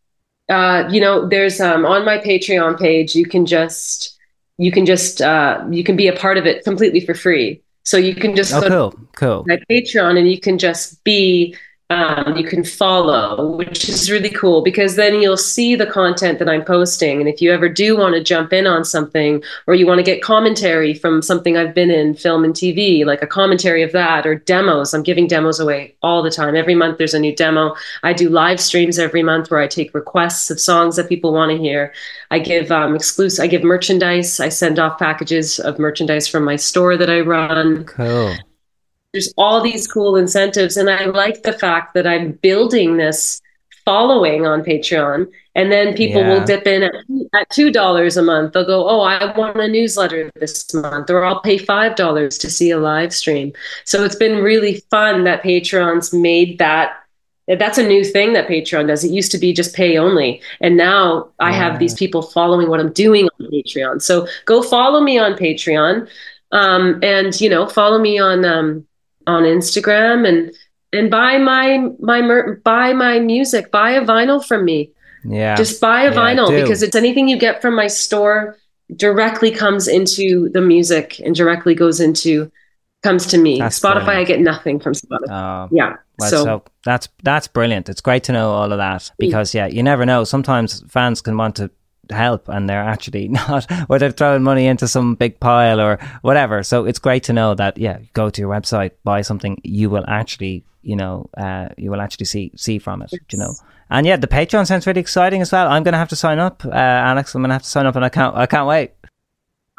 uh, you know, there's um, on my Patreon page, you can just you can just uh, you can be a part of it completely for free. So you can just oh, go to cool, cool. my Patreon and you can just be um, you can follow, which is really cool because then you'll see the content that I'm posting. And if you ever do want to jump in on something or you want to get commentary from something I've been in, film and TV, like a commentary of that or demos, I'm giving demos away all the time. Every month there's a new demo. I do live streams every month where I take requests of songs that people want to hear. I give um, exclusive, I give merchandise. I send off packages of merchandise from my store that I run Cool. There's all these cool incentives and i like the fact that i'm building this following on patreon and then people Yeah. will dip in at, at two dollars a month. They'll go oh i want a newsletter this month or i'll pay five dollars to see a live stream. So it's been really fun that patreon's made that that's a new thing that patreon does. It used to be just pay only and now i have these people following what i'm doing on patreon. So go follow me on patreon um, and you know follow me on um, on Instagram and and buy my my mer- buy my music, buy a vinyl from me. Yeah. Just buy a Yeah, vinyl because it's anything you get from my store directly comes into the music and directly goes into comes to me. That's Spotify, brilliant. I get nothing from Spotify. Oh, yeah. Well, so, so, that's that's brilliant. It's great to know all of that because yeah, you never know. Sometimes fans can want to help and they're actually <laughs> not, or they're throwing money into some big pile or whatever. So it's great to know that yeah, go to your website, buy something, you will actually, you know, uh, you will actually see see from it. You know. And yeah, the Patreon sounds really exciting as well. I'm going to have to sign up, uh, Alexz. I'm going to have to sign up, and I can't. I can't wait.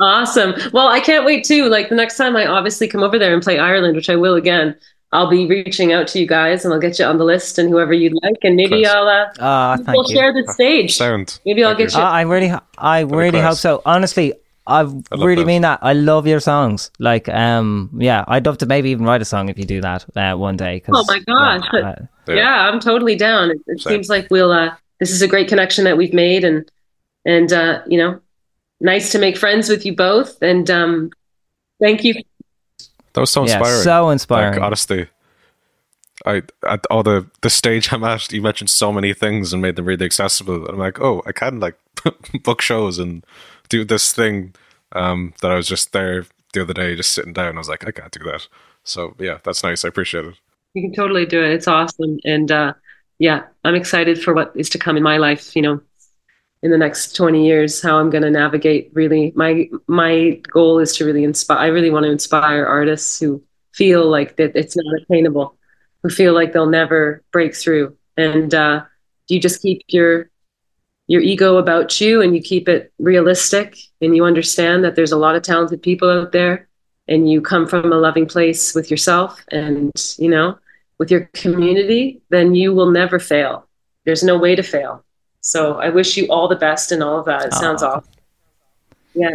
Awesome. Well, I can't wait too. Like the next time I obviously come over there and play Ireland, which I will again, I'll be reaching out to you guys and I'll get you on the list and whoever you'd like. And maybe Class. I'll uh, Ah, thank we'll you. share the stage. Sound. Maybe I'll Thank get you. you. I I really, I really hope so. Honestly, I love really that. mean that. I love your songs. Like, um, yeah, I'd love to maybe even write a song if you do that uh, one day. 'cause, Oh my gosh. yeah, uh, Yeah. yeah. I'm totally down. It, it seems like we'll uh this is a great connection that we've made and and uh, you know, nice to make friends with you both. And um thank you. That was so yeah, inspiring. so inspiring. Like honestly, I at all the the stage I'm at, you mentioned so many things and made them really accessible. I'm like, oh, I can like <laughs> book shows and do this thing um, that I was just there the other day, just sitting down. I was like, I can't do that. So yeah, that's nice. I appreciate it. You can totally do it. It's awesome. And uh yeah, I'm excited for what is to come in my life, you know, in the next 20 years, how I'm going to navigate really my my goal is to really inspire I really want to inspire artists who feel like that it's not attainable, who feel like they'll never break through. And uh you just keep your your ego about you and you keep it realistic and you understand that there's a lot of talented people out there and you come from a loving place with yourself and you know with your community then you will never fail there's no way to fail so i wish you all the best and all of that it sounds Aw. awesome yeah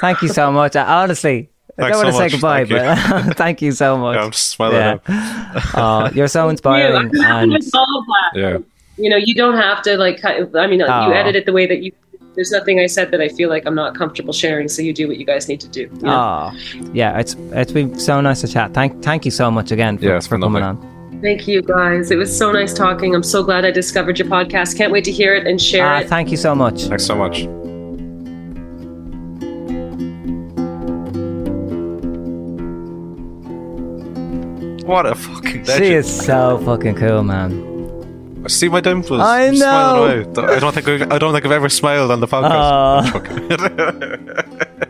Thank you so much. Uh, Honestly, I don't want so to say much. goodbye, Thank but <laughs> thank you so much. Yeah, I'm just smiling. Yeah. Oh, you're so <laughs> you, inspiring, and with all of that Yeah. you know you don't have to like cut- i mean Aw. you edit it the way that you there's nothing i said that i feel like i'm not comfortable sharing so you do what you guys need to do you know? oh, yeah, it's it's been so nice to chat. Thank thank you so much again for, Yeah, for coming on. Thank you guys it was so nice talking i'm so glad i discovered your podcast can't wait to hear it and share Uh, it thank you so much. Thanks so much. What a fucking legend. She is so fucking cool, man. See my dimples. I I'm know. I don't think I don't think I've ever smiled on the podcast. Aw. I'm joking. <laughs>